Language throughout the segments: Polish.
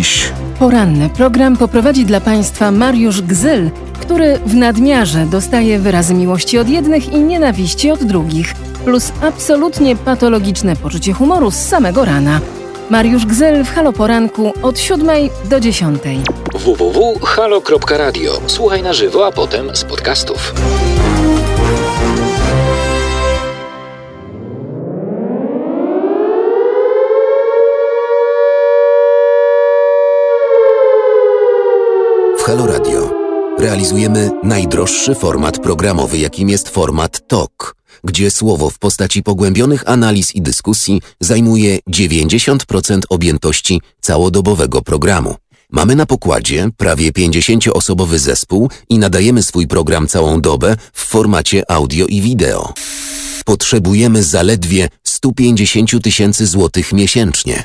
dziś. Poranny program poprowadzi dla Państwa Mariusz Gzyl, który w nadmiarze dostaje wyrazy miłości od jednych i nienawiści od drugich, plus absolutnie patologiczne poczucie humoru z samego rana. Mariusz Gzyl w Halo Poranku od 7 do 10. www.halo.radio. Słuchaj na żywo, a potem z podcastów. Halo Radio realizujemy najdroższy format programowy, jakim jest format TOK, gdzie słowo w postaci pogłębionych analiz i dyskusji zajmuje 90% objętości całodobowego programu. Mamy na pokładzie prawie 50-osobowy zespół i nadajemy swój program całą dobę w formacie audio i wideo. Potrzebujemy zaledwie 150 tysięcy złotych miesięcznie.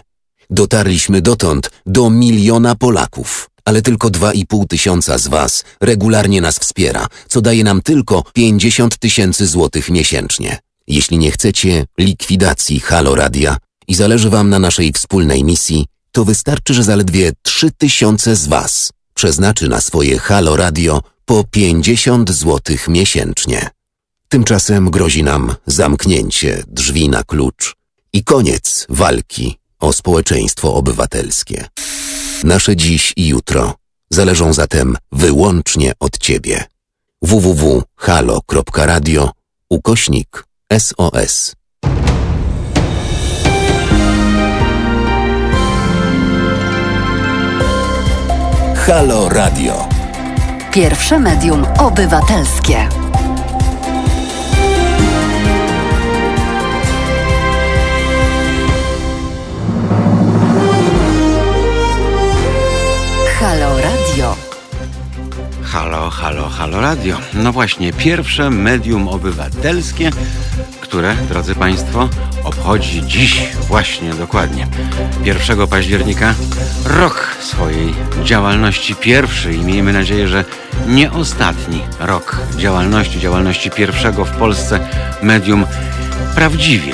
Dotarliśmy dotąd do miliona Polaków, ale tylko 2,5 tysiąca z Was regularnie nas wspiera, co daje nam tylko 50 tysięcy złotych miesięcznie. Jeśli nie chcecie likwidacji Halo Radia i zależy Wam na naszej wspólnej misji, to wystarczy, że zaledwie 3 tysiące z Was przeznaczy na swoje Halo Radio po 50 złotych miesięcznie. Tymczasem grozi nam zamknięcie drzwi na klucz i koniec walki o społeczeństwo obywatelskie. Nasze dziś i jutro zależą zatem wyłącznie od Ciebie. www.halo.radio ukośnik SOS Halo Radio Pierwsze medium obywatelskie. Halo, halo, halo radio. No właśnie, pierwsze medium obywatelskie, które, drodzy Państwo, obchodzi dziś właśnie dokładnie 1 października rok swojej działalności pierwszy i miejmy nadzieję, że nie ostatni rok działalności, działalności pierwszego w Polsce medium prawdziwie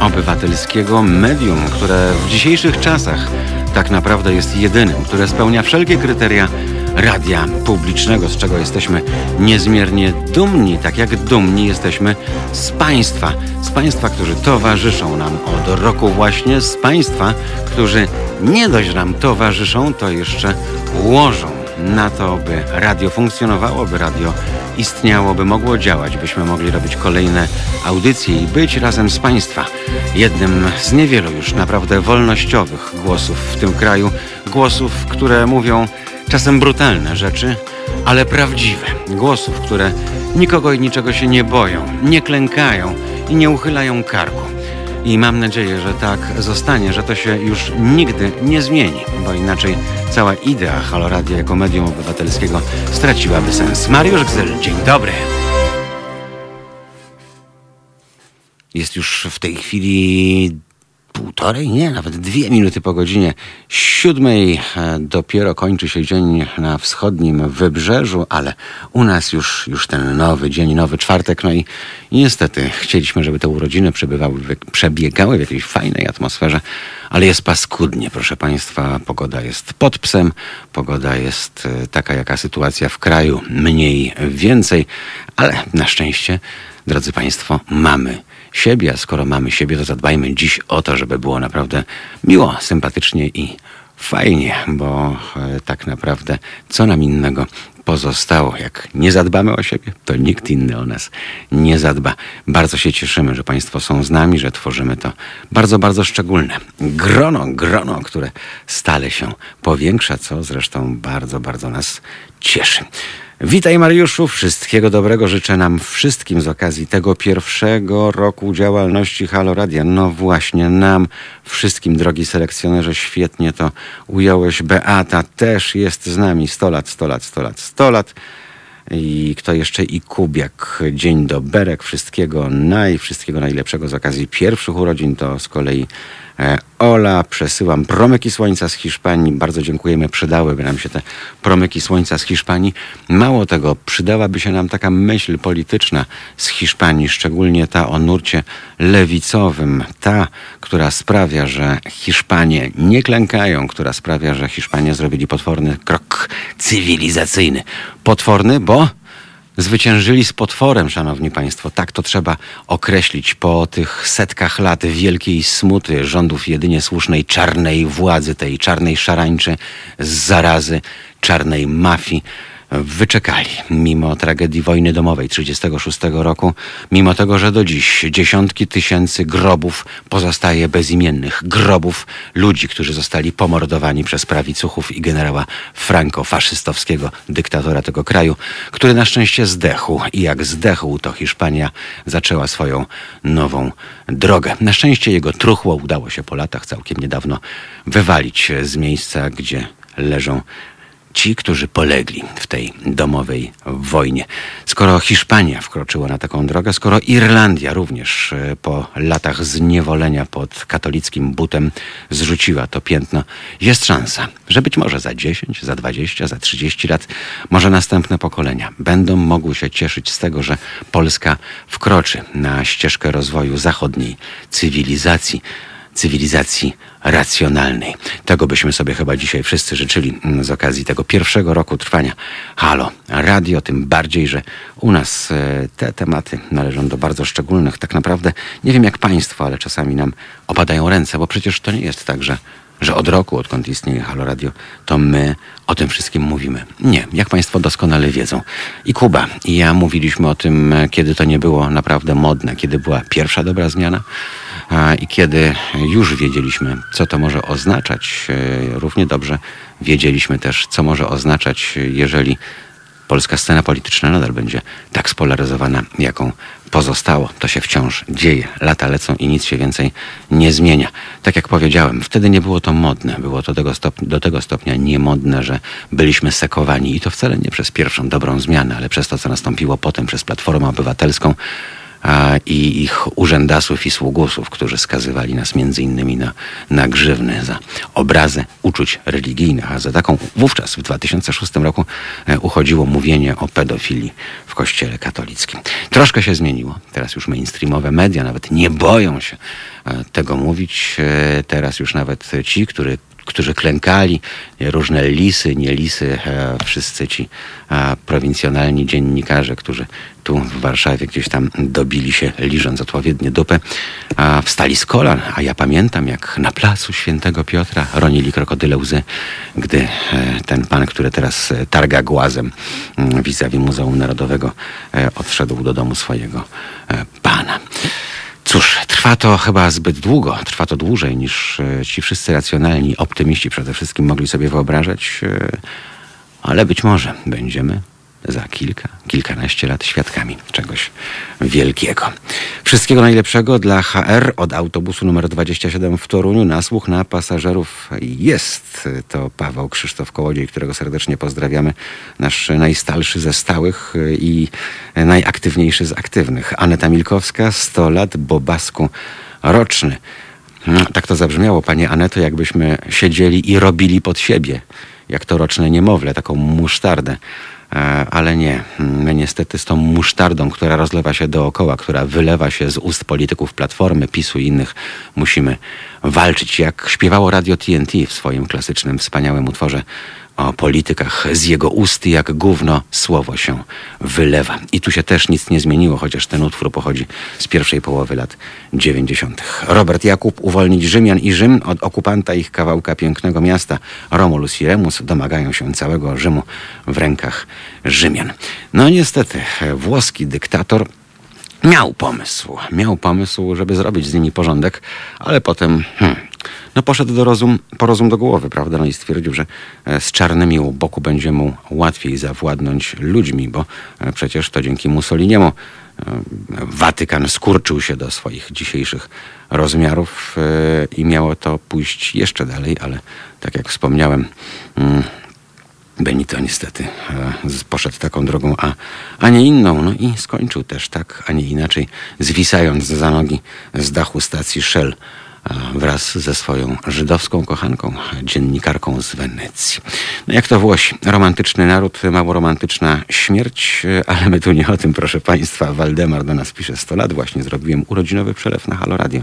obywatelskiego medium, które w dzisiejszych czasach tak naprawdę jest jedynym, które spełnia wszelkie kryteria radia publicznego, z czego jesteśmy niezmiernie dumni, tak jak dumni jesteśmy z Państwa, z Państwa, którzy towarzyszą nam od roku właśnie, z Państwa, którzy nie dość nam towarzyszą, to jeszcze łożą na to, by radio funkcjonowało, by radio istniało, by mogło działać, byśmy mogli robić kolejne audycje i być razem z Państwa. Jednym z niewielu już naprawdę wolnościowych głosów w tym kraju, głosów, które mówią czasem brutalne rzeczy, ale prawdziwe. Głosów, które nikogo i niczego się nie boją, nie klękają i nie uchylają karku. I mam nadzieję, że tak zostanie, że to się już nigdy nie zmieni, bo inaczej cała idea Halo Radia jako medium obywatelskiego straciłaby sens. Mariusz Gzyl, dzień dobry. Jest już w tej chwili półtorej, nie, nawet dwie minuty po godzinie siódmej. E, Dopiero kończy się dzień na wschodnim wybrzeżu, ale u nas już, już ten nowy dzień, nowy czwartek. No i niestety chcieliśmy, żeby te urodziny przebywały, przebiegały w jakiejś fajnej atmosferze, ale jest paskudnie, proszę Państwa. Pogoda jest pod psem, pogoda jest e, taka, jaka sytuacja w kraju, mniej więcej, ale na szczęście, drodzy Państwo, mamy siebie, a skoro mamy siebie, to zadbajmy dziś o to, żeby było naprawdę miło, sympatycznie i fajnie, bo e, tak naprawdę co nam innego pozostało. Jak nie zadbamy o siebie, to nikt inny o nas nie zadba. Bardzo się cieszymy, że Państwo są z nami, że tworzymy to bardzo, bardzo szczególne grono, grono, które stale się powiększa, co zresztą bardzo, bardzo nas cieszy. Witaj Mariuszu, wszystkiego dobrego życzę nam wszystkim z okazji tego pierwszego roku działalności Halo Radia. No właśnie nam wszystkim, drogi selekcjonerze, świetnie to ująłeś. Beata też jest z nami 100 lat, 100 lat, 100 lat, 100 lat. I kto jeszcze? I Kubiak. Dzień doberek, wszystkiego naj, wszystkiego najlepszego z okazji pierwszych urodzin. To z kolei Ola, przesyłam promyki słońca z Hiszpanii. Bardzo dziękujemy, przydałyby nam się te promyki słońca z Hiszpanii. Mało tego, przydałaby się nam taka myśl polityczna z Hiszpanii, szczególnie ta o nurcie lewicowym, ta, która sprawia, że Hiszpanie nie klękają, która sprawia, że Hiszpanie zrobili potworny krok cywilizacyjny. Potworny, bo zwyciężyli z potworem, szanowni państwo. Tak to trzeba określić po tych setkach lat wielkiej smuty rządów jedynie słusznej czarnej władzy, tej czarnej szarańczy z zarazy, czarnej mafii wyczekali, mimo tragedii wojny domowej 1936 roku, mimo tego, że do dziś dziesiątki tysięcy grobów pozostaje bezimiennych, grobów ludzi, którzy zostali pomordowani przez prawicuchów i generała Franco, faszystowskiego dyktatora tego kraju, który na szczęście zdechł. I jak zdechł, to Hiszpania zaczęła swoją nową drogę. Na szczęście jego truchło udało się po latach całkiem niedawno wywalić z miejsca, gdzie leżą ci, którzy polegli w tej domowej wojnie. Skoro Hiszpania wkroczyła na taką drogę, skoro Irlandia również e, po latach zniewolenia pod katolickim butem zrzuciła to piętno, jest szansa, że być może za 10, za 20, za 30 lat, może następne pokolenia będą mogły się cieszyć z tego, że Polska wkroczy na ścieżkę rozwoju zachodniej cywilizacji, cywilizacji racjonalnej. Tego byśmy sobie chyba dzisiaj wszyscy życzyli mm, z okazji tego pierwszego roku trwania Halo Radio, tym bardziej, że u nas e, te tematy należą do bardzo szczególnych. Tak naprawdę nie wiem jak Państwo, ale czasami nam opadają ręce, bo przecież to nie jest tak, że że od roku, odkąd istnieje Halo Radio, to my o tym wszystkim mówimy. Nie, jak Państwo doskonale wiedzą. I Kuba, i ja mówiliśmy o tym, e, kiedy to nie było naprawdę modne, kiedy była pierwsza dobra zmiana, i kiedy już wiedzieliśmy, co to może oznaczać, e, równie dobrze wiedzieliśmy też, co może oznaczać, jeżeli polska scena polityczna nadal będzie tak spolaryzowana, jaką pozostało. To się wciąż dzieje. Lata lecą i nic się więcej nie zmienia. Tak jak powiedziałem, wtedy nie było to modne. Było to tego do tego stopnia niemodne, że byliśmy sekowani i to wcale nie przez pierwszą dobrą zmianę, ale przez to, co nastąpiło potem przez Platformę Obywatelską, i ich urzędasów i sługusów, którzy skazywali nas między innymi na, na grzywny za obrazę uczuć religijnych, a za taką wówczas w 2006 roku e, uchodziło mówienie o pedofilii w kościele katolickim. Troszkę się zmieniło. Teraz już mainstreamowe media nawet nie boją się e, tego mówić. E, teraz już nawet ci, którzy którzy klękali, różne lisy, nie lisy, wszyscy ci prowincjonalni dziennikarze, którzy tu w Warszawie gdzieś tam dobili się, liżąc odpowiednie dupę, wstali z kolan, a ja pamiętam, jak na placu Świętego Piotra ronili krokodyle łzy, gdy e, ten pan, który teraz e, targa głazem mm, vis-a-vis Muzeum Narodowego, e, odszedł do domu swojego pana. Cóż, trwa to chyba zbyt długo, trwa to dłużej niż ci wszyscy racjonalni optymiści przede wszystkim mogli sobie wyobrażać, ale być może będziemy za kilka, kilkanaście lat świadkami czegoś wielkiego. Wszystkiego najlepszego dla HR od autobusu numer 27 w Toruniu. Nasłuch na pasażerów jest. To Paweł Krzysztof Kołodziej, którego serdecznie pozdrawiamy. Nasz najstalszy ze stałych i najaktywniejszy z aktywnych. Aneta Milkowska, 100 lat, Bobasku roczny. No, tak to zabrzmiało, panie Aneto, jakbyśmy siedzieli i robili pod siebie, jak to roczne niemowlę, taką musztardę. E, ale nie. My niestety z tą musztardą, która rozlewa się dookoła, która wylewa się z ust polityków Platformy, PiSu i innych, musimy walczyć. Jak śpiewało Radio TNT w swoim klasycznym, wspaniałym utworze o politykach z jego ust jak gówno słowo się wylewa. I tu się też nic nie zmieniło, chociaż ten utwór pochodzi z pierwszej połowy lat 90. Robert Jakub uwolnić Rzymian i Rzym od okupanta ich kawałka pięknego miasta. Romulus i Remus domagają się całego Rzymu w rękach Rzymian. No niestety, włoski dyktator miał pomysł. Miał pomysł, żeby zrobić z nimi porządek, ale potem hmm, no poszedł do rozum, po rozum do głowy, prawda? No i stwierdził, że e, z czarnymi u boku będzie mu łatwiej zawładnąć ludźmi, bo e, przecież to dzięki Mussoliniemu e, Watykan skurczył się do swoich dzisiejszych rozmiarów i miało to pójść jeszcze dalej, ale tak jak wspomniałem, mm, Benito niestety poszedł taką drogą, a, a nie inną. No i skończył też tak, a nie inaczej, zwisając za nogi z dachu stacji Shell wraz ze swoją żydowską kochanką, dziennikarką z Wenecji. No jak to Włosi, romantyczny naród, mało romantyczna śmierć, ale my tu nie o tym, proszę Państwa. Waldemar do nas pisze 100 lat, właśnie zrobiłem urodzinowy przelew na Halo Radio.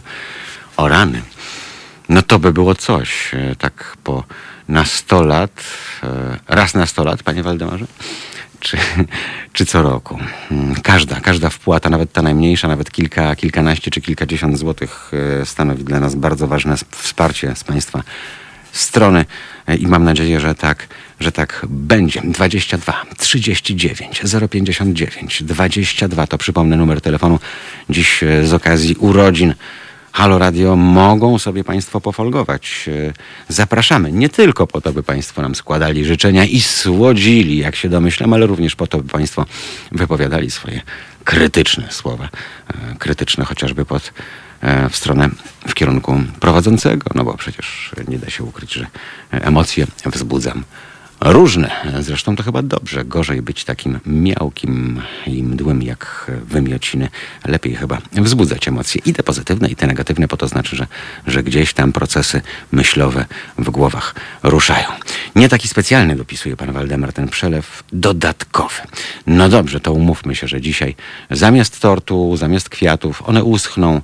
O rany. No to by było coś, tak po na 100 lat, raz na 100 lat, panie Waldemarze? Czy, czy co roku. Mm, każda, każda wpłata, nawet ta najmniejsza, nawet kilka, kilkanaście czy kilkadziesiąt złotych e, stanowi dla nas bardzo ważne wsparcie z Państwa strony e, i mam nadzieję, że tak, że tak będzie. 22 39 059 22 to przypomnę numer telefonu dziś e, z okazji urodzin Halo Radio mogą sobie Państwo pofolgować. E, zapraszamy nie tylko po to, by Państwo nam składali życzenia i słodzili, jak się domyślam, ale również po to, by Państwo wypowiadali swoje krytyczne słowa, e, krytyczne chociażby pod e, w stronę, w kierunku prowadzącego, no bo przecież nie da się ukryć, że emocje wzbudzam różne. Zresztą to chyba dobrze. Gorzej być takim miałkim i mdłym jak wymiociny. Lepiej chyba wzbudzać emocje i te pozytywne, i te negatywne, bo to znaczy, że, że gdzieś tam procesy myślowe w głowach ruszają. Nie taki specjalny, dopisuje pan Waldemar, ten przelew dodatkowy. No dobrze, to umówmy się, że dzisiaj zamiast tortu, zamiast kwiatów, one uschną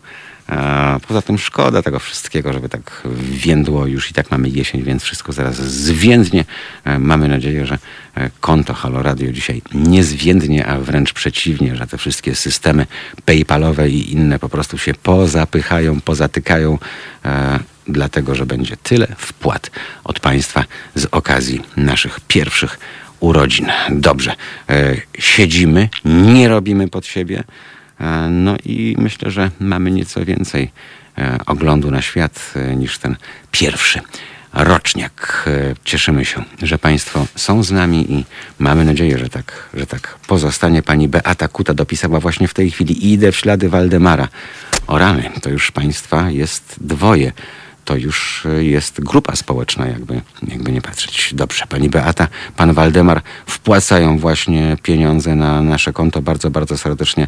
Poza tym szkoda tego wszystkiego, żeby tak więdło. Już i tak mamy jesień, więc wszystko zaraz zwiędnie. E, mamy nadzieję, że e, konto Halo Radio dzisiaj nie zwiędnie, a wręcz przeciwnie, że te wszystkie systemy paypalowe i inne po prostu się pozapychają, pozatykają e, dlatego, że będzie tyle wpłat od państwa z okazji naszych pierwszych urodzin. Dobrze, siedzimy, nie robimy pod siebie. E, no i myślę, że mamy nieco więcej e, oglądu na świat e, niż ten pierwszy roczniak. Cieszymy się, że Państwo są z nami i mamy nadzieję, że tak, że tak pozostanie. Pani Beata Kuta dopisała właśnie w tej chwili idę w ślady Waldemara. O rany, to już Państwa jest dwoje to już jest grupa społeczna, jakby, jakby nie patrzeć. Dobrze, pani Beata, pan Waldemar wpłacają właśnie pieniądze na nasze konto. Bardzo, bardzo serdecznie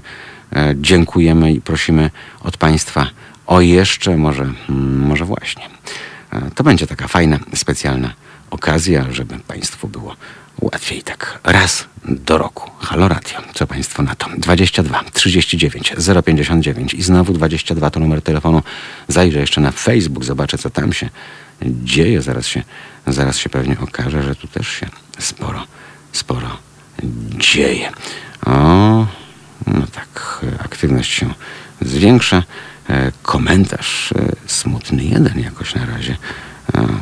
e, dziękujemy i prosimy od państwa o jeszcze, może, mm, może właśnie. E, to będzie taka fajna, specjalna okazja, żeby państwu było łatwiej tak raz do roku. Halo Radio, co Państwo na to? 22 39 059 i znowu 22 to numer telefonu. Zajrzę jeszcze na Facebook, zobaczę co tam się dzieje. Zaraz się, zaraz się pewnie okaże, że tu też się sporo, sporo dzieje. O, no tak, aktywność się zwiększa. E, komentarz e, smutny jeden jakoś na razie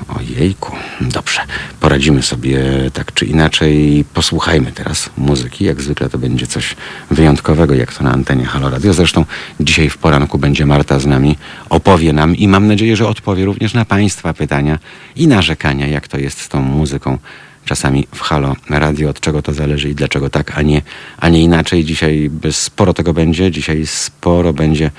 Ojejku, dobrze. Poradzimy sobie tak czy inaczej. Posłuchajmy teraz muzyki. Jak zwykle to będzie coś wyjątkowego, jak to na antenie Halo Radio. Zresztą dzisiaj w poranku będzie Marta z nami, opowie nam i mam nadzieję, że odpowie również na Państwa pytania i narzekania, jak to jest z tą muzyką czasami w Halo Radio, od czego to zależy i dlaczego tak, a nie, a nie inaczej. Dzisiaj sporo tego będzie, dzisiaj sporo będzie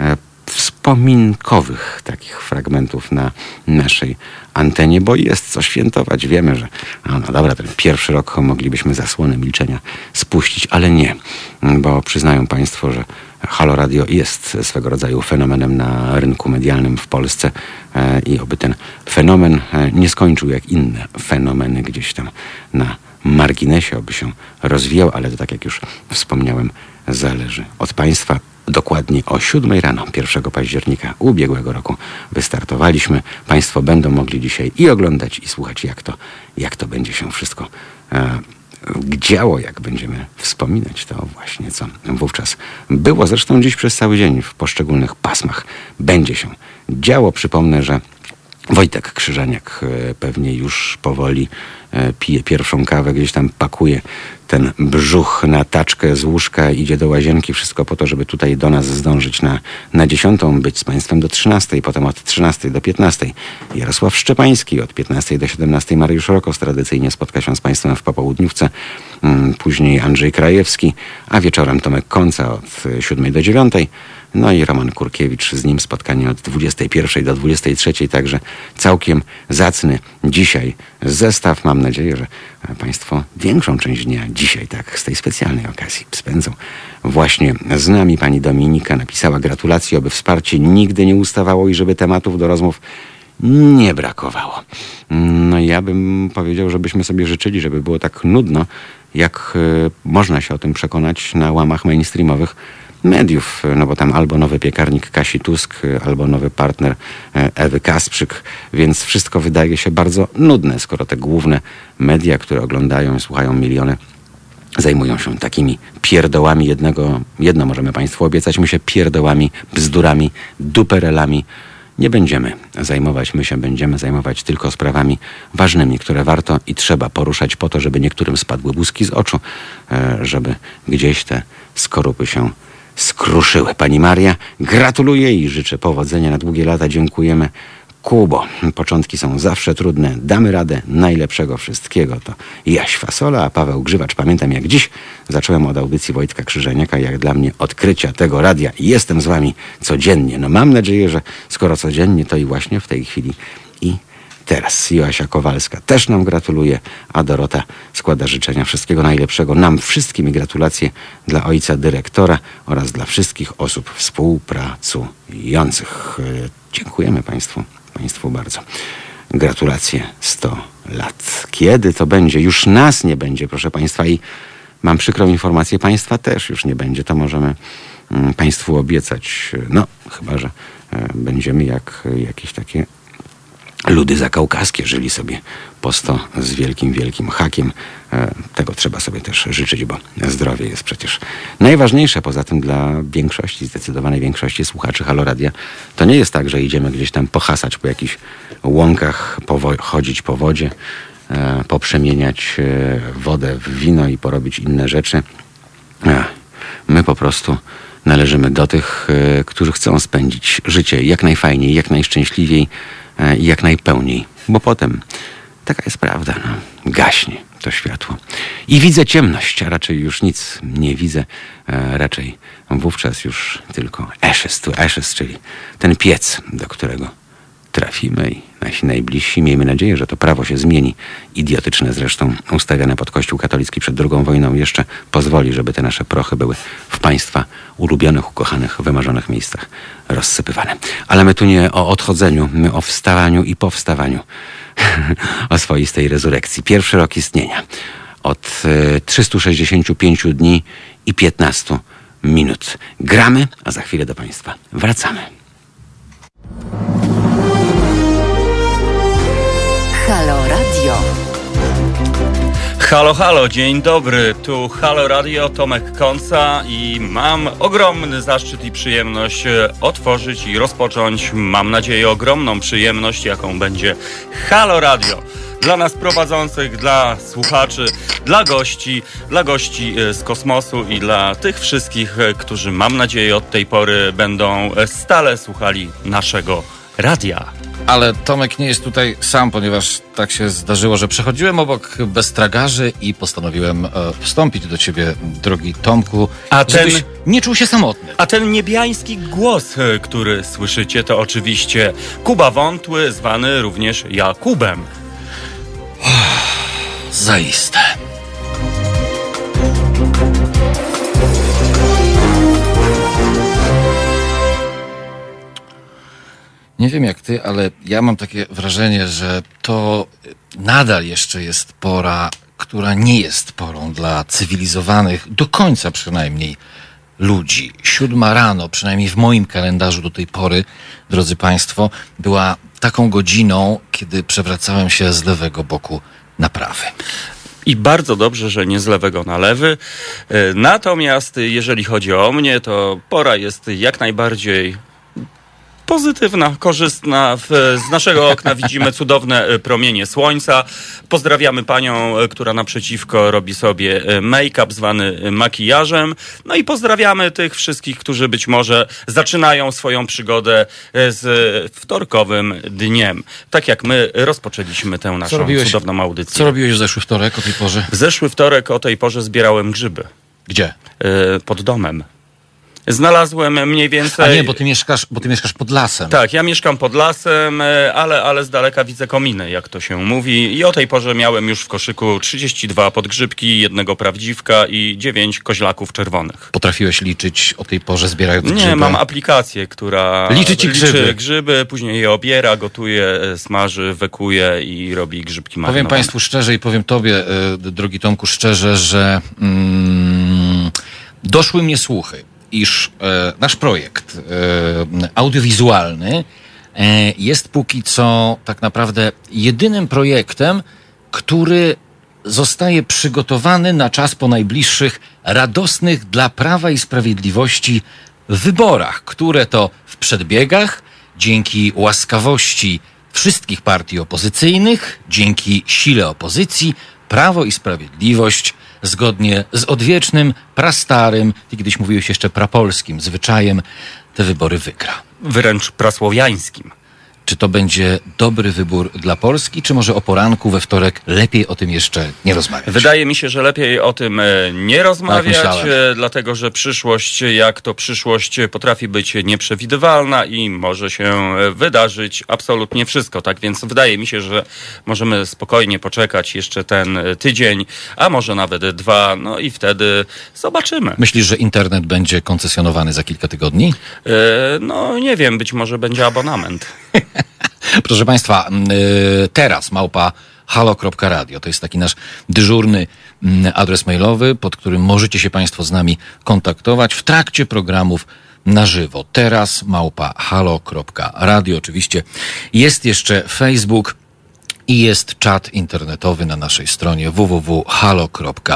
e, wspominkowych takich fragmentów na naszej antenie, bo jest co świętować. Wiemy, że no, no dobra, ten pierwszy rok moglibyśmy zasłonę milczenia spuścić, ale nie, bo przyznają Państwo, że Halo Radio jest swego rodzaju fenomenem na rynku medialnym w Polsce e, i oby ten fenomen e, nie skończył jak inne fenomeny gdzieś tam na marginesie, oby się rozwijał, ale to tak jak już wspomniałem, zależy od Państwa dokładnie o 7 rano 1 października ubiegłego roku wystartowaliśmy. Państwo będą mogli dzisiaj i oglądać, i słuchać, jak to, jak to będzie się wszystko e, działo, jak będziemy wspominać to właśnie, co wówczas było. Zresztą dziś przez cały dzień w poszczególnych pasmach będzie się działo. Przypomnę, że Wojtek Krzyżaniak e, pewnie już powoli e, pije pierwszą kawę, gdzieś tam pakuje ten brzuch na taczkę z łóżka, idzie do łazienki, wszystko po to, żeby tutaj do nas zdążyć na, na dziesiątą, być z Państwem do 13, potem od 13 do 15. Jarosław Szczepański od 15 do 17, Mariusz Rokos tradycyjnie spotka się z Państwem w popołudniówce, mm, później Andrzej Krajewski, a wieczorem Tomek Końca od 7 do 9. No i Roman Kurkiewicz, z nim spotkanie od 21 do 23, także całkiem zacny dzisiaj zestaw. Mam nadzieję, że Państwo większą część dnia dzisiaj, tak, z tej specjalnej okazji spędzą właśnie z nami. Pani Dominika napisała gratulacje, aby wsparcie nigdy nie ustawało i żeby tematów do rozmów nie brakowało. No ja bym powiedział, żebyśmy sobie życzyli, żeby było tak nudno, jak y, można się o tym przekonać na łamach mainstreamowych mediów, no bo tam albo nowy piekarnik Kasi Tusk, albo nowy partner e, Ewy Kasprzyk, więc wszystko wydaje się bardzo nudne, skoro te główne media, które oglądają i słuchają miliony, zajmują się takimi pierdołami jednego, jedno możemy Państwu obiecać, my się pierdołami, bzdurami, duperelami nie będziemy zajmować, my się będziemy zajmować tylko sprawami ważnymi, które warto i trzeba poruszać po to, żeby niektórym spadły błyski z oczu, e, żeby gdzieś te skorupy się skruszyły. Pani Maria, gratuluję i życzę powodzenia na długie lata. Dziękujemy. Kubo, początki są zawsze trudne, damy radę, najlepszego wszystkiego. To Jaś Fasola, a Paweł Grzywacz. Pamiętam jak dziś zacząłem od audycji Wojtka Krzyżeniaka, jak dla mnie odkrycia tego radia jestem z wami codziennie. No mam nadzieję, że skoro codziennie, to i właśnie w tej chwili i teraz. Joasia Kowalska też nam gratuluje, a Dorota składa życzenia wszystkiego najlepszego nam wszystkim i gratulacje dla ojca dyrektora oraz dla wszystkich osób współpracujących. Dziękujemy Państwu, Państwu bardzo. Gratulacje 100 lat. Kiedy to będzie? Już nas nie będzie, proszę Państwa, i mam przykrą informację, Państwa też już nie będzie. To możemy mm, Państwu obiecać. No, chyba, że e, będziemy jak jakieś takie ludy zakaukaskie żyli sobie po sto z wielkim, wielkim hakiem. E, tego trzeba sobie też życzyć, bo zdrowie jest przecież najważniejsze. Poza tym dla większości, zdecydowanej większości słuchaczy Haloradia, to nie jest tak, że idziemy gdzieś tam pohasać po jakichś łąkach, chodzić po wodzie, e, poprzemieniać e, wodę w wino i porobić inne rzeczy. My po prostu należymy do tych, którzy chcą spędzić życie jak najfajniej, jak najszczęśliwiej, i jak najpełniej, bo potem taka jest prawda, no, gaśnie to światło. I widzę ciemność, a raczej już nic nie widzę, e, raczej wówczas już tylko ashes to ashes, czyli ten piec, do którego trafimy i nasi najbliżsi. Miejmy nadzieję, że to prawo się zmieni. Idiotyczne zresztą, ustawiane pod Kościół katolicki przed II wojną jeszcze pozwoli, żeby te nasze prochy były w Państwa ulubionych, ukochanych, wymarzonych miejscach rozsypywane. Ale my tu nie o odchodzeniu, my o wstawaniu i powstawaniu. o swoistej rezurekcji. Pierwszy rok istnienia. Od 365 e, dni i 15 minut. Gramy, a za chwilę do Państwa wracamy. Halo Radio. Halo, halo, dzień dobry. Tu Halo Radio, Tomek Konca i mam ogromny zaszczyt i przyjemność e, otworzyć i rozpocząć, mam nadzieję, ogromną przyjemność, jaką będzie Halo Radio. Dla nas prowadzących, dla słuchaczy, dla gości, dla gości e, z kosmosu i dla tych wszystkich, e, którzy mam nadzieję od tej pory będą stale słuchali naszego radia. Ale Tomek nie jest tutaj sam, ponieważ tak się zdarzyło, że przechodziłem obok bez tragarzy i postanowiłem e, wstąpić do ciebie, drogi Tomku, a ten nie czuł się samotny. A ten niebiański głos, e, który słyszycie, to oczywiście Kuba Wątły, zwany również Jakubem. Zaiste. Nie wiem jak ty, ale ja mam takie wrażenie, że to nadal jeszcze jest pora, która nie jest porą dla cywilizowanych, do końca przynajmniej, ludzi. Siódma rano, przynajmniej w moim kalendarzu do tej pory, drodzy Państwo, była taką godziną, kiedy przewracałem się z lewego boku na prawy. I bardzo dobrze, że nie z lewego na lewy. E, natomiast jeżeli chodzi o mnie, to pora jest jak najbardziej pozytywna, korzystna. Z naszego okna widzimy cudowne e, promienie słońca. Pozdrawiamy panią, e, która naprzeciwko robi sobie e, make-up zwany makijażem. No i pozdrawiamy tych wszystkich, którzy być może zaczynają swoją przygodę z wtorkowym dniem. Tak jak my rozpoczęliśmy tę naszą robiłeś, cudowną audycję. Co robiłeś w zeszły wtorek o tej porze? W zeszły wtorek o tej porze zbierałem grzyby. Gdzie? Pod domem. Znalazłem mniej więcej... A nie, bo ty mieszkasz, bo ty mieszkasz pod lasem. Tak, ja mieszkam pod lasem, e, ale, ale z daleka widzę kominy, jak to się mówi. I o tej porze miałem już w koszyku 32 podgrzybki, jednego prawdziwka i 9 koźlaków czerwonych. Potrafiłeś liczyć o tej porze zbierając Nie, grzyby? mam aplikację, która Liczy ci grzyby. liczy grzyby, później je obiera, gotuje, e, smaży, wekuje i robi grzybki Powiem marynowane. Państwu szczerze i powiem Tobie, e, drogi Tomku, szczerze, że mm, doszły mnie słuchy, iż e, nasz projekt e, audiowizualny e, jest póki co tak naprawdę jedynym projektem, który zostaje przygotowany na czas po najbliższych radosnych dla Prawa i Sprawiedliwości wyborach, które to w przedbiegach, dzięki łaskawości wszystkich partii opozycyjnych, dzięki sile opozycji, Prawo i Sprawiedliwość zgodnie z odwiecznym, prastarym, ty kiedyś mówiłeś jeszcze prapolskim zwyczajem, te wybory wygra. Wręcz prasłowiańskim. Czy to będzie dobry wybór dla Polski, czy może o poranku we wtorek lepiej o tym jeszcze nie rozmawiać? Wydaje mi się, że lepiej o tym e, nie rozmawiać, myślałem. e, dlatego że przyszłość, jak to przyszłość, e, potrafi być nieprzewidywalna i może się wydarzyć absolutnie wszystko. Tak więc wydaje mi się, że możemy spokojnie poczekać jeszcze ten tydzień, a może nawet dwa, no i wtedy zobaczymy. Myślisz, że internet będzie koncesjonowany za kilka tygodni? E, No nie wiem, być może będzie abonament. Proszę Państwa, mm, y, teraz małpa halo.radio. To jest taki nasz dyżurny mm, adres mailowy, pod którym możecie się Państwo z nami kontaktować w trakcie programów na żywo. Teraz małpa halo.radio. Oczywiście jest jeszcze Facebook i jest czat internetowy na naszej stronie www.halo.radio.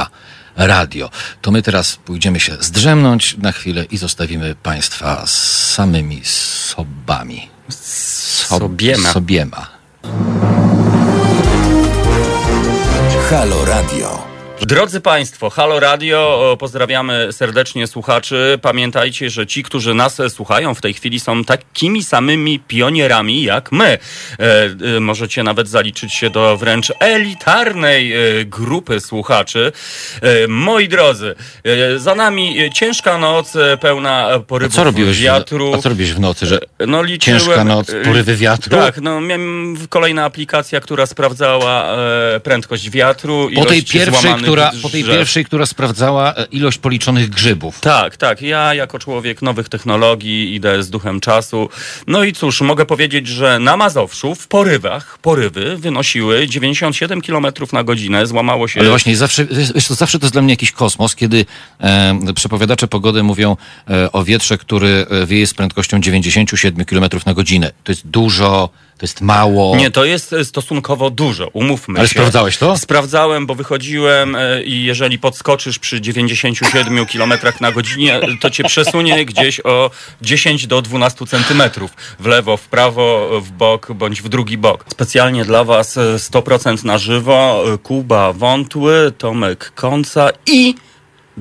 To my teraz pójdziemy się zdrzemnąć na chwilę i zostawimy Państwa z samymi sobami. Sob- Sobiema. Sobiema. Halo Radio. Drodzy Państwo, Halo Radio, pozdrawiamy serdecznie słuchaczy. Pamiętajcie, że ci, którzy nas słuchają w tej chwili są takimi samymi pionierami jak my. E, e, możecie nawet zaliczyć się do wręcz elitarnej e, grupy słuchaczy. E, moi drodzy, e, za nami ciężka noc, pełna porywów co robiłeś, wiatru. W, a co robiłeś w nocy, że No, liczyłem, ciężka noc, porywy wiatru? Tak, no miałem kolejna aplikacja, która sprawdzała prędkość wiatru. po tej, pierwszej, która, po tej drzew. pierwszej, która sprawdzała e, ilość policzonych grzybów. Tak, tak. Ja jako człowiek nowych technologii idę z duchem czasu. No i cóż, mogę powiedzieć, że na Mazowszu w porywach, porywy wynosiły 97 km na godzinę, złamało się... Ale właśnie zawsze, wiesz, to zawsze to jest dla mnie jakiś kosmos, kiedy e, przepowiadacze pogody mówią e, o wietrze, który e, wieje z prędkością 97 km na godzinę. To jest dużo, to jest mało. Nie, to jest e, stosunkowo dużo, umówmy Ale się. sprawdzałeś to? Sprawdzałem, bo wychodziłem e, i jeżeli podskoczysz przy 97 km na godzinie, to cię przesunie gdzieś o 10 do 12 centymetrów. W lewo, w prawo, w bok, bądź w drugi bok. Specjalnie dla was e, 100% na żywo e, Kuba Wątły, Tomek Konca i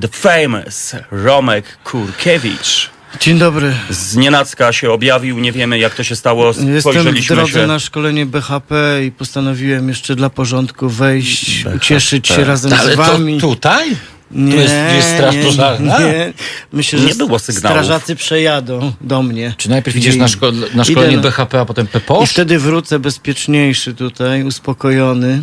the famous Romek Kurkiewicz. Dzień dobry. Z nienacka się objawił, nie wiemy jak to się stało, Jestem w drodze się... na szkolenie BHP i postanowiłem jeszcze dla porządku wejść, ucieszyć się razem Ale z to wami. tutaj? Nie, Tu jest, jest straż nie, pożarna? Nie, myślę, że Nie było sygnałów. strażacy przejadą do mnie. Czy najpierw idziesz I- na, szko- na szkolenie na- BHP, a potem I PPOSZ? wtedy wrócę bezpieczniejszy tutaj, uspokojony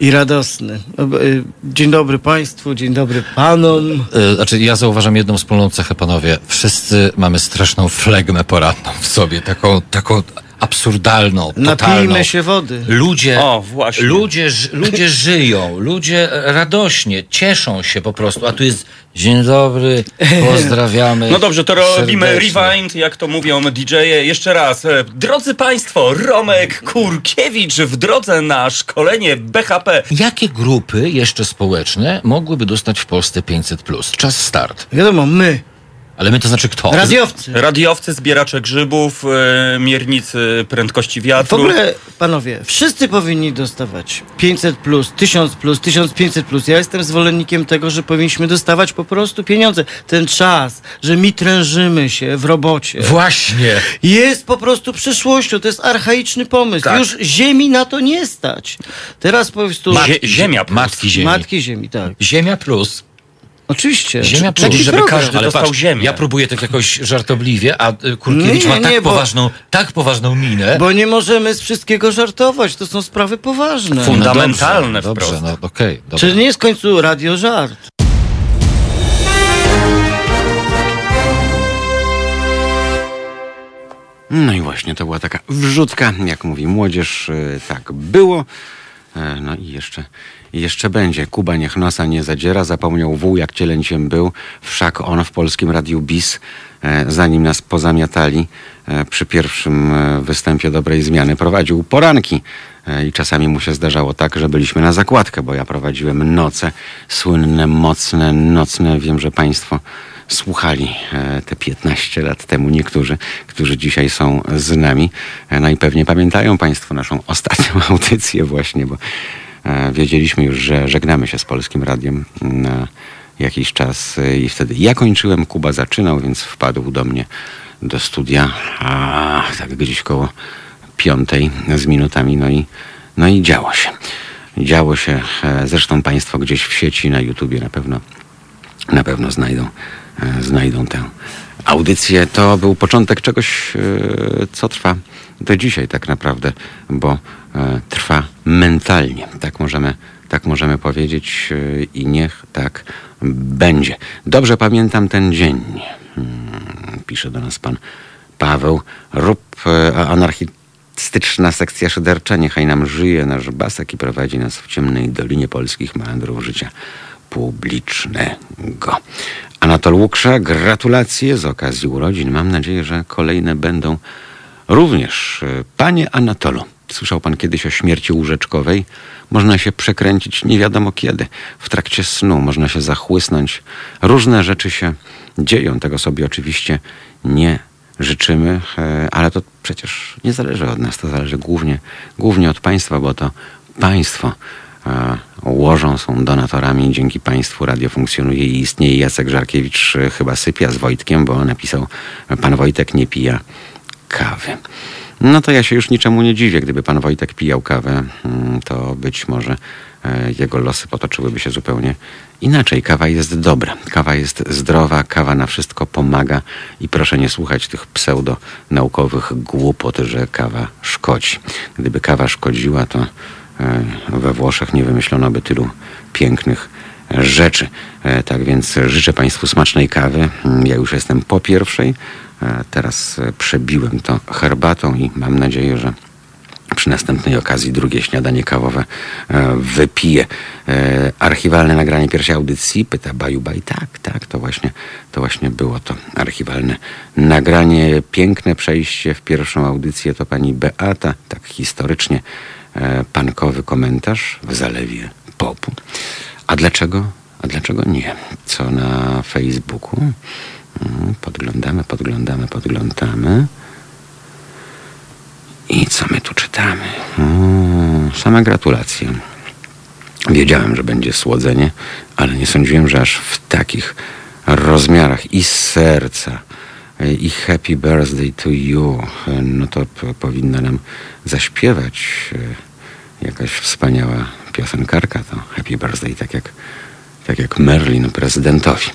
i radosny. Y, Dzień dobry Państwu, dzień dobry Panom. E, Znaczy, ja zauważam jedną wspólną cechę, panowie. Wszyscy mamy straszną flegmę poranną w sobie, taką, taką absurdalną, totalną. Napijmy się wody. Ludzie, O, właśnie. ludzie, ludzie żyją, ludzie radośnie, cieszą się po prostu, a tu jest dzień dobry, pozdrawiamy. No dobrze, to robimy serdecznie. rewind, jak to mówią DJ-e. Jeszcze raz. E, Drodzy Państwo, Romek Kurkiewicz w drodze na szkolenie BHP. Jakie grupy jeszcze społeczne mogłyby dostać w Polsce 500+. plus? Czas start. Wiadomo, my, Ale my to znaczy kto? radiowcy. Radiowcy, zbieracze grzybów, e, miernicy prędkości W wiatru. ogóle, panowie, wszyscy powinni dostawać 500 plus, 1000 plus, 1500 plus. Ja jestem zwolennikiem tego, że powinniśmy dostawać po prostu pieniądze. Ten czas, że mi trężymy się w robocie, Właśnie. jest po prostu przyszłością. To jest archaiczny pomysł. Tak. Już ziemi na to nie stać. Teraz po prostu... Zie- ziemia plus. Matki ziemi. Matki ziemi, tak. Ziemia plus. Oczywiście. Ziemia Taki plus, żeby program. każdy ale dostał patrz, ziemię. Ja próbuję tak jakoś żartobliwie, a y, Kurkiewicz Nie, ma tak nie, bo- poważną, tak poważną minę. Bo nie możemy z wszystkiego żartować. To są sprawy poważne. Fund- fundamentalne dobrze, wprost. Dobrze, no dobra. Czy nie jest w końcu radio żart? No i właśnie to była taka wrzutka, jak mówi młodzież, y, tak było. E, No i jeszcze, i jeszcze będzie. Kuba niech nosa nie zadziera, zapomniał wół jak cielęciem był, wszak on w polskim radiu BIS, e, zanim nas pozamiatali e, przy pierwszym e, występie dobrej zmiany, prowadził poranki. I czasami mu się zdarzało tak, że byliśmy na zakładkę, bo ja prowadziłem noce, słynne, mocne, nocne. Wiem, że Państwo słuchali te 15 lat temu niektórzy, którzy dzisiaj są z nami. No i pewnie pamiętają Państwo naszą ostatnią audycję właśnie, bo wiedzieliśmy już, że żegnamy się z Polskim Radiem na jakiś czas e, i wtedy ja kończyłem, Kuba zaczynał, więc wpadł do mnie do studia, a tak gdzieś koło piątej z minutami, no i, no i działo się. Działo się, e, zresztą Państwo gdzieś w sieci, na YouTubie na pewno na pewno znajdą, e, znajdą tę audycję. To był początek czegoś, e, co trwa do dzisiaj tak naprawdę, bo e, trwa mentalnie. Tak możemy, tak możemy powiedzieć e, i niech tak będzie. Dobrze pamiętam ten dzień. Hmm, Pisze do nas pan Paweł. Rób e, anarchistyczna sekcja szydercza. Niechaj nam żyje nasz basek i prowadzi nas w ciemnej dolinie polskich meandrów życia publicznego. Anatol Łuksza, gratulacje z okazji urodzin. Mam nadzieję, że kolejne będą również. E, Panie Anatolu, słyszał pan kiedyś o śmierci łóżeczkowej? Można się przekręcić nie wiadomo kiedy. W trakcie snu można się zachłysnąć. Różne rzeczy się dzieją. Tego sobie oczywiście nie życzymy, e, ale to przecież nie zależy od nas. To zależy głównie, głównie od państwa, bo to państwo e, łożą, są donatorami. Dzięki państwu radio funkcjonuje i istnieje. Jacek Żarkiewicz chyba sypia z Wojtkiem, bo napisał, pan Wojtek nie pija kawy. No to ja się już niczemu nie dziwię. Gdyby pan Wojtek pijał kawę, mm, to być może e, jego losy potoczyłyby się zupełnie inaczej. Kawa jest dobra, kawa jest zdrowa, kawa na wszystko pomaga i proszę nie słuchać tych pseudonaukowych głupot, że kawa szkodzi. Gdyby kawa szkodziła, to e, we Włoszech nie wymyślono by tylu pięknych rzeczy. E, Tak więc życzę Państwu smacznej kawy. Mm, Ja już jestem po pierwszej. E, Teraz e, przebiłem to herbatą i mam nadzieję, że przy następnej okazji drugie śniadanie kawowe e, wypiję. E, Archiwalne nagranie pierwszej audycji, pyta Baju Baj. Tak, tak, to właśnie, to właśnie było to archiwalne nagranie. Piękne przejście w pierwszą audycję to pani Beata, tak historycznie, pankowy komentarz w zalewie popu. A dlaczego? A dlaczego nie? Co na Facebooku? Mm, Podglądamy, podglądamy, podglądamy. I co my tu czytamy? Mm, same gratulacje. Wiedziałem, że będzie słodzenie, ale nie sądziłem, że aż w takich rozmiarach i serca e, i happy birthday to you, e, no to powinna nam zaśpiewać e, jakaś wspaniała piosenkarka to happy birthday, tak jak tak jak Merlin prezydentowi.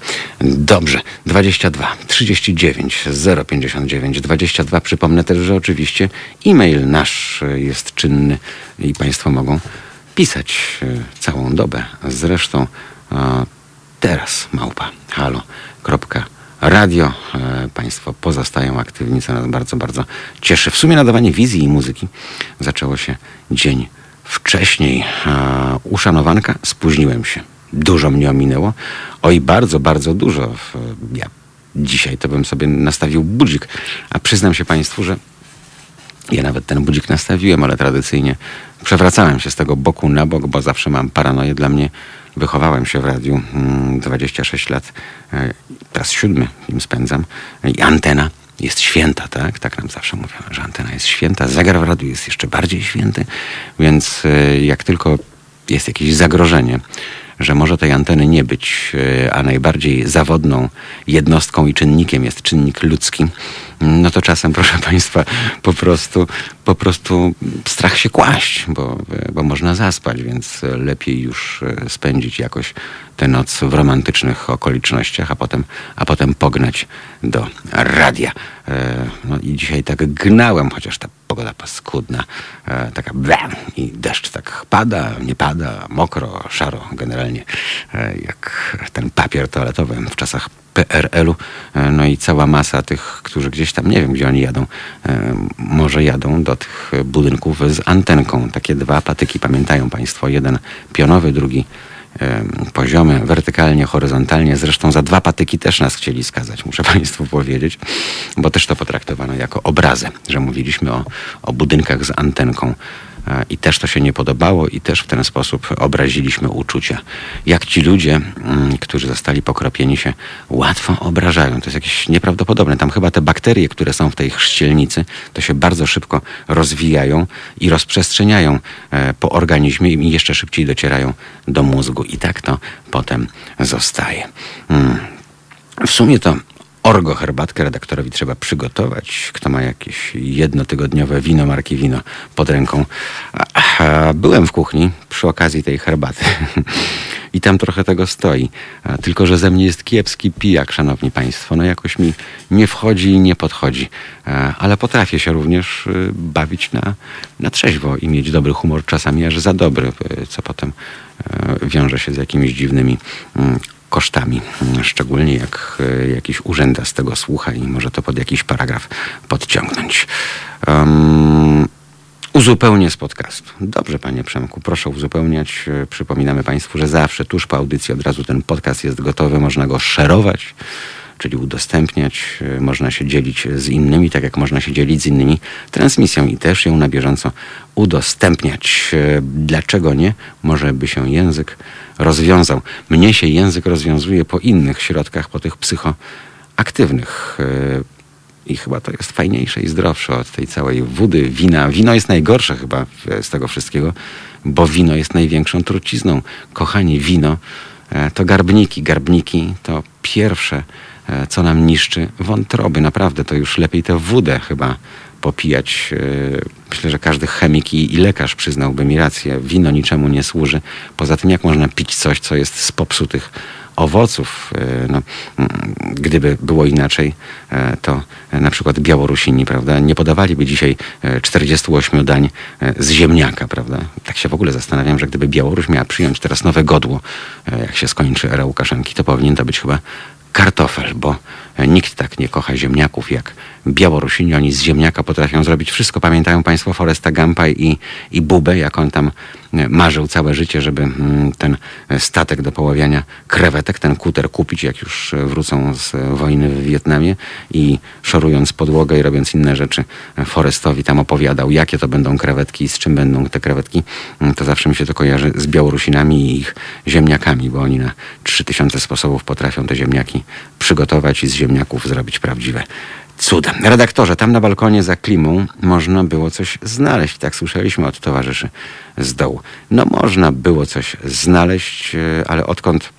Dobrze, 22 39 059 22. Przypomnę też, że oczywiście e-mail nasz jest czynny i Państwo mogą pisać e, całą dobę. Zresztą e, teraz małpa halo.radio. E, Państwo pozostają aktywni, co nas bardzo, bardzo cieszy. W sumie nadawanie wizji i muzyki zaczęło się dzień wcześniej. Uszanowanka, spóźniłem się. Dużo mnie ominęło. Oj, bardzo, bardzo dużo. Ja dzisiaj to bym sobie nastawił budzik, a przyznam się Państwu, że ja nawet ten budzik nastawiłem, ale tradycyjnie przewracałem się z tego boku na bok, bo zawsze mam paranoję. Dla mnie wychowałem się w radiu mm, 26 lat, e, teraz siódmy im spędzam i antena jest święta, tak? Tak nam zawsze mówią, że antena jest święta. Zegar w radiu jest jeszcze bardziej święty, więc e, jak tylko jest jakieś zagrożenie że może tej anteny nie być, e, a najbardziej zawodną jednostką i czynnikiem jest czynnik ludzki, no to czasem, proszę Państwa, po prostu, po prostu strach się kłaść, bo, bo można zaspać, więc lepiej już e, spędzić jakoś tę noc w romantycznych okolicznościach, a potem, a potem pognać do radia. E, no i dzisiaj tak gnałem, chociaż ta pogoda paskudna, e, taka blam, i deszcz tak pada, nie pada, mokro, szaro generalnie, jak ten papier toaletowy w czasach PRL-u. E, no i cała masa tych, którzy gdzieś tam, nie wiem gdzie oni jadą, e, może jadą do tych budynków z antenką. Takie dwa patyki, pamiętają Państwo, jeden pionowy, drugi e, poziomy, wertykalnie, horyzontalnie. Zresztą za dwa patyki też nas chcieli skazać, muszę Państwu powiedzieć, bo też to potraktowano jako obrazę, że mówiliśmy o, o budynkach z antenką. E, I też to się nie podobało, i też w ten sposób obraziliśmy uczucia. Jak ci ludzie, mm, którzy zostali pokropieni, się łatwo obrażają. To jest jakieś nieprawdopodobne. Tam chyba te bakterie, które są w tej chrzcielnicy, to się bardzo szybko rozwijają i rozprzestrzeniają e, po organizmie i jeszcze szybciej docierają do mózgu. I tak to potem zostaje. Mm. W sumie to Orgo herbatkę redaktorowi trzeba przygotować. Kto ma jakieś jednotygodniowe wino, marki wino pod ręką. Byłem w kuchni przy okazji tej herbaty. I tam trochę tego stoi. Tylko, że ze mnie jest kiepski pijak, szanowni państwo. No jakoś mi nie wchodzi i nie podchodzi. Ale potrafię się również y, bawić na, na trzeźwo i mieć dobry humor, czasami aż za dobry, y, co potem y, wiąże się z jakimiś dziwnymi mm, kosztami, szczególnie jak e, jakiś urzęda z tego słucha i może to pod jakiś paragraf podciągnąć. Um, Uzupełnię z podcastu. Dobrze, panie Przemku, proszę uzupełniać. E, przypominamy państwu, że zawsze tuż po audycji od razu ten podcast jest gotowy, można go szerować, czyli udostępniać, e, można się dzielić z innymi, tak jak można się dzielić z innymi transmisją i też ją na bieżąco udostępniać. Dlaczego nie? Może by się język rozwiązał. Mnie się język rozwiązuje po innych środkach, po tych psychoaktywnych. E, I chyba to jest fajniejsze i zdrowsze od tej całej wody, wina. Wino jest najgorsze chyba z tego wszystkiego, bo wino jest największą trucizną. Kochani, wino e, to garbniki. Garbniki to pierwsze, e, co nam niszczy wątroby. Naprawdę to już lepiej tę wódę chyba popijać. E, myślę, że każdy chemik i, lekarz przyznałby mi rację. Wino niczemu nie służy. Poza tym, jak można pić coś, co jest z popsutych owoców. E, no, mm, gdyby było inaczej, e, to na przykład Białorusini, prawda, nie podawaliby dzisiaj 48 dań z ziemniaka, prawda. Tak się w ogóle zastanawiam, że gdyby Białoruś miała przyjąć teraz nowe godło, jak się skończy era Łukaszenki, to powinien to być chyba kartofel, bo nikt tak nie kocha ziemniaków jak Białorusini. Oni z ziemniaka potrafią zrobić wszystko. Pamiętają Państwo Foresta Gampa i, i Bubę, jak on tam e, marzył całe życie, żeby mm, ten statek do poławiania krewetek, ten kuter kupić, jak już wrócą z wojny w Wietnamie i szorując podłogę i robiąc inne rzeczy, Forestowi tam opowiadał, jakie to będą krewetki i z czym będą te krewetki. Mm, to zawsze mi się to kojarzy z Białorusinami i ich ziemniakami, bo oni na 3000 sposobów potrafią te ziemniaki przygotować i z ziemniaków zrobić prawdziwe cuda. Redaktorze, tam na balkonie za klimą można było coś znaleźć. Tak słyszeliśmy od towarzyszy z dołu. No można było coś znaleźć, e, ale odkąd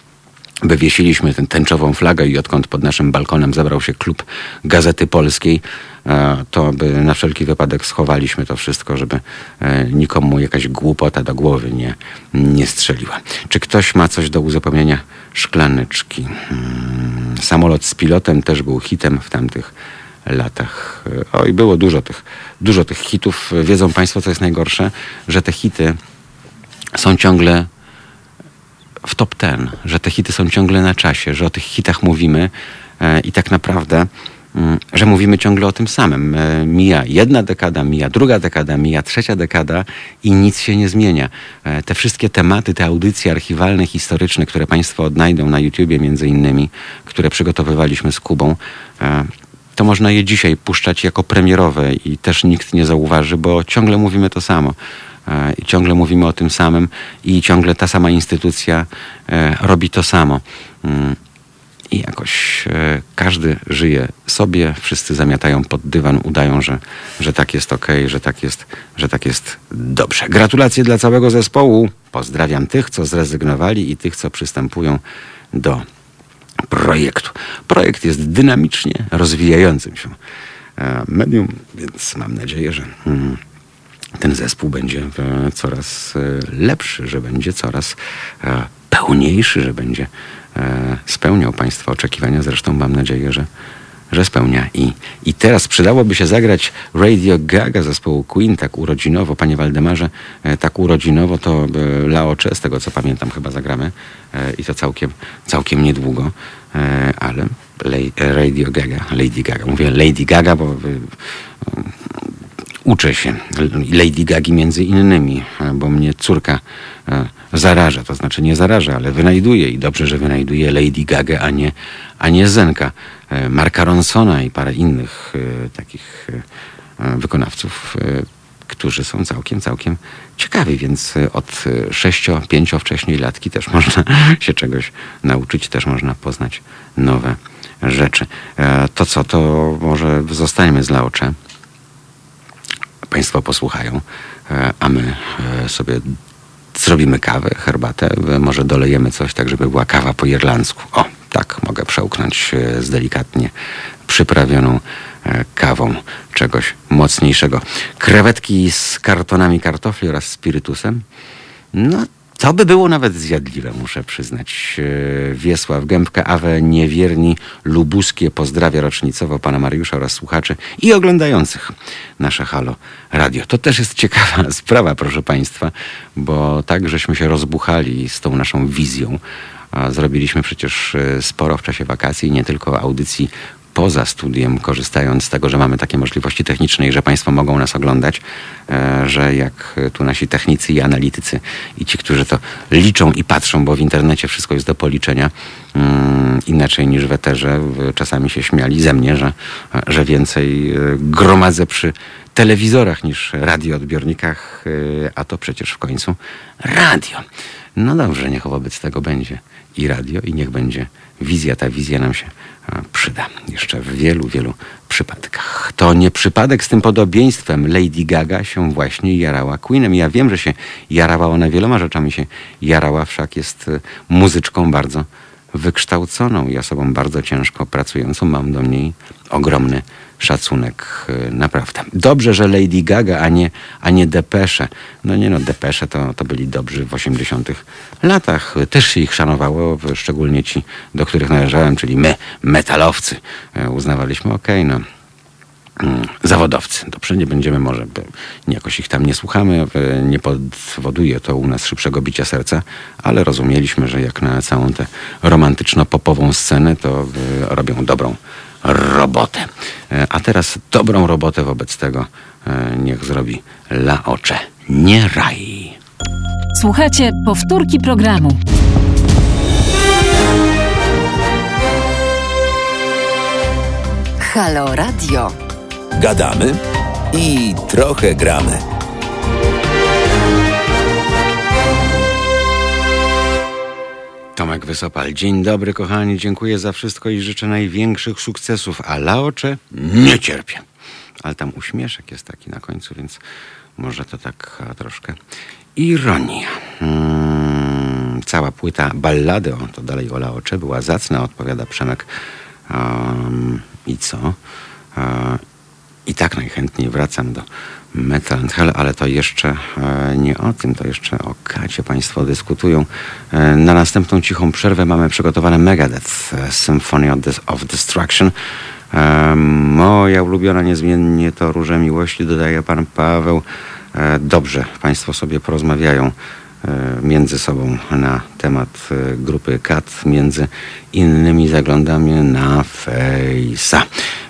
wywiesiliśmy tę tęczową flagę i odkąd pod naszym balkonem zebrał się klub Gazety Polskiej, e, to by na wszelki wypadek schowaliśmy to wszystko, żeby e, nikomu jakaś głupota do głowy nie, nie strzeliła. Czy ktoś ma coś do uzupełnienia? Szklaneczki. Hmm, samolot z pilotem też był hitem w tamtych latach. Oj, było dużo tych, dużo tych hitów. Wiedzą Państwo, co jest najgorsze? Że te hity są ciągle w top ten, że te hity są ciągle na czasie, że o tych hitach mówimy e, i tak naprawdę że mówimy ciągle o tym samym. E, mija jedna dekada, mija druga dekada, mija trzecia dekada i nic się nie zmienia. E, te wszystkie tematy, te audycje archiwalne, historyczne, które Państwo odnajdą na YouTubie między innymi, które przygotowywaliśmy z Kubą, to można je dzisiaj puszczać jako premierowe i też nikt nie zauważy, bo ciągle mówimy to samo. E, I ciągle mówimy o tym samym i ciągle ta sama instytucja e, robi to samo. I jakoś e, każdy żyje sobie, wszyscy zamiatają pod dywan, udają, że, że tak jest ok, że tak jest, że tak jest dobrze. Gratulacje dla całego zespołu. Pozdrawiam tych, co zrezygnowali i tych, co przystępują do projektu. Projekt jest dynamicznie rozwijającym się e, medium, więc mam nadzieję, że mm, ten zespół będzie e, coraz lepszy, że będzie coraz pełniejszy, że będzie spełniał Państwa oczekiwania. Zresztą mam nadzieję, że, że spełnia. I, I teraz przydałoby się zagrać Radio Gaga zespołu Queen, tak urodzinowo. Panie Waldemarze, tak urodzinowo to Laocze, z tego co pamiętam, chyba zagramy. I to całkiem, całkiem niedługo. Ale Radio Gaga, Lady Gaga. Mówię Lady Gaga, bo uczę się Lady Gagi między innymi, bo mnie córka e, zaraża, to znaczy nie zaraża, ale wynajduje i dobrze, że wynajduje Lady Gaga, a nie, a nie Zenka. E, Marka Ronsona i parę innych e, takich wykonawców, którzy są całkiem, całkiem ciekawi, więc od sześcio, pięcio wcześniej latki też można się czegoś nauczyć, też można poznać nowe rzeczy. To co, to może zostaniemy z Laocze. Państwo posłuchają, e, a my e, sobie zrobimy kawę, herbatę, może dolejemy coś tak, żeby była kawa po irlandzku. O, tak mogę przełknąć e, z delikatnie przyprawioną kawą czegoś mocniejszego. Krewetki z kartonami kartofli oraz spirytusem. No to by było nawet zjadliwe, muszę przyznać. E, Wiesław Gębka, Awe Niewierni, Lubuskie pozdrawia rocznicowo pana Mariusza oraz słuchaczy i oglądających nasze Halo Radio. To też jest ciekawa sprawa, proszę państwa, bo tak żeśmy się rozbuchali z tą naszą wizją. Zrobiliśmy przecież e, sporo w czasie wakacji, nie tylko audycji poza studiem, korzystając z tego, że mamy takie możliwości techniczne i że Państwo mogą nas oglądać, e, że jak tu nasi technicy i analitycy i ci, którzy to liczą i patrzą, bo w internecie wszystko jest do policzenia, mm, inaczej niż w eterze, czasami się śmiali ze mnie, że, że więcej e, gromadzę przy telewizorach niż radioodbiornikach, e, a to przecież w końcu radio. No dobrze, niech wobec tego będzie i radio i niech będzie wizja. Ta wizja nam się przyda jeszcze w wielu, wielu przypadkach. To nie przypadek z tym podobieństwem Lady Gaga się właśnie jarała Queenem. Ja wiem, że się jarała ona wieloma rzeczami się jarała, wszak jest e, muzyczką bardzo wykształconą i osobą bardzo ciężko pracującą. Mam do niej ogromny szacunek e, naprawdę. Dobrze, że Lady Gaga, a nie, a nie Depesze. No nie no, Depesze to, to byli dobrzy w 80 latach. Też się ich szanowało, szczególnie ci, do których należałem, czyli my, metalowcy. E, uznawaliśmy, okej, okay, no mm, zawodowcy. Dobrze, nie będziemy może, jakoś ich tam nie słuchamy, e, nie powoduje to u nas szybszego bicia serca, ale rozumieliśmy, że jak na całą tę romantyczno-popową scenę, to robią dobrą robotę. E, a teraz dobrą robotę wobec tego e, niech zrobi La Ocze, nie raj. Słuchajcie powtórki programu. Halo Radio. Gadamy i trochę gramy. Tomek Wysopal. Dzień dobry, kochani. Dziękuję za wszystko i życzę największych sukcesów. A Laocze nie cierpię. Ale tam uśmieszek jest taki na końcu, więc może to tak troszkę ironia. Hmm, cała płyta ballady, o to dalej o Laocze, była zacna, odpowiada Przemek. Um, I co? Um, I tak najchętniej wracam do Metal and Hell, ale to jeszcze e, nie o tym, to jeszcze o Kacie Państwo dyskutują. E, na następną cichą przerwę mamy przygotowane Megadeth e, Symphony of Destruction. Moja ulubiona niezmiennie to Róże Miłości, dodaje Pan Paweł. Dobrze, Państwo sobie porozmawiają między sobą na temat e, grupy KAT, między innymi zaglądamy na Fejsa.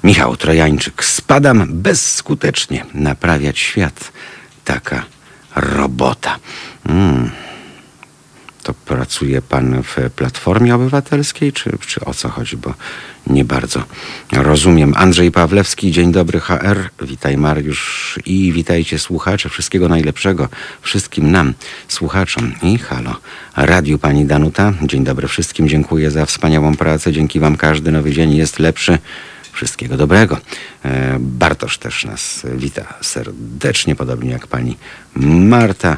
Michał Trojańczyk, spadam bezskutecznie naprawiać świat. Taka robota. Mm. To pracuje pan w Platformie Obywatelskiej, czy, czy o co chodzi? Bo nie bardzo rozumiem. Andrzej Pawlewski, dzień dobry HR. Witaj Mariusz i witajcie słuchacze. Wszystkiego najlepszego wszystkim nam, słuchaczom i halo. Radiu pani Danuta. Dzień dobry wszystkim. Dziękuję za wspaniałą pracę. Dzięki wam każdy nowy dzień jest lepszy. Wszystkiego dobrego. E, Bartosz też nas wita serdecznie, podobnie jak pani Marta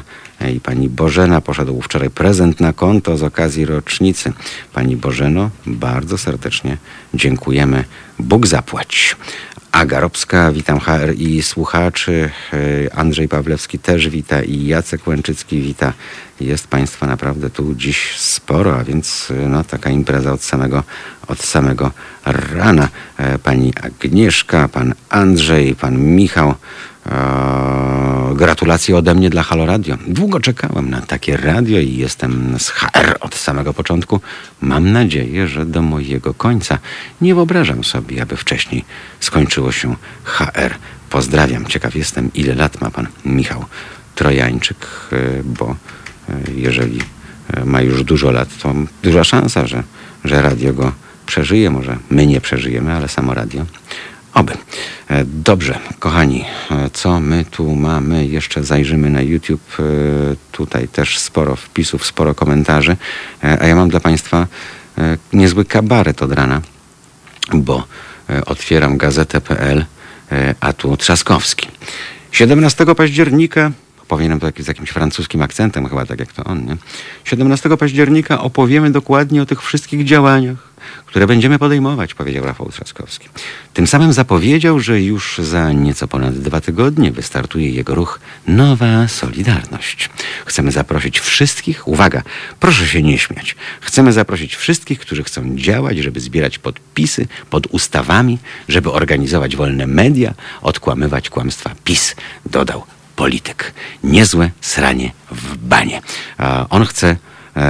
i pani Bożena. Poszedł wczoraj prezent na konto z okazji rocznicy. Pani Bożeno, bardzo serdecznie dziękujemy. Bóg zapłać. Aga Robska, witam HR i słuchaczy. Andrzej Pawlewski też wita i Jacek Łęczycki wita. Jest Państwa naprawdę tu dziś sporo, a więc e, no, taka impreza od samego, od samego rana. E, Pani Agnieszka, pan Andrzej, pan Michał. Eee, Gratulacje ode mnie dla Halo Radio. Długo czekałem na takie radio i jestem z HR od samego początku. Mam nadzieję, że do mojego końca. Nie wyobrażam sobie, aby wcześniej skończyło się HR. Pozdrawiam. Ciekaw jestem, ile lat ma pan Michał Trojańczyk, e, bo e, jeżeli e, ma już dużo lat, to duża szansa, że, że radio go przeżyje. Może my nie przeżyjemy, ale samo radio. Oby. E, Dobrze, kochani, e, co my tu mamy? Jeszcze zajrzymy na YouTube. E, Tutaj też sporo wpisów, sporo komentarzy. A ja mam dla Państwa niezły kabaret od rana, bo otwieram gazetę.pl, a tu Trzaskowski. 17 października Powinienem to z jakimś francuskim akcentem, chyba tak jak to on, nie? 17 października opowiemy dokładnie o tych wszystkich działaniach, które będziemy podejmować, powiedział Rafał Trzaskowski. Tym samym zapowiedział, że już za nieco ponad dwa tygodnie wystartuje jego ruch Nowa Solidarność. Chcemy zaprosić wszystkich, uwaga, proszę się nie śmiać, chcemy zaprosić wszystkich, którzy chcą działać, żeby zbierać podpisy pod ustawami, żeby organizować wolne media, odkłamywać kłamstwa PiS, dodał polityk. Niezłe sranie w banie. On chce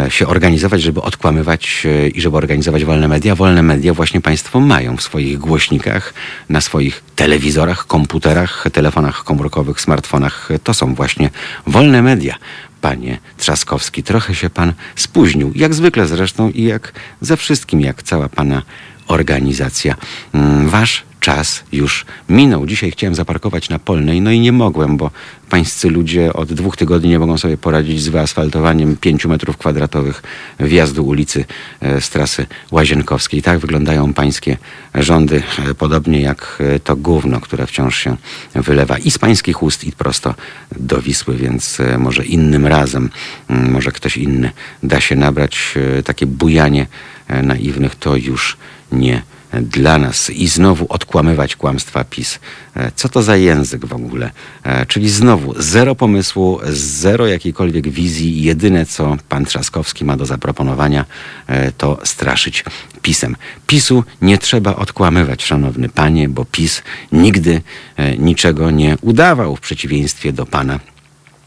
się organizować, żeby odkłamywać e, i żeby organizować wolne media. Wolne media właśnie państwo mają w swoich głośnikach, na swoich telewizorach, komputerach, telefonach komórkowych, smartfonach. To są właśnie wolne media. Panie Trzaskowski, trochę się pan spóźnił, jak zwykle zresztą i jak ze wszystkim, jak cała pana organizacja. Mm, Wasz czas już minął. Dzisiaj chciałem zaparkować na Polnej, no i nie mogłem, bo pańscy ludzie od dwóch tygodni nie mogą sobie poradzić z wyasfaltowaniem pięciu metrów kwadratowych wjazdu ulicy e, z trasy Łazienkowskiej. Tak wyglądają pańskie rządy, e, podobnie jak e, to gówno, które wciąż się wylewa i z pańskich ust, i prosto do Wisły, więc może innym razem, mm, może ktoś inny da się nabrać takie bujanie naiwnych, to już nie dla nas i znowu odkłamywać kłamstwa PiS. E, Co to za język w ogóle? E, Czyli znowu zero pomysłu, zero jakiejkolwiek wizji. Jedyne, co pan Trzaskowski ma do zaproponowania, e, to straszyć PiSem. PiSu nie trzeba odkłamywać, szanowny panie, bo PiS nigdy niczego nie udawał w przeciwieństwie do pana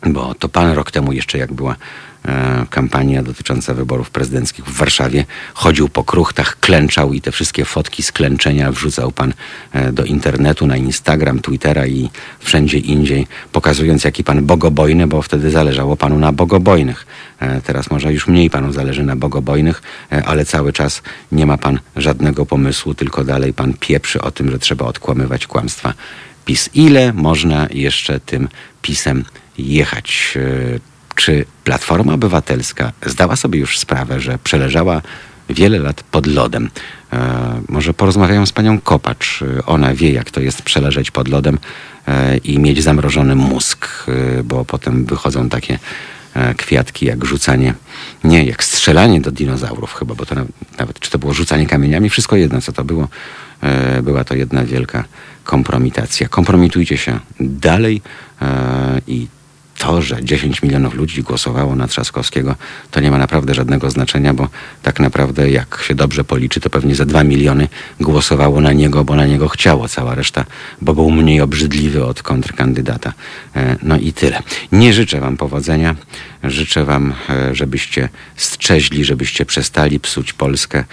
bo to pan rok temu jeszcze jak była kampania dotycząca wyborów prezydenckich w Warszawie, chodził po kruchtach, klęczał i te wszystkie fotki z klęczenia wrzucał pan e, do internetu, na Instagram, Twittera i wszędzie indziej, pokazując jaki pan bogobojny, bo wtedy zależało panu na bogobojnych. E, teraz może już mniej panu zależy na bogobojnych, e, ale cały czas nie ma pan żadnego pomysłu, tylko dalej pan pieprzy o tym, że trzeba odkłamywać kłamstwa PiS. Ile można jeszcze tym PiSem jechać? Czy Platforma Obywatelska zdała sobie już sprawę, że przeleżała wiele lat pod lodem? E, Może porozmawiają z panią Kopacz. E, Ona wie, jak to jest przeleżeć pod lodem e, i mieć zamrożony mózg, e, bo potem wychodzą takie e, kwiatki jak rzucanie, nie, jak strzelanie do dinozaurów chyba, bo to na- nawet, czy to było rzucanie kamieniami, wszystko jedno, co to było. E, Była to jedna wielka kompromitacja. Kompromitujcie się dalej i to, że 10 milionów ludzi głosowało na Trzaskowskiego, to nie ma naprawdę żadnego znaczenia, bo tak naprawdę jak się dobrze policzy, to pewnie za 2 miliony głosowało na niego, bo na niego chciało cała reszta, bo był mniej obrzydliwy od kontrkandydata. E, No i tyle. Nie życzę wam powodzenia. Życzę wam, e, żebyście strzeźli, żebyście przestali psuć Polskę,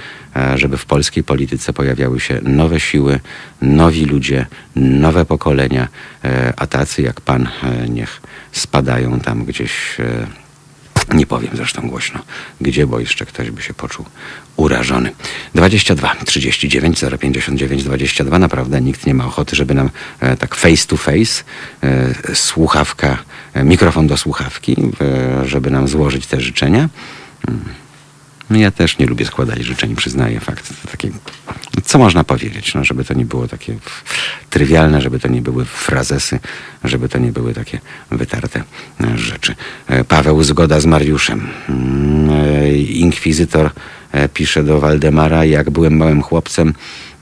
żeby w polskiej polityce pojawiały się nowe siły, nowi ludzie, nowe pokolenia, e, a tacy jak pan e, niech spadają tam gdzieś e, Nie powiem zresztą głośno, gdzie, bo jeszcze ktoś by się poczuł urażony. 22 39 059 22. Naprawdę nikt nie ma ochoty, żeby nam e, tak face to face e, słuchawka, e, mikrofon do słuchawki, e, żeby nam złożyć te życzenia. Ja też nie lubię składać życzeń, przyznaję fakt. Takie, co można powiedzieć, no, żeby to nie było takie trywialne, żeby to nie były frazesy, żeby to nie były takie wytarte e, rzeczy. E, Paweł zgoda z Mariuszem. Mm, e, Inkwizytor pisze do Waldemara, jak byłem małym chłopcem,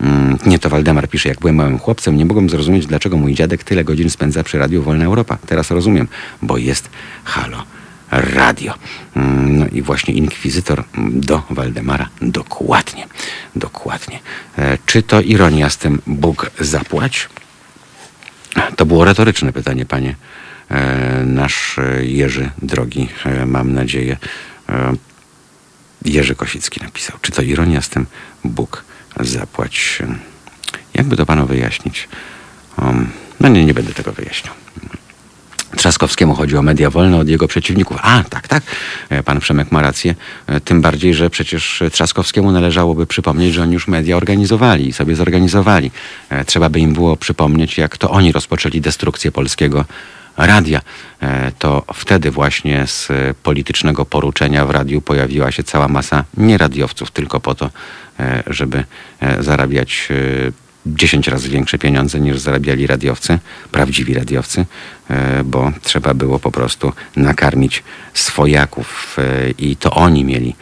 mm, nie to Waldemar pisze, jak byłem małym chłopcem, nie mogłem zrozumieć, dlaczego mój dziadek tyle godzin spędza przy Radiu Wolna Europa. Teraz rozumiem, bo jest halo radio. Mm, No i właśnie inkwizytor do Waldemara. Dokładnie, dokładnie. E, Czy to ironia z tym Bóg zapłać? To było retoryczne pytanie, panie e, nasz Jerzy drogi, e, mam nadzieję. Jerzy Kosicki napisał. Czy to ironia z tym Bóg zapłać? Jakby to panu wyjaśnić? Um, no nie, nie będę tego wyjaśniał. Trzaskowskiemu chodzi o media wolne od jego przeciwników. A, tak, tak, e, pan Przemek ma rację. E, Tym bardziej, że przecież Trzaskowskiemu należałoby przypomnieć, że oni już media organizowali i sobie zorganizowali. E, Trzeba by im było przypomnieć, jak to oni rozpoczęli destrukcję polskiego radia. To wtedy właśnie z politycznego poruczenia w radiu pojawiła się cała masa nieradiowców, tylko po to, żeby zarabiać 10 razy większe pieniądze niż zarabiali radiowcy, prawdziwi radiowcy, e, bo trzeba było po prostu nakarmić swojaków e, i to oni mieli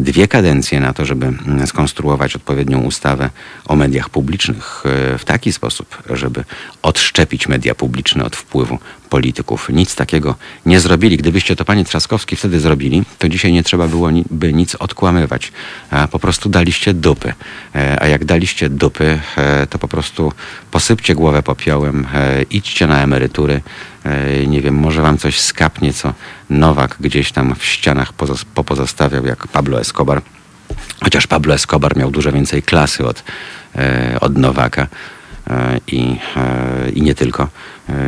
dwie kadencje na to, żeby skonstruować odpowiednią ustawę o mediach publicznych e, w taki sposób, żeby odszczepić media publiczne od wpływu polityków. Nic takiego nie zrobili. Gdybyście to, panie Trzaskowski, wtedy zrobili, to dzisiaj nie trzeba było ni- by nic odkłamywać. Po prostu daliście dupy. E, A jak daliście dupy, e, to po prostu posypcie głowę popiołem, idźcie na emerytury. E, Nie wiem, może wam coś skapnie, co Nowak gdzieś tam w ścianach pozos- popozostawiał, jak Pablo Escobar. Chociaż Pablo Escobar miał dużo więcej klasy od, e, od Nowaka e, i, i nie tylko.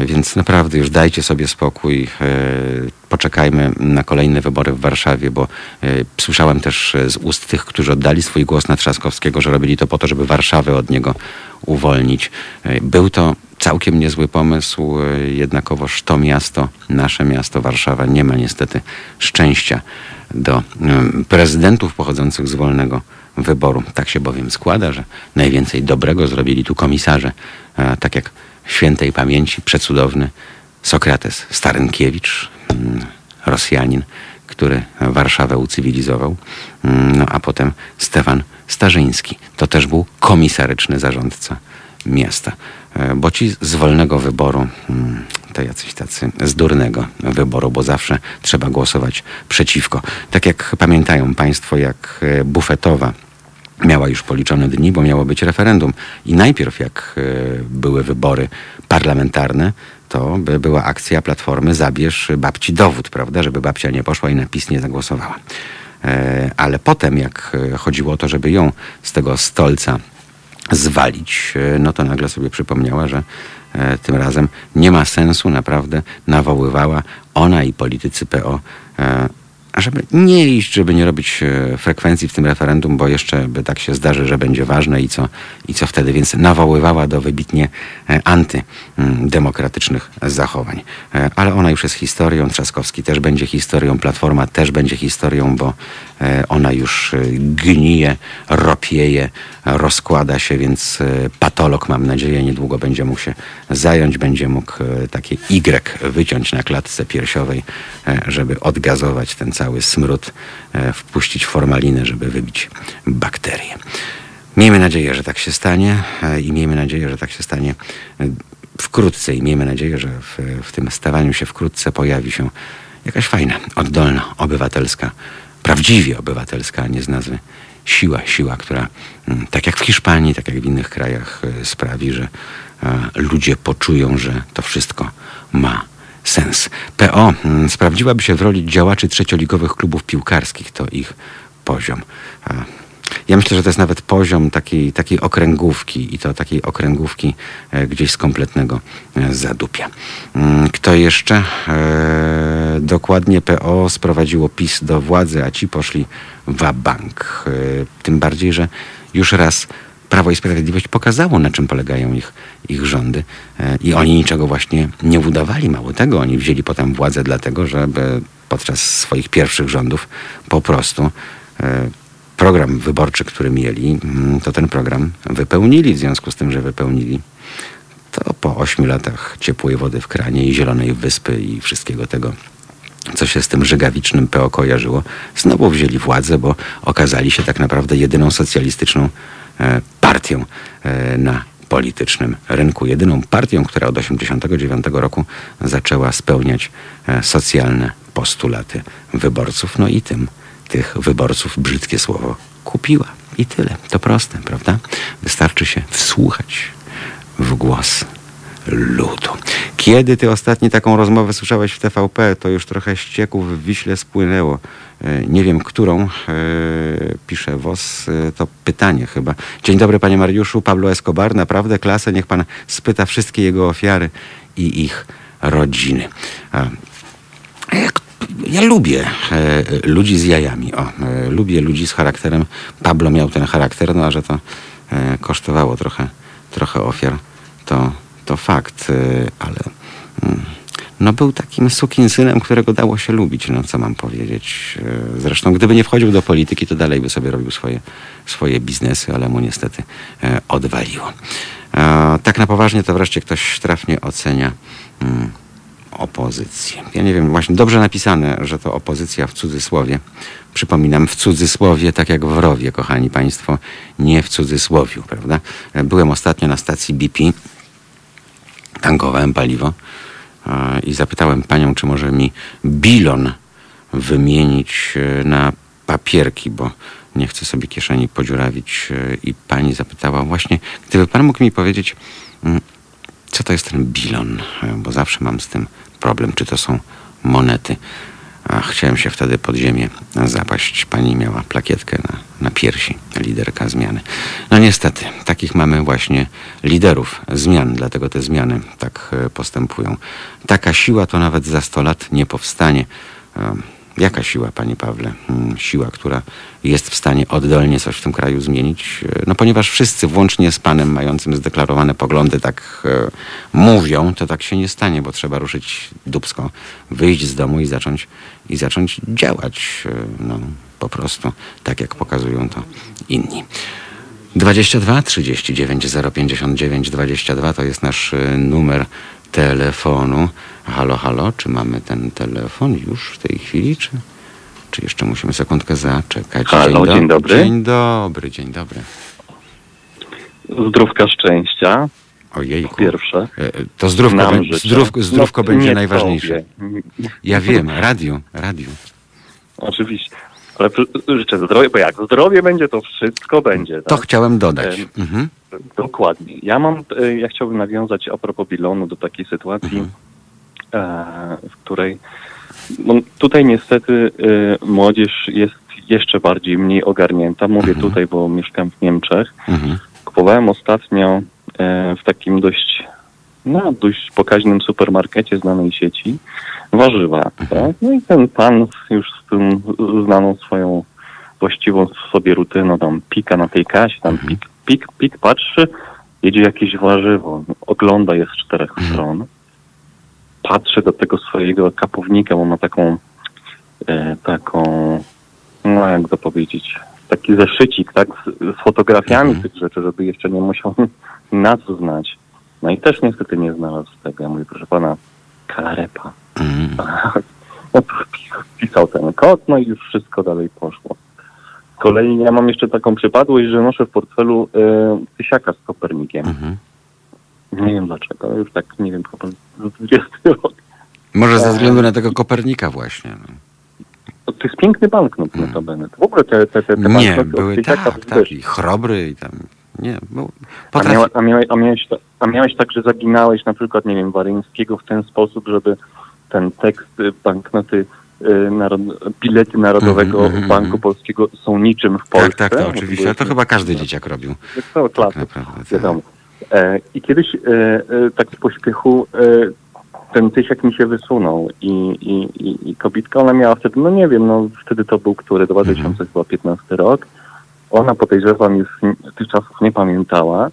Więc naprawdę już dajcie sobie spokój. Poczekajmy na kolejne wybory w Warszawie, bo słyszałem też z ust tych, którzy oddali swój głos na Trzaskowskiego, że robili to po to, żeby Warszawę od niego uwolnić. Był to całkiem niezły pomysł, jednakowoż to miasto, nasze miasto Warszawa nie ma niestety szczęścia do prezydentów pochodzących z wolnego wyboru. Tak się bowiem składa, że najwięcej dobrego zrobili tu komisarze, tak jak świętej pamięci przecudowny Sokrates Starynkiewicz, mm, Rosjanin, który Warszawę ucywilizował, Mm, no a potem Stefan Starzyński. To też był komisaryczny zarządca miasta. E, Bo ci z wolnego wyboru, mm, to jacyś tacy z durnego wyboru, bo zawsze trzeba głosować przeciwko. Tak jak pamiętają Państwo, jak e, bufetowa miała już policzone dni, bo miało być referendum. I najpierw, jak e, były wybory parlamentarne, to by była akcja Platformy Zabierz babci dowód, prawda, żeby babcia nie poszła i na PiS nie zagłosowała. Ale potem, jak chodziło o to, żeby ją z tego stolca zwalić, e, no to nagle sobie przypomniała, że e, tym razem nie ma sensu, naprawdę nawoływała ona i politycy PO, e, żeby nie iść, żeby nie robić frekwencji w tym referendum, bo jeszcze by tak się zdarzy, że będzie ważne i co, i co wtedy. Więc nawoływała do wybitnie antydemokratycznych zachowań. Ale ona już jest historią, Trzaskowski też będzie historią, Platforma też będzie historią, bo ona już e, gnije, ropieje, rozkłada się, więc e, patolog, mam nadzieję, niedługo będzie mógł się zająć, będzie mógł e, takie Y wyciąć na klatce piersiowej, e, żeby odgazować ten cały smród, e, wpuścić formalinę, żeby wybić bakterie. Miejmy nadzieję, że tak się stanie e, i miejmy nadzieję, że tak się stanie e, wkrótce i miejmy nadzieję, że w, w tym stawaniu się wkrótce pojawi się jakaś fajna, oddolna, obywatelska, prawdziwie obywatelska, a nie z nazwy siła, siła, która mm, tak jak w Hiszpanii, tak jak w innych krajach e, sprawi, że e, ludzie poczują, że to wszystko ma sens. PO mm, sprawdziłaby się w roli działaczy trzecioligowych klubów piłkarskich. To ich poziom. Ja myślę, że to jest nawet poziom takiej, takiej okręgówki i to takiej okręgówki e, gdzieś z kompletnego e, zadupia. Mm, Kto jeszcze? E, dokładnie PO sprowadziło PiS do władzy, a ci poszli w bank. Tym bardziej, że już raz Prawo i Sprawiedliwość pokazało, na czym polegają ich, ich rządy. I oni niczego właśnie nie udawali. Mało tego, oni wzięli potem władzę dlatego, żeby podczas swoich pierwszych rządów po prostu program wyborczy, który mieli, mm, to ten program wypełnili. W związku z tym, że wypełnili, to po ośmiu latach ciepłej wody w kranie i zielonej wyspy i wszystkiego tego, co się z tym żygawicznym PO kojarzyło, znowu wzięli władzę, bo okazali się tak naprawdę jedyną socjalistyczną e, partią e, na politycznym rynku. Jedyną partią, która od 1989 roku zaczęła spełniać e, socjalne postulaty wyborców. No i tym tych wyborców brzydkie słowo kupiła. I tyle. To proste, prawda? Wystarczy się wsłuchać w głos ludu. Kiedy ty ostatni taką rozmowę słyszałeś w TVP, to już trochę ścieków w Wiśle spłynęło. E, nie wiem, którą, e, pisze WOS, e, to pytanie chyba. Dzień dobry, panie Mariuszu. Pablo Escobar, naprawdę klasę. Niech pan spyta wszystkie jego ofiary i ich rodziny. Jak ja lubię e, ludzi z jajami. O, e, lubię ludzi z charakterem. Pablo miał ten charakter, no a że to e, kosztowało trochę, trochę ofiar, to, to fakt, e, ale mm, no był takim sukinsynem, którego dało się lubić, no co mam powiedzieć. E, zresztą gdyby nie wchodził do polityki, to dalej by sobie robił swoje, swoje biznesy, ale mu niestety e, odwaliło. Tak na poważnie to wreszcie ktoś trafnie ocenia mm, opozycję. Ja nie wiem, właśnie dobrze napisane, że to opozycja w cudzysłowie. Przypominam, w cudzysłowie, tak jak w rowie, kochani Państwo, nie w cudzysłowiu, prawda? Byłem ostatnio na stacji BP, tankowałem paliwo e, i zapytałem panią, czy może mi bilon wymienić e, na papierki, bo nie chcę sobie kieszeni podziurawić. E, I pani zapytała właśnie, gdyby pan mógł mi powiedzieć, mm, co to jest ten bilon, bo zawsze mam z tym problem, czy to są monety. A chciałem się wtedy pod ziemię zapaść. Pani miała plakietkę na, na piersi, liderka zmiany. No niestety, takich mamy właśnie liderów zmian, dlatego te zmiany tak e, postępują. Taka siła to nawet za 100 lat nie powstanie. Jaka siła, panie Pawle? Hmm, siła, która jest w stanie oddolnie coś w tym kraju zmienić? E, no ponieważ wszyscy, włącznie z panem mającym zdeklarowane poglądy, tak e, mówią, to tak się nie stanie, bo trzeba ruszyć dubsko, wyjść z domu i zacząć, i zacząć działać. E, no po prostu, tak jak pokazują to inni. 22 39 059 22 to jest nasz e, numer telefonu. Halo, halo, czy mamy ten telefon już w tej chwili, czy, czy jeszcze musimy sekundkę zaczekać? Halo, dzień, do- dobry. Dzień dobry, dzień dobry. Zdrówka szczęścia, Ojej, pierwsze. E, To zdrówko, bę- życzę. zdrówko, No, będzie nie najważniejsze. tobie. Ja wiem, radio, radio. Oczywiście. Ale życzę zdrowia, bo jak zdrowie będzie, to wszystko będzie. To Tak? chciałem dodać. Mhm. Dokładnie. Ja mam, e, ja chciałbym nawiązać a propos bilonu do takiej sytuacji, Mhm. E, w której no, tutaj niestety e, młodzież jest jeszcze bardziej mniej ogarnięta. Mówię Mhm. tutaj, bo mieszkam w Niemczech. Mhm. Kupowałem ostatnio e, w takim dość, no, dość pokaźnym supermarkecie znanej sieci warzywa. Tak? No i ten pan już z tym znaną swoją właściwą sobie rutyną tam pika na tej kasie, tam pik, pik, pik, patrzy, jedzie jakieś warzywo, ogląda je z czterech stron, patrzy do tego swojego kapownika, bo ma taką e, taką, no jak to powiedzieć, taki zeszycik, tak, z, z fotografiami tych rzeczy, żeby jeszcze nie musiał nas znać. No i też niestety nie znalazł tego. Ja mówię, proszę pana, kalarepa. Mhm. No to Pisał ten kod, no i już wszystko dalej poszło. Z kolei ja mam jeszcze taką przypadłość, że noszę w portfelu e, tysiaka z Kopernikiem. Mhm. Nie wiem dlaczego, ale już tak, nie wiem, chyba z 20 rok. Może ze E, względu na tego Kopernika właśnie. No. To jest piękny banknot Mm. notabene. W ogóle te, te, te, te Nie, banknoty od były tysiaka tak, tak, i chrobry i tam, nie, był, A, potrafi... miała, a, miałeś, a, miałeś, ta- a miałeś tak, że zaginałeś na przykład, nie wiem, Waryńskiego w ten sposób, żeby ten tekst y, banknoty, y, narod, bilety Narodowego Mhm, mhm, Banku mhm. Polskiego są niczym w Polsce. Tak, tak, to oczywiście, ale to chyba każdy dzieciak robił. To jest cała klasa, naprawdę, tak. wiadomo. E, I kiedyś e, e, tak z pośpiechu ten tysiak mi się wysunął i, i, i, i kobitka, ona miała wtedy, no nie wiem, no wtedy to był który, 2015 rok. Ona podejrzewam już tych czasów nie pamiętała.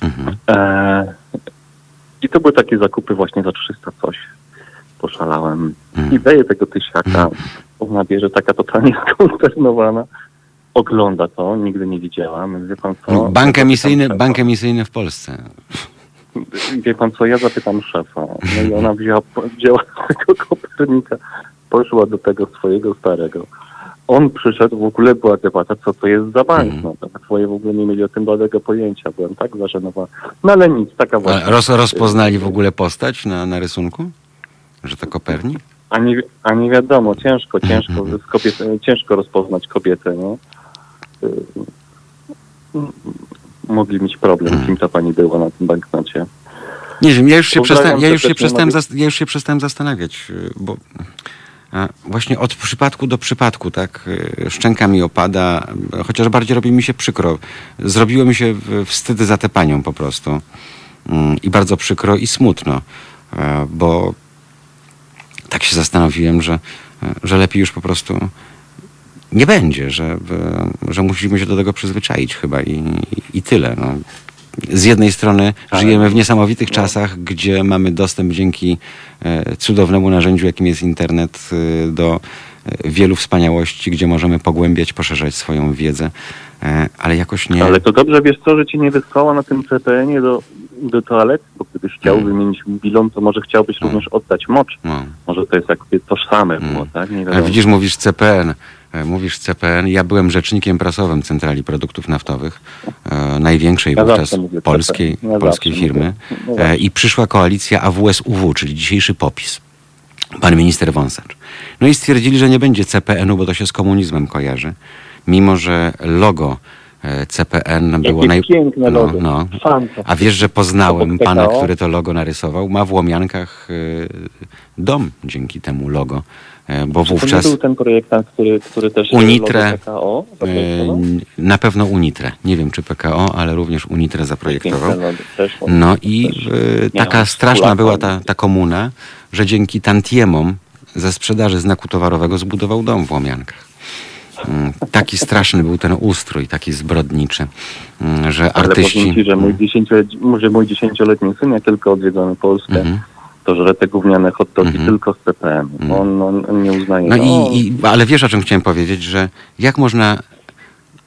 Mhm. E, I to były takie zakupy właśnie za 300 coś. Poszalałem. Mhm. I daję tego tysiaka. Ona bierze taka totalnie skonsternowana. Ogląda to, nigdy nie widziałam. Wie pan co? No, Bank emisyjny, zapytam bank szefa. emisyjny w Polsce. Wie pan co, ja zapytam szefa. No i ona wzięła, wzięła tego Kopernika, poszła do tego swojego starego. On przyszedł, w ogóle była debata, co to jest za bank. Mhm. No, tak swoje w ogóle nie mieli o tym bladego pojęcia. Byłem tak zażenowany. No ale nic, taka właśnie. A roz, rozpoznali w ogóle postać na, na rysunku? Że to Kopernik? A nie, a nie wiadomo, ciężko, ciężko, Mhm. z kobietę, ciężko rozpoznać kobietę, no. Y, Mogli mieć problem, kim ta pani była na tym banknocie. Nie wiem, ja już się, przestałem, ja już się, przestałem, ja już się przestałem zastanawiać, y, bo właśnie od przypadku do przypadku, tak, y, szczęka mi opada, chociaż bardziej robi mi się przykro. Zrobiło mi się wstyd za tę panią po prostu. Mm, I bardzo przykro i smutno, e, bo tak się zastanowiłem, że, e, że lepiej już po prostu nie będzie, że, e, że musimy się do tego przyzwyczaić chyba i, i tyle. No. Z jednej strony Tak. żyjemy w niesamowitych czasach, gdzie mamy dostęp dzięki e, cudownemu narzędziu, jakim jest internet, e, do wielu wspaniałości, gdzie możemy pogłębiać, poszerzać swoją wiedzę, ale jakoś nie... Ale to dobrze, wiesz co, że ci nie wysłała na tym CPN-ie do, do toalety, bo gdybyś chciał Mm. wymienić bilon, to może chciałbyś Mm. również oddać mocz. No. Może to jest jakby tożsame Mm. było, tak? Nie A wiadomo. widzisz, mówisz CPN. E, Mówisz CPN. Ja byłem rzecznikiem prasowym Centrali Produktów Naftowych, e, największej Ja wówczas mówię polskiej. Ja polskiej firmy. mówię. No E. I przyszła koalicja AWS-UW, czyli dzisiejszy POPIS. Pan minister Wąsacz. No i stwierdzili, że nie będzie CPN-u, bo to się z komunizmem kojarzy. Mimo, że logo CPN było Jakie naj... piękne no, logo. no. A wiesz, że poznałem pana, który to logo narysował. Ma w Łomiankach dom dzięki temu logo, bo Czy to wówczas... był ten projektant, który, który też Unitre. PKO? E, Na pewno Unitre. Nie wiem czy PKO, ale również Unitre zaprojektował. No i e, taka straszna była ta, ta komuna, że dzięki tantiemom ze sprzedaży znaku towarowego zbudował dom w Łomiankach. Mm, Taki straszny był ten ustrój, taki zbrodniczy, mm, że Ale powiem artyści... ci, że mój, dziesięcioletni, że mój dziesięcioletni syn, jak tylko odwiedzamy Polskę, Mhm. To żre te gówniane hot dogi Mhm. tylko z CPM. Mhm. On, on, on nie uznaje. No że, o, i, i, ale wiesz o czym chciałem powiedzieć, że jak można,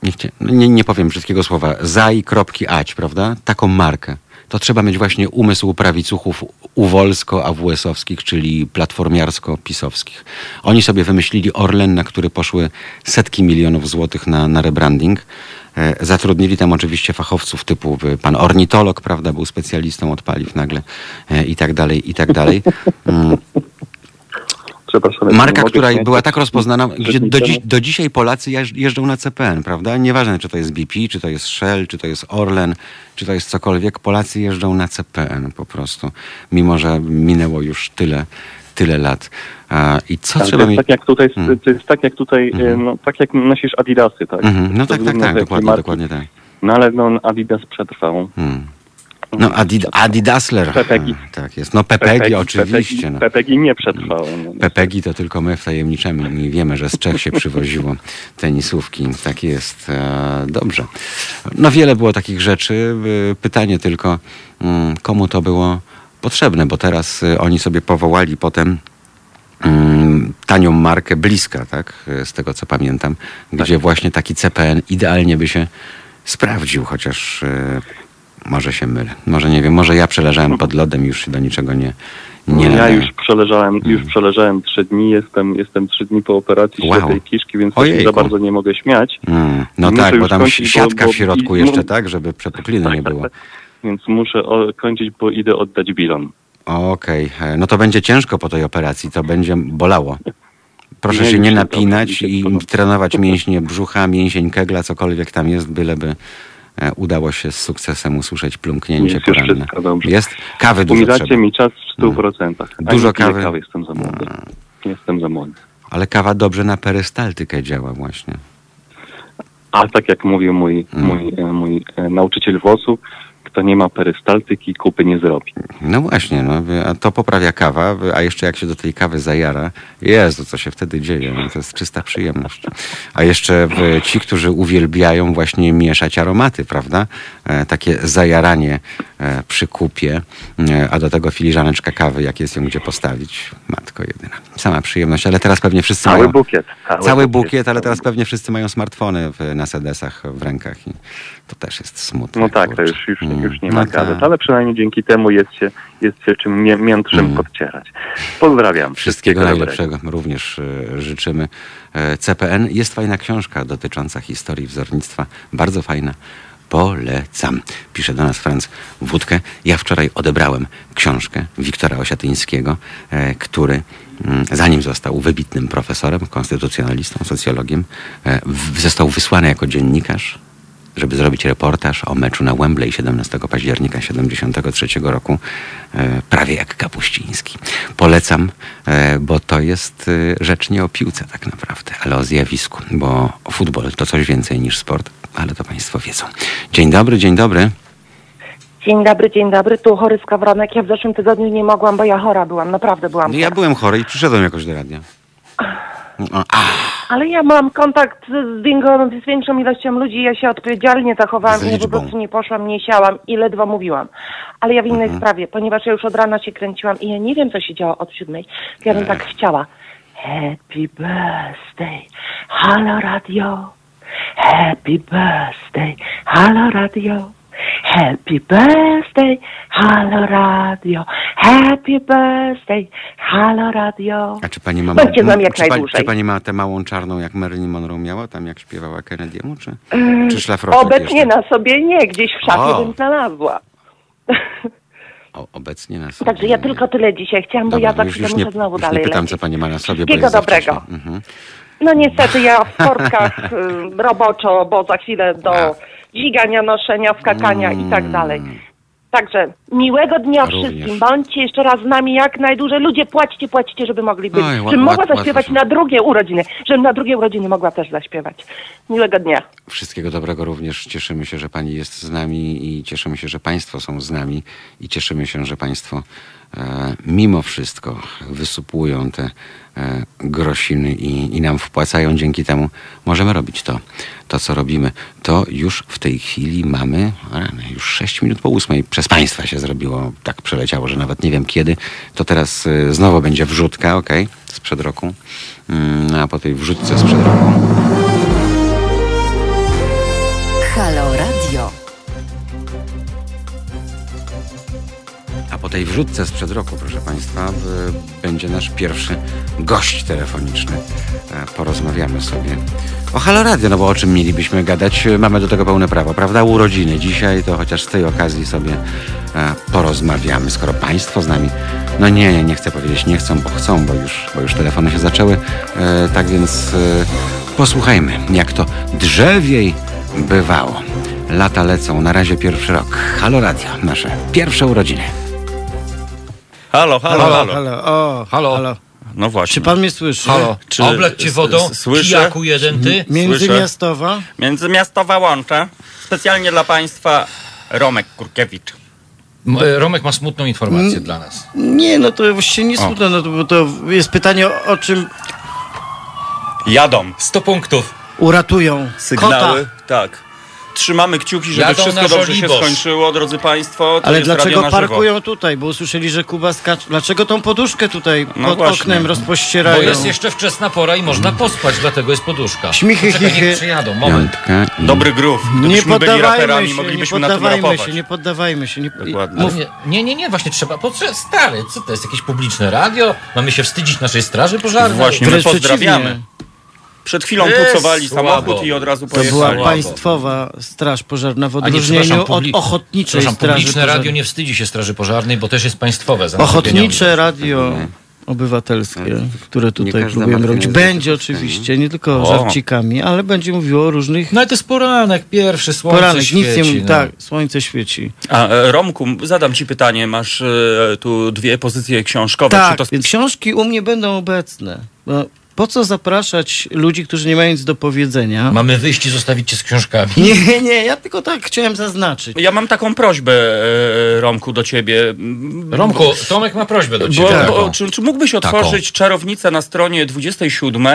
nie, chcia, no nie, nie powiem brzydkiego słowa, zaj, kropki, ać, prawda? Taką markę. To trzeba mieć właśnie umysł prawicuchów uwolsko-AWS-owskich, czyli platformiarsko-pisowskich. Oni sobie wymyślili Orlen, na który poszły setki milionów złotych na, na rebranding. E, zatrudnili tam oczywiście fachowców typu y, pan ornitolog, prawda, był specjalistą od paliw nagle e, i tak dalej, i tak dalej. Mm, Marka, która była tak rozpoznana, gdzie do, dziś, do dzisiaj Polacy jeż- jeżdżą na CPN, prawda? Nieważne, czy to jest BP, czy to jest Shell, czy to jest Orlen, czy to jest cokolwiek, Polacy jeżdżą na CPN po prostu, mimo że minęło już tyle, tyle lat. I co Tak, trzeba mieć... tak jak tutaj, Mm. to jest tak jak tutaj, Mhm. no, tak jak nosisz Adidasy, tak? Mhm, no To tak, tak, tak, dokładnie, marki. dokładnie tak. No ale no, Adidas przetrwał. Hmm. No Adid, Adidasler. Pepegi. Tak jest. No Pepegi, oczywiście. Pepegi, no. Pepegi nie przetrwały. No. Pepegi to tylko my wtajemniczemy i wiemy, że z Czech się przywoziło tenisówki. Tak jest. E, dobrze. No wiele było takich rzeczy. E, Pytanie tylko, mm, komu to było potrzebne, bo teraz e, oni sobie powołali potem tanią markę Bliska, tak? Z tego co pamiętam, gdzie właśnie taki CPN idealnie by się sprawdził, chociaż e, może się mylę. Może nie wiem, może ja przeleżałem pod lodem i już się do niczego nie, nie ja nadaję. już przeleżałem, już Mm. przeleżałem trzy dni, jestem, jestem trzy dni po operacji Wow. ślepej kiszki, więc Ojejku. za bardzo nie mogę śmiać. Mm, no Muszę tak, bo tam kończyć, siatka bo- w środku bo- jeszcze, no- tak? Żeby przepukliny nie było. Więc muszę kończyć, bo idę oddać bilon. Okej, e, no to będzie ciężko po tej operacji, to będzie bolało. Proszę się nie napinać dobrze, i trenować mięśnie brzucha, mięsień kegla, cokolwiek tam jest, byleby e, udało się z sukcesem usłyszeć plumknięcie Jest już poranne. wszystko dobrze. Jest? Kawy dużo trzeba. mi czas w 100%. A Dużo nie piję kawy. kawy. Jestem za młody. Jestem za młody. Ale kawa dobrze na perystaltykę działa właśnie. A tak jak mówił mój, Mm. mój, e, mój e, nauczyciel włosów, kto nie ma perystaltyki, kupy nie zrobi. No właśnie, no, a to poprawia kawa, a jeszcze jak się do tej kawy zajara, Jezu, co się wtedy dzieje, no, to jest czysta przyjemność. A jeszcze ci, którzy uwielbiają właśnie mieszać aromaty, prawda? E, takie zajaranie e, przy kupie, e, a do tego filiżaneczka kawy, jak jest ją gdzie postawić. Matko jedyna. Sama przyjemność, ale teraz pewnie wszyscy Cały mają... bukiet. Cały bukiet, ale teraz pewnie wszyscy mają smartfony w, na sedesach w rękach i to też jest smutne. No tak, to kurczę. już, już, Mm, już nie no ma tak. gazet, ale przynajmniej dzięki temu jest się, jest się czym mię- Mm. podcierać. Pozdrawiam. Wszystkiego dobrego. najlepszego również e, życzymy. E, CPN jest fajna książka dotycząca historii wzornictwa. Bardzo fajna. Polecam. Pisze do nas Franz Wódkę. Ja wczoraj odebrałem książkę Wiktora Osiatyńskiego, e, który mm, zanim został wybitnym profesorem, konstytucjonalistą, socjologiem, został wysłany jako dziennikarz żeby zrobić reportaż o meczu na Wembley 17 października 73 roku, e, prawie jak Kapuściński. Polecam, e, bo to jest e, rzecz nie o piłce tak naprawdę, ale o zjawisku, bo futbol to coś więcej niż sport, ale to Państwo wiedzą. Dzień dobry, dzień dobry. Dzień dobry, dzień dobry. Tu chory skawronek. Ja w zeszłym tygodniu nie mogłam, bo ja chora byłam. Naprawdę byłam No ja byłem chory i przyszedłem jakoś do radia. O, a, Ale ja mam kontakt z, większą, z większą ilością ludzi. Ja się odpowiedzialnie zachowałam. Z Nie, po liczbą. prostu nie poszłam, nie siałam i ledwo mówiłam. Ale ja w innej Mhm. sprawie, ponieważ ja już od rana się kręciłam i ja nie wiem, co się działo od siódmej. Ja bym tak chciała. Happy birthday, halo radio. Happy birthday, halo radio. Happy birthday, halo radio. Happy birthday, halo radio. a czy pani ma, Bądźcie z nami jak czy, pani, najdłużej. czy pani ma tę małą czarną, jak Marilyn Monroe miała, tam jak śpiewała Kennedy'emu, czy, Mm, czy szlafroczek Obecnie jeszcze? na sobie nie, gdzieś w szafie O. bym znalazła. O, obecnie na sobie. Także ja tylko tyle dzisiaj chciałam, bo Dobra, ja za już, chwilę już nie, muszę znowu już dalej nie pytam, lecieć. co pani ma na sobie, bo Wszystkiego jest za dobrego. wcześnie. Mhm. No niestety ja w sportkach y, roboczo, bo za chwilę do dźwigania, noszenia, skakania i tak dalej. Także miłego dnia Również. wszystkim. Bądźcie jeszcze raz z nami jak najdłużej. Ludzie płaćcie, płaćcie, żeby mogli być. Oj, żebym mogła zaśpiewać na drugie urodziny. Żebym na drugie urodziny mogła też zaśpiewać. Miłego dnia. Wszystkiego dobrego również. Cieszymy się, że Pani jest z nami i cieszymy się, że Państwo są z nami i cieszymy się, że Państwo mimo wszystko wysupłują te e, grosiny i, i nam wpłacają. Dzięki temu możemy robić to, to, co robimy. To już w tej chwili mamy rany, już 6 minut po ósmej. Przez Państwa się zrobiło, tak przeleciało, że nawet nie wiem kiedy. To teraz e, znowu będzie wrzutka, ok, sprzed roku. Mm, a po tej wrzutce sprzed roku Halo Radio. A po tej wrzutce sprzed roku, proszę Państwa, w- będzie nasz pierwszy gość telefoniczny. E, Porozmawiamy sobie o Halo Radio, no bo o czym mielibyśmy gadać? E, Mamy do tego pełne prawo, prawda? Urodziny dzisiaj, to chociaż z tej okazji sobie e, porozmawiamy, skoro Państwo z nami. No nie, nie, nie chcę powiedzieć nie chcą, bo chcą, bo już, bo już telefony się zaczęły. E, Tak więc posłuchajmy, jak to drzewiej bywało. Lata lecą, na razie pierwszy rok. Halo Radio, nasze pierwsze urodziny. Halo, halo, halo. halo, o, Halo. halo. No właśnie. Czy pan mnie słyszy? Halo, Czy- obleć cię s- wodą, s- słyszę? kijaku jeden ty. Międzymiastowa? Międzymiastowa Łącza. Specjalnie dla Państwa Romek Kurkiewicz. M- e, Romek ma smutną informację dla nas. Nie, no to właściwie nie smutno, no to, bo to jest pytanie o, o czym Jadą. 100 punktów. uratują Sygnały. kota. Tak. Trzymamy kciuki, żeby Jadą wszystko na dobrze się Żoliborz. skończyło, drodzy Państwo. To Ale jest radio dlaczego na żywo. parkują tutaj? Bo usłyszeli, że Kuba skacze. Dlaczego tą poduszkę tutaj No pod właśnie. oknem Bo rozpościerają? jest jeszcze wczesna pora i można pospać, dlatego jest poduszka. Śmichy, Poczekaj, chichy. niech przyjadą, moment. Piątka i... Dobry groove. Nie Gdybyśmy byli poddawajmy raperami, się, nie moglibyśmy na tym poddawajmy rapować. się, nie poddawajmy się. Nie... Dokładnie. Mów, Nie, nie, nie, nie, właśnie trzeba. Potrze- stary, co to jest jakieś publiczne radio? Mamy się wstydzić naszej straży pożarnej? Właśnie, my Wręcz pozdrawiamy. Przed chwilą Jest pucowali słabo. samochód i od razu To była. Słabo. państwowa straż pożarna w odróżnieniu przepraszam, od publi- ochotniczej Przepraszam, straży publiczne pożarnej. radio nie wstydzi się straży pożarnej, bo też jest państwowe. za nasze Ochotnicze radio obywatelskie, które tutaj każda próbujemy marka robić. nie Będzie oczywiście, nie tylko O. żarcikami, ale będzie mówiło o różnych No ale to jest poranek, pierwszy, słońce poranek. świeci. Nic nie mówi. no. Tak, słońce świeci. A e, Romku, zadam ci pytanie. Masz e, tu dwie pozycje książkowe. Czy Tak, to więc książki u mnie będą obecne. Bo Po co zapraszać ludzi, którzy nie mają nic do powiedzenia? Mamy wyjść i zostawić cię z książkami. Nie, nie, ja tylko tak chciałem zaznaczyć. Ja mam taką prośbę, e, Romku, do ciebie. Romku, Tomek ma prośbę do Bo, ciebie. bo, czy, czy mógłbyś otworzyć czarownicę na stronie 27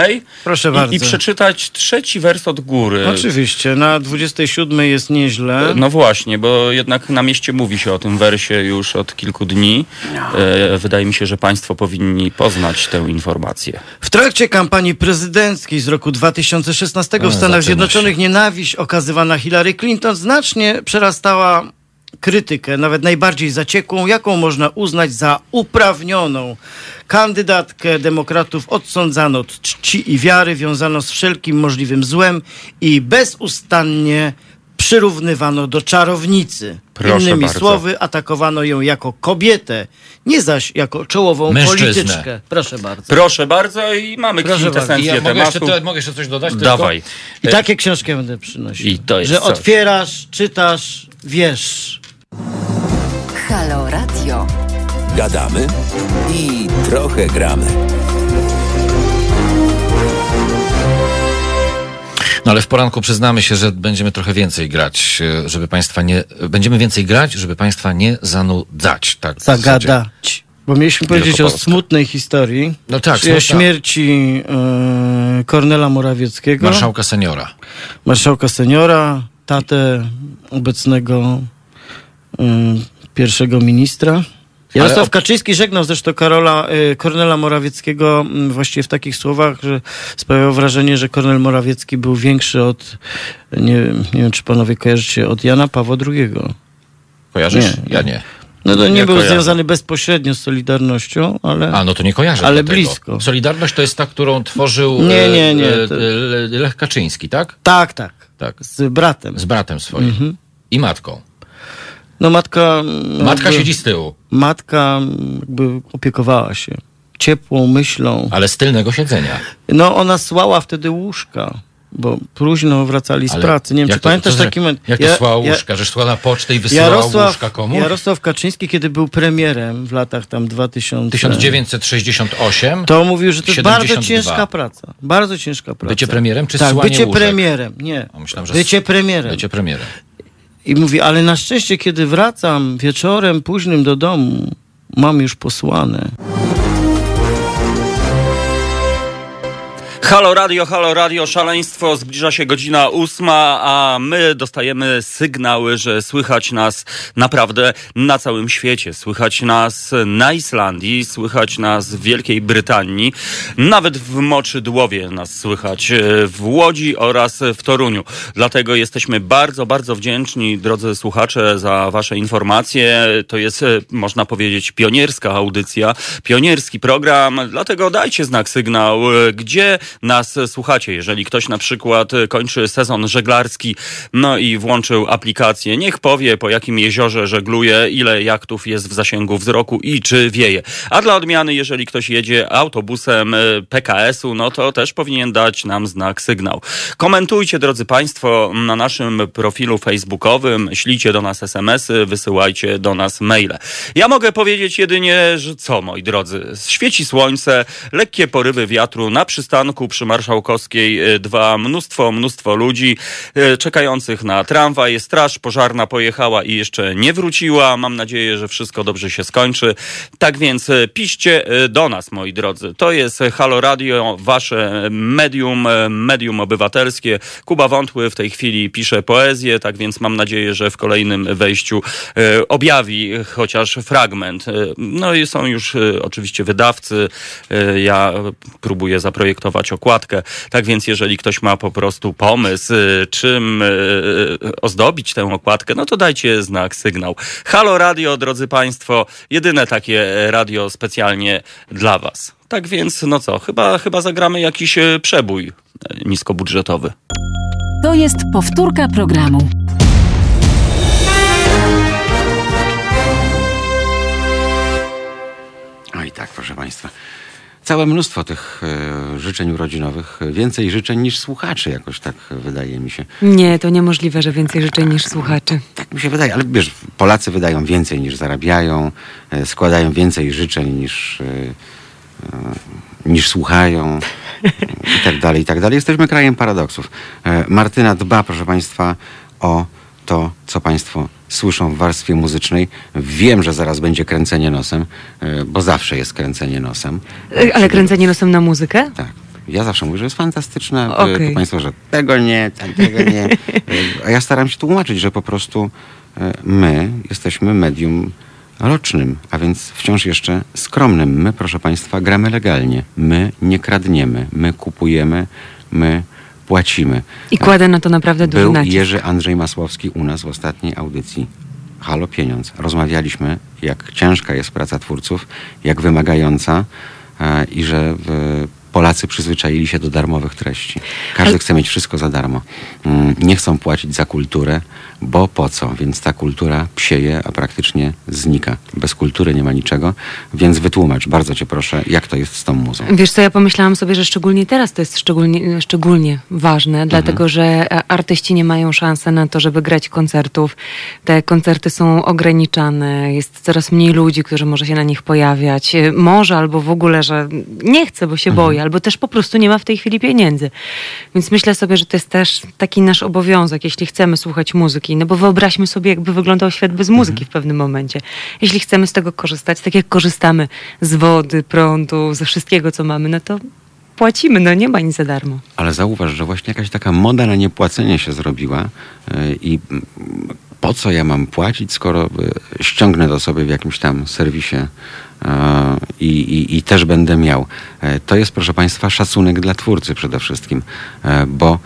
Proszę i, bardzo. i przeczytać trzeci wers od góry? Oczywiście, na 27 jest nieźle. No właśnie, bo jednak na mieście mówi się o tym wersie już od kilku dni. E, wydaje mi się, że państwo powinni poznać tę informację. W trakcie kampanii prezydenckiej z roku 2016 w Stanach Zjednoczonych nienawiść okazywana Hillary Clinton znacznie przerastała krytykę, nawet najbardziej zaciekłą, jaką można uznać za uprawnioną. Kandydatkę demokratów odsądzano od czci i wiary, wiązano z wszelkim możliwym złem i bezustannie przyrównywano do czarownicy. Proszę Innymi bardzo. słowy, atakowano ją jako kobietę, nie zaś jako czołową Mężczyznę. polityczkę. Proszę bardzo. Proszę bardzo i mamy Proszę kwintesencję ja mogę jeszcze, mogę jeszcze coś dodać? tylko? Dawaj. I takie książki będę przynosił. I to jest Że coś. otwierasz, czytasz, wiesz. Halo Radio. Gadamy i trochę gramy. No ale w poranku przyznamy się, że będziemy trochę więcej grać, e, żeby państwa nie... Będziemy więcej grać, żeby państwa nie zanudzać. Tak. Zagadać. Bo mieliśmy powiedzieć o smutnej historii. No tak, o smutna. śmierci e, Kornela Morawieckiego. Marszałka seniora. marszałka seniora, tatę obecnego e, pierwszego ministra. Jarosław ob- Kaczyński żegnał zresztą Karola, e, Kornela Morawieckiego m, właściwie w takich słowach, że sprawiał wrażenie, że Kornel Morawiecki był większy od, nie, nie wiem czy panowie kojarzycie, od Jana Pawła II. Kojarzysz? Nie. Ja nie. No to nie, Nie był kojarzę. związany bezpośrednio z Solidarnością, ale... A, no to nie kojarzę. Ale blisko. Solidarność to jest ta, którą tworzył Nie, e, nie, nie, e, to- Le- Lech Kaczyński, tak? Tak, tak. Tak. Z bratem. Z bratem swoim. Mhm. I matką. No matka... Matka jakby- siedzi z tyłu, Matka jakby opiekowała się ciepłą myślą. ale z tylnego siedzenia. No ona słała wtedy łóżka, bo późno wracali z Ale pracy. Nie wiem, czy to- pamiętasz to, taki moment? Jak to Ja- słała ja- łóżka, że szła na pocztę i wysyłała Jarosław, łóżka komuś? Jarosław Kaczyński, kiedy był premierem w latach tam 2000... 1968. To mówił, że to jest bardzo 72. ciężka praca. Bardzo ciężka praca. Bycie premierem czy tak, bycie łóżek? premierem. Nie. Myślałem, bycie premierem. Bycie premierem. I mówi, ale na szczęście, kiedy wracam wieczorem późnym do domu, mam już posłane. Halo Radio, halo Radio, szaleństwo, zbliża się godzina ósma, a my dostajemy sygnały, że słychać nas naprawdę na całym świecie. Słychać nas na Islandii, słychać nas w Wielkiej Brytanii, nawet w Moczydłowie nas słychać, e, w Łodzi oraz w Toruniu. Dlatego jesteśmy bardzo, bardzo wdzięczni, drodzy słuchacze, za wasze informacje. To jest, e, można powiedzieć, pionierska audycja, pionierski program, dlatego dajcie znak, sygnał, e, gdzie nas słuchacie. Jeżeli ktoś na przykład kończy sezon żeglarski, no i włączył aplikację, niech powie po jakim jeziorze żegluje, ile jachtów jest w zasięgu wzroku i czy wieje. A dla odmiany, jeżeli ktoś jedzie autobusem e, PKS-u, no to też powinien dać nam znak sygnał. Komentujcie, drodzy Państwo, na naszym profilu facebookowym, ślijcie do nas SMS-y, wysyłajcie do nas maile. Ja mogę powiedzieć jedynie, że co, moi drodzy, świeci słońce, lekkie porywy wiatru na przystanku przy Marszałkowskiej e, dwa, mnóstwo, mnóstwo ludzi e, czekających na tramwaj. Straż pożarna pojechała i jeszcze nie wróciła. Mam nadzieję, że wszystko dobrze się skończy. Tak więc e, piszcie do nas, moi drodzy. To jest Halo Radio, wasze medium, medium obywatelskie. Kuba Wątły w tej chwili pisze poezję, tak więc mam nadzieję, że w kolejnym wejściu objawi chociaż fragment. No i są już oczywiście wydawcy. Ja próbuję zaprojektować okładkę. Tak więc jeżeli ktoś ma po prostu pomysł, e, czym e, ozdobić tę okładkę, no to dajcie znak, sygnał. Halo Radio, drodzy Państwo, jedyne takie radio specjalnie dla Was. Tak więc, no co, chyba, chyba zagramy jakiś przebój niskobudżetowy. To jest powtórka programu. O i tak, proszę Państwa. Całe mnóstwo tych e, życzeń urodzinowych. Więcej życzeń niż słuchaczy, jakoś tak wydaje mi się. Nie, to niemożliwe, że więcej życzeń niż słuchaczy. Tak mi się wydaje, ale wiesz, Polacy wydają więcej niż zarabiają, e, składają więcej życzeń niż, e, niż słuchają. i tak dalej, i tak dalej. Jesteśmy krajem paradoksów. Martyna dba, proszę Państwa, o to, co Państwo słyszą w warstwie muzycznej. Wiem, że zaraz będzie kręcenie nosem, e, bo zawsze jest kręcenie nosem. E, Ale kręcenie nosem na muzykę? Tak. Ja zawsze mówię, że jest fantastyczne. E, Okej. To Państwo, że tego nie, tego nie. A ja staram się tłumaczyć, że po prostu my jesteśmy medium rocznym, a więc wciąż jeszcze skromnym. My, proszę Państwa, gramy legalnie. My nie kradniemy. My kupujemy, my płacimy. I kładę na to naprawdę duży Był nacisk. Jerzy Andrzej Masłowski u nas w ostatniej audycji. Halo Pieniądz. Rozmawialiśmy, jak ciężka jest praca twórców, jak wymagająca e, i że Polacy przyzwyczaili się do darmowych treści. Każdy Ale- chce mieć wszystko za darmo. Mm, Nie chcą płacić za kulturę, bo po co? Więc ta kultura psieje, a praktycznie znika. Bez kultury nie ma niczego, więc wytłumacz, bardzo cię proszę, jak to jest z tą muzą. Wiesz co, ja pomyślałam sobie, że szczególnie teraz to jest szczególnie, szczególnie ważne, Mhm. dlatego że e, artyści nie mają szansy na to, żeby grać koncertów. Te koncerty są ograniczane, jest coraz mniej ludzi, którzy może się na nich pojawiać. E, Może albo w ogóle, że nie chce, bo się albo też po prostu nie ma w tej chwili pieniędzy. Więc myślę sobie, że to jest też taki nasz obowiązek, jeśli chcemy słuchać muzyki. No bo wyobraźmy sobie, jakby wyglądał świat bez muzyki w pewnym momencie. Jeśli chcemy z tego korzystać, tak jak korzystamy z wody, prądu, ze wszystkiego, co mamy, no to płacimy, no nie ma nic za darmo. Ale zauważ, że właśnie jakaś taka moda na niepłacenie się zrobiła yy, i po co ja mam płacić, skoro yy, ściągnę to sobie w jakimś tam serwisie i, i, i też będę miał. Yy, To jest, proszę Państwa, szacunek dla twórcy przede wszystkim, yy, bo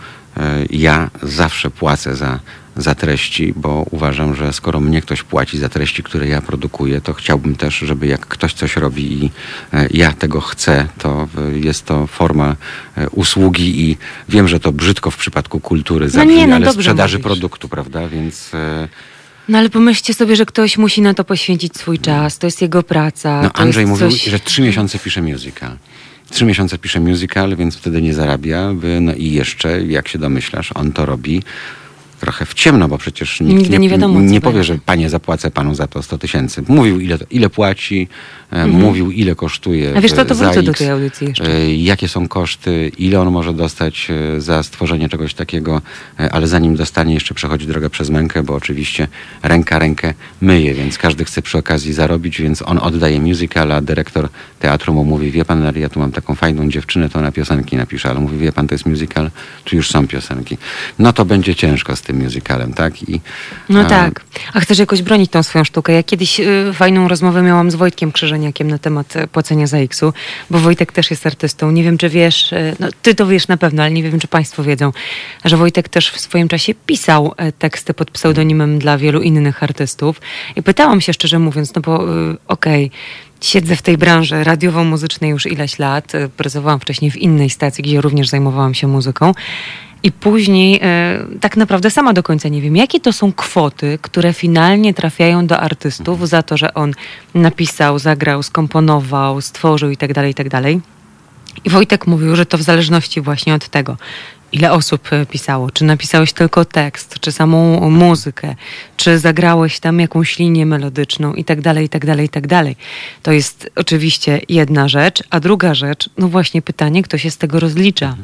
ja zawsze płacę za, za treści, bo uważam, że skoro mnie ktoś płaci za treści, które ja produkuję, to chciałbym też, żeby jak ktoś coś robi i e, ja tego chcę, to e, jest to forma e, usługi i wiem, że to brzydko w przypadku kultury zabrzmi, nie, no ale sprzedaży mówisz. produktu, prawda? Więc e, No ale pomyślcie sobie, że ktoś musi na to poświęcić swój czas, to jest jego praca. no, Andrzej mówił, coś... że trzy miesiące pisze musical. Trzy miesiące pisze musical, więc wtedy nie zarabia. No i jeszcze, jak się domyślasz, on to robi trochę w ciemno, bo przecież nikt Nigdy nie wiadomo, co nie będzie. powie, że panie zapłacę panu za to 100 tysięcy. Mówił ile, ile płaci, e, mówił ile kosztuje Mhm. A wiesz to za wrócę do X, tej audycji jeszcze. e, jakie są koszty, ile on może dostać e, za stworzenie czegoś takiego, ale zanim dostanie jeszcze przechodzi drogę przez mękę, bo oczywiście ręka rękę myje, więc każdy chce przy okazji zarobić, więc on oddaje musical, a dyrektor teatru mu mówi, wie pan, ja tu mam taką fajną dziewczynę, to ona piosenki napisze, ale mówi, wie pan, to jest musical, tu już są piosenki. No to będzie ciężko z tym musicalem, tak? I, No a, tak. A chcesz jakoś bronić tą swoją sztukę. Ja kiedyś y, fajną rozmowę miałam z Wojtkiem Krzyżeniakiem na temat e, płacenia za X-u, bo Wojtek też jest artystą. Nie wiem, czy wiesz, e, no ty to wiesz na pewno, ale nie wiem, czy państwo wiedzą, że Wojtek też w swoim czasie pisał e, teksty pod pseudonimem dla wielu innych artystów. I pytałam się szczerze mówiąc, no bo okej, Siedzę w tej branży radiowo-muzycznej już ileś lat. e, Pracowałam wcześniej w innej stacji, gdzie również zajmowałam się muzyką. I później e, tak naprawdę sama do końca nie wiem, jakie to są kwoty, które finalnie trafiają do artystów za to, że on napisał, zagrał, skomponował, stworzył itd., itd. I Wojtek mówił, że to w zależności właśnie od tego, ile osób e, pisało. Czy napisałeś tylko tekst, czy samą muzykę, czy zagrałeś tam jakąś linię melodyczną i tak dalej, i tak dalej, i tak dalej. To jest oczywiście jedna rzecz, a druga rzecz, no właśnie pytanie, kto się z tego rozlicza.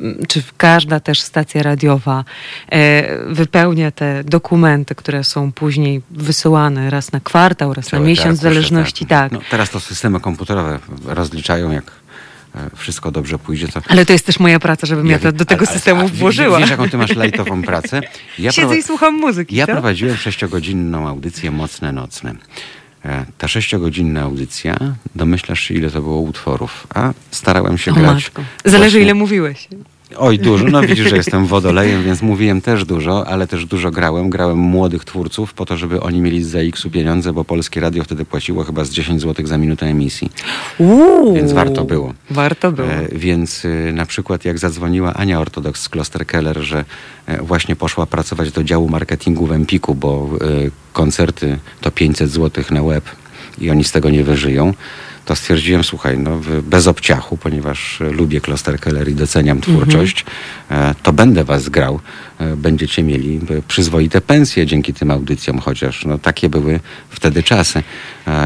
M, Czy każda też stacja radiowa e, wypełnia te dokumenty, które są później wysyłane raz na kwartał, raz na miesiąc, w zależności, tak. No, teraz to systemy komputerowe rozliczają, jak wszystko dobrze pójdzie, to Ale to jest też moja praca, żebym ja, to wiem, do tego ale- systemu włożyła. Wiesz, jaką ty masz lajtową pracę? Ja, Siedzę prowa- i słucham muzyki. ja prowadziłem sześciogodzinną audycję Mocne Nocne. E, Ta sześciogodzinna audycja, domyślasz się, ile to było utworów, a starałem się O grać. matko. Zależy właśnie- ile mówiłeś. Oj, dużo. No widzisz, że jestem wodolejem, więc mówiłem też dużo, ale też dużo grałem. Grałem młodych twórców po to, żeby oni mieli za X-u pieniądze, bo Polskie Radio wtedy płaciło chyba z 10 zł za minutę emisji. Uuu, Więc warto było. Warto było. E, więc y, na przykład jak zadzwoniła Ania Ortodoks z Kloster Keller, że e, właśnie poszła pracować do działu marketingu w Empiku, bo y, koncerty to 500 zł na web i oni z tego nie wyżyją, to stwierdziłem, słuchaj, no, bez obciachu, ponieważ e, lubię Klosterkeller i doceniam twórczość, e, to będę was grał. E, Będziecie mieli przyzwoite pensje dzięki tym audycjom, chociaż no, takie były wtedy czasy.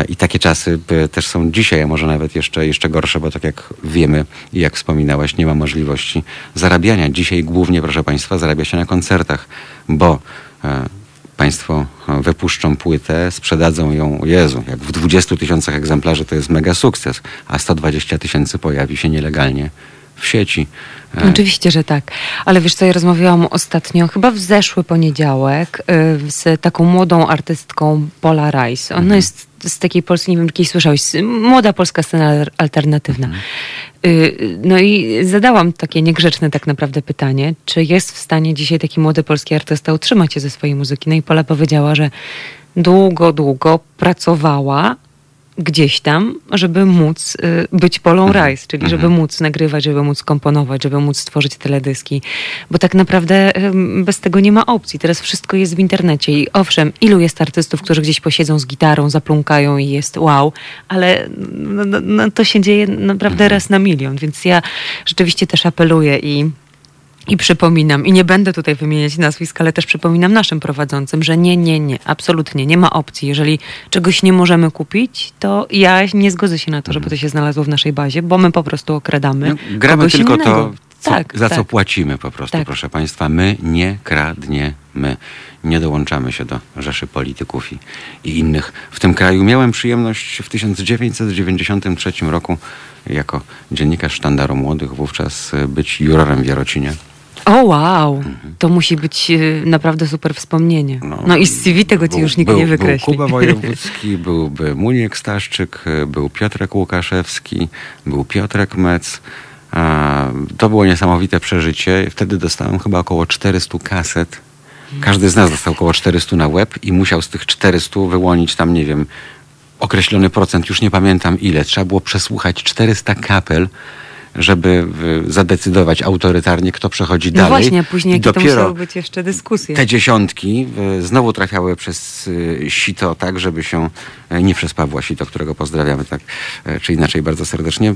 I takie czasy też są dzisiaj, a może nawet jeszcze, jeszcze gorsze, bo tak jak wiemy i jak wspominałaś, nie ma możliwości zarabiania. Dzisiaj głównie, proszę Państwa, zarabia się na koncertach, bo Państwo e, wypuszczą płytę, sprzedadzą ją, Jezu, jak w 20 tysiącach egzemplarzy to jest mega sukces, a 120 tysięcy pojawi się nielegalnie w sieci. E, Oczywiście, że tak. Ale wiesz co, ja rozmawiałam ostatnio, chyba w zeszły poniedziałek, y, z taką młodą artystką Paula Rice. Ona jest z takiej Polski, nie wiem, kiedyś słyszałeś, młoda polska scena al- alternatywna. Y, No i zadałam takie niegrzeczne tak naprawdę pytanie, czy jest w stanie dzisiaj taki młody polski artysta utrzymać się ze swojej muzyki? No i Pola powiedziała, że długo, długo pracowała gdzieś tam, żeby móc y, być Polą Rice, czyli żeby móc nagrywać, żeby móc komponować, żeby móc stworzyć teledyski, bo tak naprawdę bez tego nie ma opcji. Teraz wszystko jest w internecie i owszem, ilu jest artystów, którzy gdzieś posiedzą z gitarą, zaplunkają i jest wow, ale no, no, no, to się dzieje naprawdę raz na milion, więc ja rzeczywiście też apeluję i i przypominam, i nie będę tutaj wymieniać nazwisk, ale też przypominam naszym prowadzącym, że nie, nie, nie, absolutnie nie ma opcji. Jeżeli czegoś nie możemy kupić, to ja nie zgodzę się na to, żeby to się znalazło w naszej bazie, bo my po prostu okradamy. No, gramy tylko innego. to, co, tak, za tak. co płacimy po prostu, Tak. proszę Państwa. My nie kradniemy, nie dołączamy się do Rzeszy Polityków i, i innych w tym kraju. Miałem przyjemność w 1993 roku jako dziennikarz Sztandaru Młodych wówczas być jurorem w Jarocinie. O wow, to musi być y, naprawdę super wspomnienie. No, i z CV tego ci Był- już nikt był, nie wykreśli. Był Kuba Wojewódzki, byłby Muniek Staszczyk, y, był Piotrek Łukaszewski, był Piotrek Mec. A, To było niesamowite przeżycie. Wtedy dostałem chyba około 400 kaset. Każdy z nas dostał około 400 na web i musiał z tych 400 wyłonić tam, nie wiem, określony procent, już nie pamiętam ile. Trzeba było przesłuchać 400 kapel, żeby y, zadecydować autorytarnie, kto przechodzi no dalej. właśnie, a później jakie to dopiero musiały być jeszcze dyskusje. te dziesiątki y, znowu trafiały przez y, sito, tak, żeby się, nie przez Pawła Sito, którego pozdrawiamy, tak, czy inaczej bardzo serdecznie,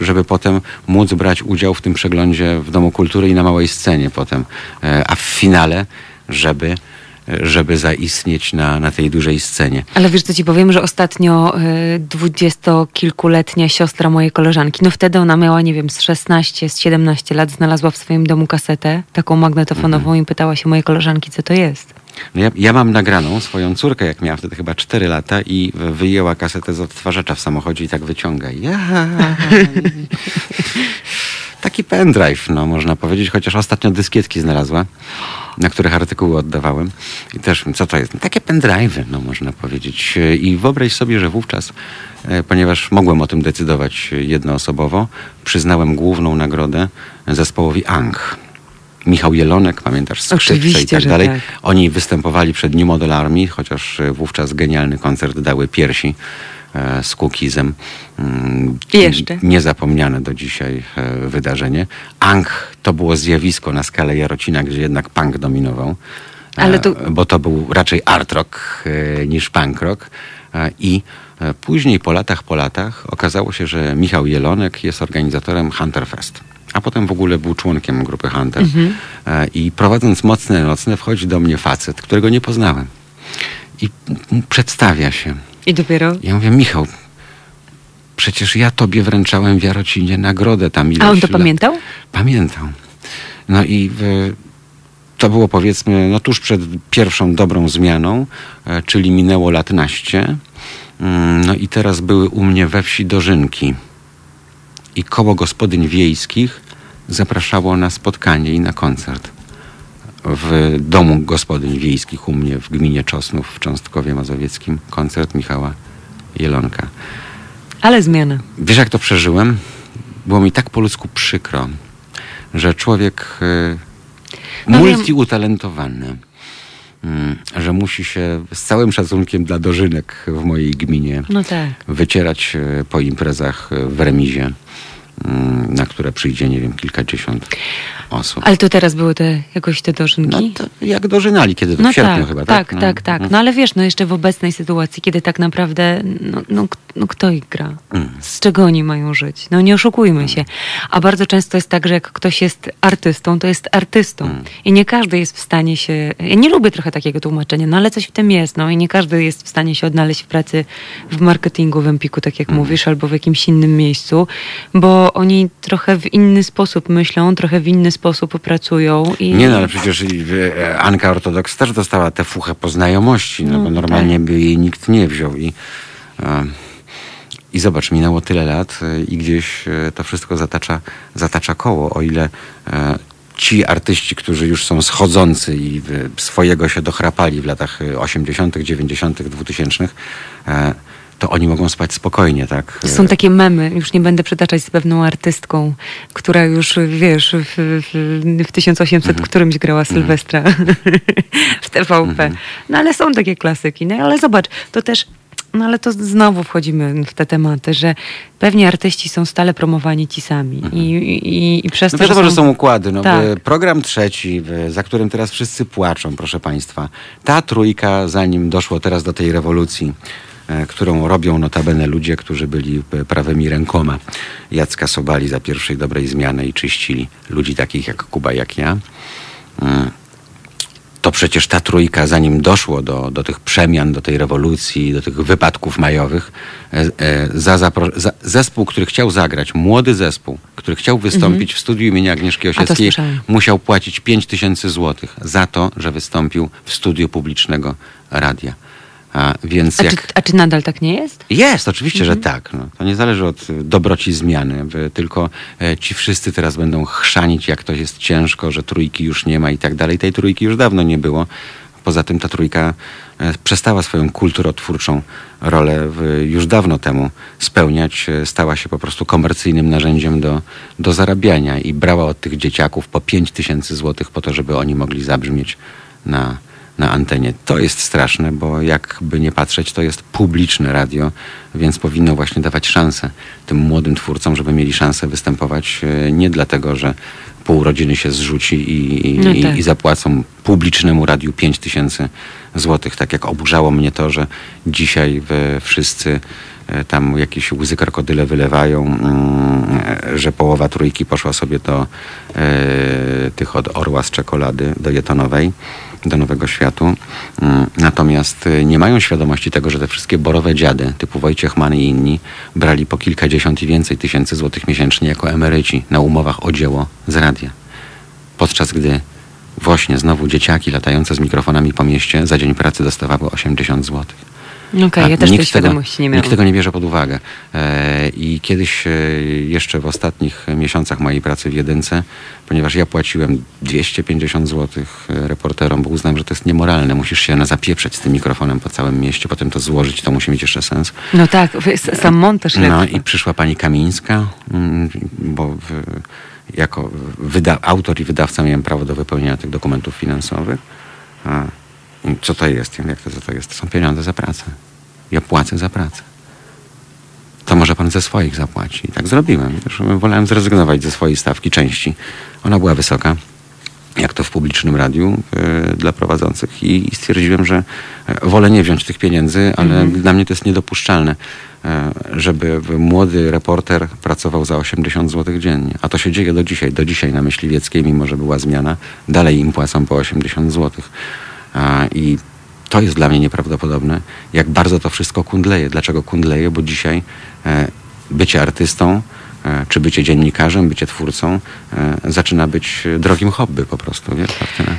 żeby potem móc brać udział w tym przeglądzie w Domu Kultury i na małej scenie potem. A w finale, żeby, żeby zaistnieć na, na tej dużej scenie. Ale wiesz, co ci powiem, że ostatnio y, dwudziestokilkuletnia siostra mojej koleżanki, no wtedy ona miała, nie wiem, z 16, z 17 lat, znalazła w swoim domu kasetę, taką magnetofonową i pytała się mojej koleżanki, co to jest. No ja, ja mam nagraną swoją córkę, jak miała wtedy chyba 4 lata i wyjęła kasetę z odtwarzacza w samochodzie i tak wyciąga. Ja. Taki pendrive, no można powiedzieć, chociaż ostatnio dyskietki znalazła, na których artykuły oddawałem. I też, co to jest? Takie pendrive'y, no można powiedzieć. I wyobraź sobie, że wówczas, e, ponieważ mogłem o tym decydować jednoosobowo, przyznałem główną nagrodę zespołowi Ang. Michał Jelonek, pamiętasz, skrzypce i tak dalej. tak. Oni występowali przed New Model Army, chociaż wówczas genialny koncert dały piersi z Kukizem. Mm, Jeszcze. Niezapomniane do dzisiaj e, wydarzenie. Ang to było zjawisko na skalę Jarocina, gdzie jednak punk dominował. E, to- Bo to był raczej art rock e, niż punk rock. E, I e, później po latach, po latach okazało się, że Michał Jelonek jest organizatorem Hunterfest. A potem w ogóle był członkiem grupy Hunter. Mhm. E, I prowadząc mocne nocne, wchodzi do mnie facet, którego nie poznałem. I przedstawia się. I dopiero... Ja mówię, Michał, przecież ja tobie wręczałem w Jarocinie nagrodę tam ileś A on to lat. pamiętał? Pamiętam. No i to było powiedzmy no tuż przed pierwszą dobrą zmianą, e, czyli minęło lat naście. Mm, No i teraz były u mnie we wsi dożynki. I koło gospodyń wiejskich zapraszało na spotkanie i na koncert. W domu gospodyń wiejskich u mnie w gminie Czosnów w Cząstkowie Mazowieckim koncert Michała Jelonka. Ale zmiana. Wiesz, jak to przeżyłem? Było mi tak po ludzku przykro, że człowiek e, No multiutalentowany, mm, że musi się z całym szacunkiem dla dożynek w mojej gminie No tak. wycierać e, po imprezach w remizie, na której które przyjdzie, nie wiem, kilkadziesiąt osób. Ale to teraz były te jakoś te dożynki? No jak dożynali, kiedy to No w sierpniu tak, chyba, tak, tak? tak, tak. No ale wiesz, no jeszcze w obecnej sytuacji, kiedy tak naprawdę, no, no, no kto ich gra? Mm. Z czego oni mają żyć? No nie oszukujmy się. A bardzo często jest tak, że jak ktoś jest artystą, to jest artystą. Mm. I nie każdy jest w stanie się... Ja nie lubię trochę takiego tłumaczenia, no ale coś w tym jest. No i nie każdy jest w stanie się odnaleźć w pracy w marketingu, w Empiku, tak jak mówisz, albo w jakimś innym miejscu, bo oni trochę w inny sposób myślą, trochę w inny sposób pracują. I... Nie no, ale przecież e, Anka Ortodoks też dostała tę fuchę po znajomości, no, No, bo normalnie tak. by jej nikt nie wziął i... E, i zobacz, minęło tyle lat e, i gdzieś to wszystko zatacza, zatacza koło, o ile ci artyści, którzy już są schodzący i swojego się dochrapali w latach e, 80., 90., 2000, e, to oni mogą spać spokojnie, tak? Są takie memy, już nie będę przytaczać z pewną artystką, która już, wiesz, w, w, w 1800 Mhm. którymś grała Sylwestra w TVP. Mhm. No ale są takie klasyki. No ale zobacz, to też, no ale to znowu wchodzimy w te tematy, że pewni artyści są stale promowani ci sami. I, i, i przez No to, wiadomo, że są układy. No, Tak. Program trzeci, za którym teraz wszyscy płaczą, proszę Państwa. Ta trójka, zanim doszło teraz do tej rewolucji, którą robią notabene ludzie, którzy byli e, prawymi rękoma Jacka Sobali za pierwszej dobrej zmiany i czyścili ludzi takich jak Kuba, jak ja. Mm. To przecież ta trójka, zanim doszło do, do tych przemian, do tej rewolucji, do tych wypadków majowych, e, e, za, zapro, za, zespół, który chciał zagrać, młody zespół, który chciał wystąpić w studiu imienia Agnieszki Mhm. Osieckiej, musiał płacić 5 tysięcy złotych za to, że wystąpił w studiu publicznego radia. A, więc A jak... czy, a czy nadal tak nie jest? Jest, oczywiście, że tak. No, to nie zależy od y, dobroci zmiany, tylko e, ci wszyscy teraz będą chrzanić, jak to jest ciężko, że trójki już nie ma i tak dalej. Tej trójki już dawno nie było. Poza tym ta trójka e, przestała swoją kulturotwórczą rolę już dawno temu spełniać. E, Stała się po prostu komercyjnym narzędziem do, do zarabiania i brała od tych dzieciaków po 5 tysięcy złotych po to, żeby oni mogli zabrzmieć na, na antenie. To jest straszne, bo jakby nie patrzeć, to jest publiczne radio, więc powinno właśnie dawać szansę tym młodym twórcom, żeby mieli szansę występować e, nie dlatego, że pół rodziny się zrzuci i, i, No tak. i zapłacą publicznemu radiu 5 tysięcy złotych. Tak jak oburzało mnie to, że dzisiaj wszyscy e, tam jakieś łzy krokodyle wylewają, mm, e, że połowa trójki poszła sobie do tych od Orła z czekolady, do Jetonowej, do Nowego Światu. Mm, Natomiast e, nie mają świadomości tego, że te wszystkie borowe dziady, typu Wojciech Mann i inni, brali po kilkadziesiąt i więcej tysięcy złotych miesięcznie jako emeryci na umowach o dzieło z radia. Podczas gdy właśnie znowu dzieciaki latające z mikrofonami po mieście za dzień pracy dostawały 80 złotych. Okej, A ja też tej nikt tego- świadomości nie miałam. Nikt tego nie bierze pod uwagę. E, I kiedyś e, jeszcze w ostatnich miesiącach mojej pracy w jedynce, ponieważ ja płaciłem 250 zł reporterom, bo uznałem, że to jest niemoralne. Musisz się zapieprzeć z tym mikrofonem po całym mieście, potem to złożyć, to musi mieć jeszcze sens. No tak, sam montaż No i przyszła pani Kamińska, mm, bo w, jako wyda- autor i wydawca miałem prawo do wypełnienia tych dokumentów finansowych. A, co to jest? Jak to, co to jest? To są pieniądze za pracę. Ja płacę za pracę. To może pan ze swoich zapłaci. I tak zrobiłem. Też wolałem zrezygnować ze swojej stawki części. Ona była wysoka, jak to w publicznym radiu e, dla prowadzących i, i stwierdziłem, że e, wolę nie wziąć tych pieniędzy, ale dla mnie to jest niedopuszczalne, e, żeby młody reporter pracował za 80 zł dziennie. A to się dzieje do dzisiaj. Do dzisiaj na Myśliwieckiej, mimo że była zmiana, dalej im płacą po 80 zł. I to jest dla mnie nieprawdopodobne, jak bardzo to wszystko kundleje. Dlaczego kundleje? Bo dzisiaj e, bycie artystą, e, czy bycie dziennikarzem, bycie twórcą e, zaczyna być drogim hobby po prostu, wiesz, Martyna?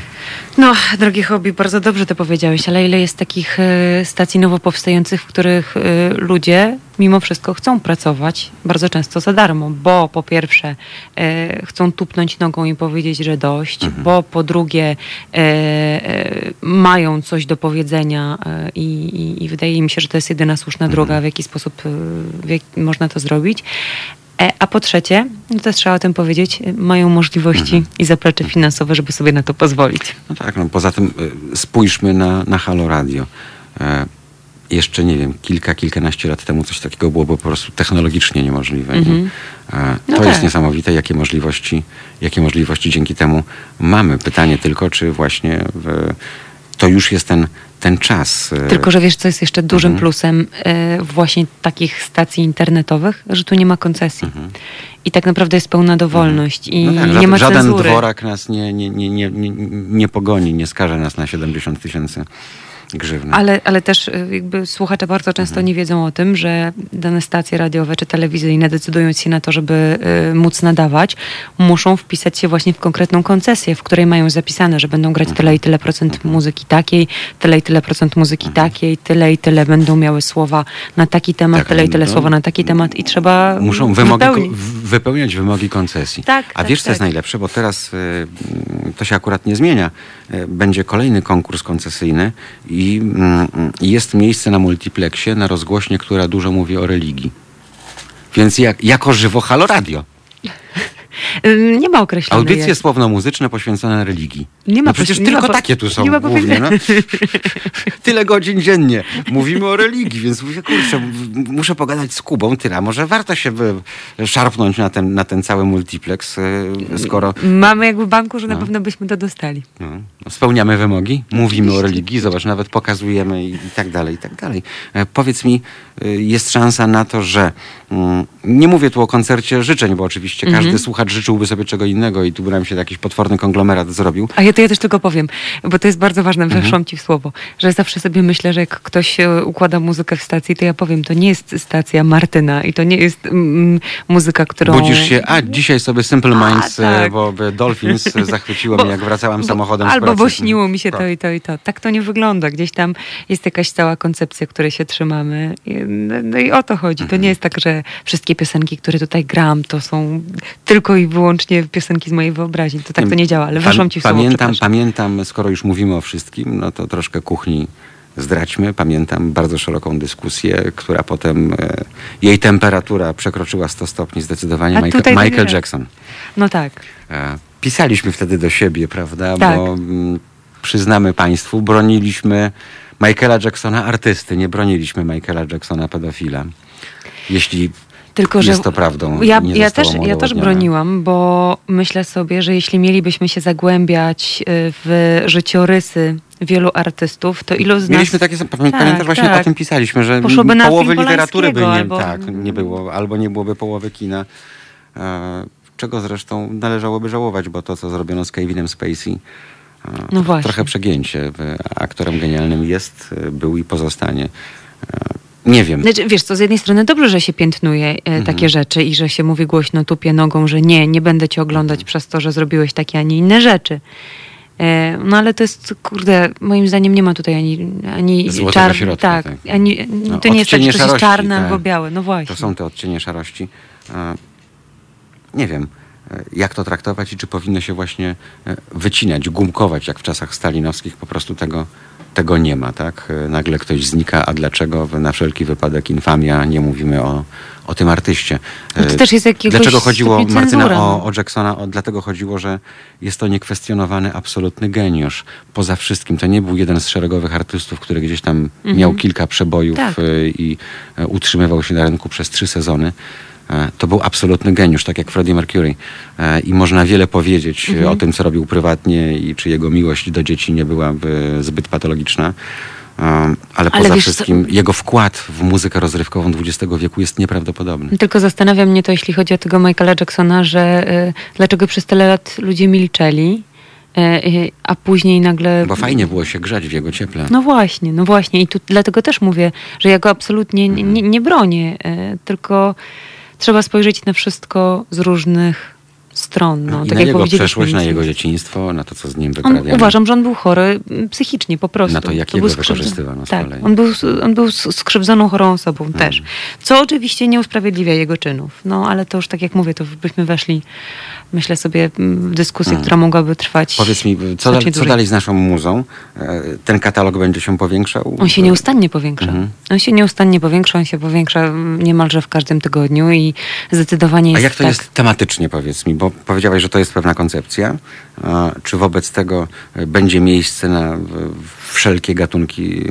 No, drogie hobby, bardzo dobrze to powiedziałeś, ale ile jest takich e, stacji nowo powstających, w których e, ludzie mimo wszystko chcą pracować, bardzo często za darmo, bo po pierwsze e, chcą tupnąć nogą i powiedzieć, że dość, Mhm. bo po drugie mają coś do powiedzenia i, i, i wydaje mi się, że to jest jedyna słuszna Mhm. droga, w jaki sposób w jak, można to zrobić. E, A po trzecie, no też trzeba o tym powiedzieć, e, mają możliwości Mhm. i zaplecze finansowe, żeby sobie na to pozwolić. No tak, no poza tym e, spójrzmy na, na Halo Radio. E, jeszcze, nie wiem, kilka, kilkanaście lat temu coś takiego byłoby po prostu technologicznie niemożliwe. nie? Mhm. E, No to tak. jest niesamowite, jakie możliwości, jakie możliwości dzięki temu mamy. Pytanie tylko, czy właśnie w, to już jest ten, ten czas. e, Tylko, że wiesz, co jest jeszcze dużym Mhm. plusem e, właśnie takich stacji internetowych, że tu nie ma koncesji. I tak naprawdę jest pełna dowolność i Mhm. No tak, nie żaden, ma żaden cenzury. dworak nas nie, nie, nie, nie, nie, nie pogoni, nie skaże nas na 70 tysięcy grzywny. Ale, ale też y, jakby słuchacze bardzo często Mhm. nie wiedzą o tym, że dane stacje radiowe czy telewizyjne, decydując się na to, żeby y, móc nadawać, muszą wpisać się właśnie w konkretną koncesję, w której mają zapisane, że będą grać tyle i tyle procent Mhm. muzyki takiej, tyle i tyle procent muzyki takiej, tyle i tyle będą miały słowa na taki temat, Tak, tyle i tyle no. słowa na taki temat i trzeba Muszą wymogi, wypełnić. wypełniać wymogi koncesji. Tak, A tak, wiesz, co jest tak. najlepsze? Bo teraz y, to się akurat nie zmienia. Y, Będzie kolejny konkurs koncesyjny i i jest miejsce na multiplexie, na rozgłośnie, która dużo mówi o religii. Więc jak, jako żywo Halo Radio. Nie ma określonej. Audycje jak- słowno-muzyczne poświęcone religii. Nie ma no przecież nie tylko ma po- takie tu są nie ma głównie. No. Tyle godzin dziennie. Mówimy o religii, więc mówię, kurczę, muszę pogadać z Kubą, tyle. Może warto się szarpnąć na ten, na ten cały multiplex, y, skoro Mamy jakby banku, że na No. pewno byśmy to dostali. no, spełniamy wymogi, mówimy o religii, zobacz, nawet pokazujemy i, i tak dalej, i tak dalej. E, powiedz mi, y, jest szansa na to, że mm, nie mówię tu o koncercie życzeń, bo oczywiście Mhm. każdy słuchacz życzyłby sobie czego innego i tu by nam się jakiś potworny konglomerat zrobił. A ja to ja też tylko powiem, bo to jest bardzo ważne, Mhm. weszłam ci w słowo, że zawsze sobie myślę, że jak ktoś e, układa muzykę w stacji, to ja powiem, to nie jest stacja Martyna i to nie jest mm, muzyka, którą... Budzisz się, a dzisiaj sobie Simple Minds, A, tak. e, bo e, Dolphins zachwyciło Bo- mnie, jak wracałam bo- samochodem Albo bo śniło mi się Tak. to i to i to. Tak to nie wygląda. Gdzieś tam jest jakaś cała koncepcja, której się trzymamy. No, no i o to chodzi. To Mhm. nie jest tak, że wszystkie piosenki, które tutaj gram, to są tylko i wyłącznie piosenki z mojej wyobraźni. To tak to nie działa, ale weszłam ci w słowo, Pamiętam, pamiętam, skoro już mówimy o wszystkim, no to troszkę kuchni zdradźmy. Pamiętam bardzo szeroką dyskusję, która potem, e, jej temperatura przekroczyła 100 stopni zdecydowanie. Michael, Michael. Jackson. No tak. E, Pisaliśmy wtedy do siebie, prawda? Tak. Bo mm, przyznamy Państwu, broniliśmy Michaela Jacksona artysty, nie broniliśmy Michaela Jacksona pedofila. Jeśli Tylko, że jest to prawdą. Ja, ja, też, ja też broniłam, bo myślę sobie, że jeśli mielibyśmy się zagłębiać y, w życiorysy wielu artystów, to ilu z Mieliśmy nas... takie, pamię- pamiętasz, właśnie tak. o tym pisaliśmy, że Poszłoby połowy literatury by nie, tak, albo- nie było, albo nie byłoby połowy kina. E, czego zresztą należałoby żałować, bo to, co zrobiono z Kevinem Spacey, e, No właśnie. trochę przegięcie. Aktorem genialnym jest, e, był i pozostanie. Nie wiem. Znaczy, wiesz co, z jednej strony dobrze, że się piętnuje e, Mhm. takie rzeczy i że się mówi głośno, tupie nogą, że nie, nie będę cię oglądać Mhm. przez to, że zrobiłeś takie, a nie inne rzeczy. E, No ale to jest, kurde, moim zdaniem nie ma tutaj ani, ani środka, tak, tak. ani, No, to nie jest tak, odcienie że coś jest czarne tak. albo białe, no właśnie. To są te odcienie szarości. E, Nie wiem, e, jak to traktować i czy powinno się właśnie e, wycinać, gumkować, jak w czasach stalinowskich po prostu tego, tego nie ma, tak? E, Nagle ktoś znika, a dlaczego na wszelki wypadek infamia, nie mówimy o, o tym artyście. No to E, też jest jakiegoś Dlaczego chodziło, Martyna, o, no. o Jacksona? O, dlatego chodziło, że jest to niekwestionowany absolutny geniusz. Poza wszystkim, to nie był jeden z szeregowych artystów, który gdzieś tam Mhm. miał kilka przebojów Tak. e, i e, utrzymywał się na rynku przez trzy sezony. E, To był absolutny geniusz, tak jak Freddie Mercury. E, I można wiele powiedzieć e, Mhm. o tym, co robił prywatnie i czy jego miłość do dzieci nie była e, zbyt patologiczna. Ale, Ale poza wiesz co- wszystkim jego wkład w muzykę rozrywkową XX wieku jest nieprawdopodobny. Tylko zastanawia mnie to, jeśli chodzi o tego Michaela Jacksona, że y, dlaczego przez tyle lat ludzie milczeli, y, y, a później nagle... Bo fajnie było się grzać w jego cieple. No właśnie, no właśnie. I tu dlatego też mówię, że ja go absolutnie nie, Mhm. nie, nie bronię, tylko trzeba spojrzeć na wszystko z różnych stron. No, I tak na jak jego przeszłość, na jego dzieciństwo, na to, co z nim wyprawiano. uważam, że on był chory mm, psychicznie po prostu. Na to, jak był jego wykorzystywano z Tak, kolei. on był, on był skrzywdzoną, chorą osobą Mm. też. Co oczywiście nie usprawiedliwia jego czynów. No ale to już tak jak mówię, to byśmy weszli, myślę sobie, mm, w dyskusję, Mm. która mogłaby trwać Powiedz mi, co, znacznie co dalej z naszą muzą? E, Ten katalog będzie się powiększał? On się nieustannie powiększa. Mhm. On się nieustannie powiększa, on się powiększa niemalże w każdym tygodniu i zdecydowanie A jest jak to tak. jest tematycznie, powiedz mi? Bo powiedziałeś, że to jest pewna koncepcja. Czy wobec tego e, będzie miejsce na wszelkie gatunki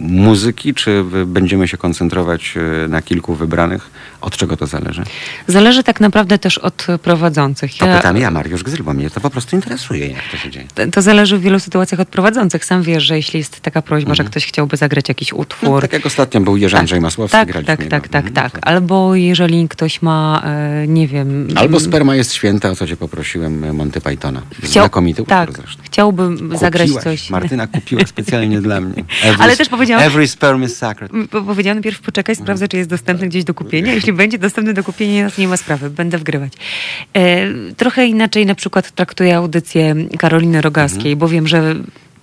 muzyki, czy będziemy się koncentrować e, na kilku wybranych? Od czego to zależy? Zależy tak naprawdę też od prowadzących. To pytam ja, Mariusz Gzyl, bo mnie to po prostu interesuje, jak to się dzieje. To zależy w wielu sytuacjach od prowadzących. Sam wiesz, że jeśli jest taka prośba, że ktoś chciałby zagrać jakiś utwór. Mhm. No, tak jak ostatnio był Jerzy Andrzej Masłowski, tak, tak, tak, tak, Mhm. tak. Albo jeżeli ktoś ma, e, nie wiem... Albo sperma jest święta, o co cię poprosiłem, e, Monty Pythona. Chciał- Znakomity utwór tak, zresztą. chciałbym zagrać Kupiłaś, coś... Martyna kupiła specjalnie dla mnie. Every, Ale też powiedziałam- Every sperm is sacred. Powiedziałam najpierw poczekaj, sprawdzę, czy jest dostępny gdzieś do kupienia. Jeśli będzie dostępny do kupienia, to nie ma sprawy, będę wgrywać. E, trochę inaczej na przykład traktuję audycję Karoliny Rogaskiej, bo wiem, że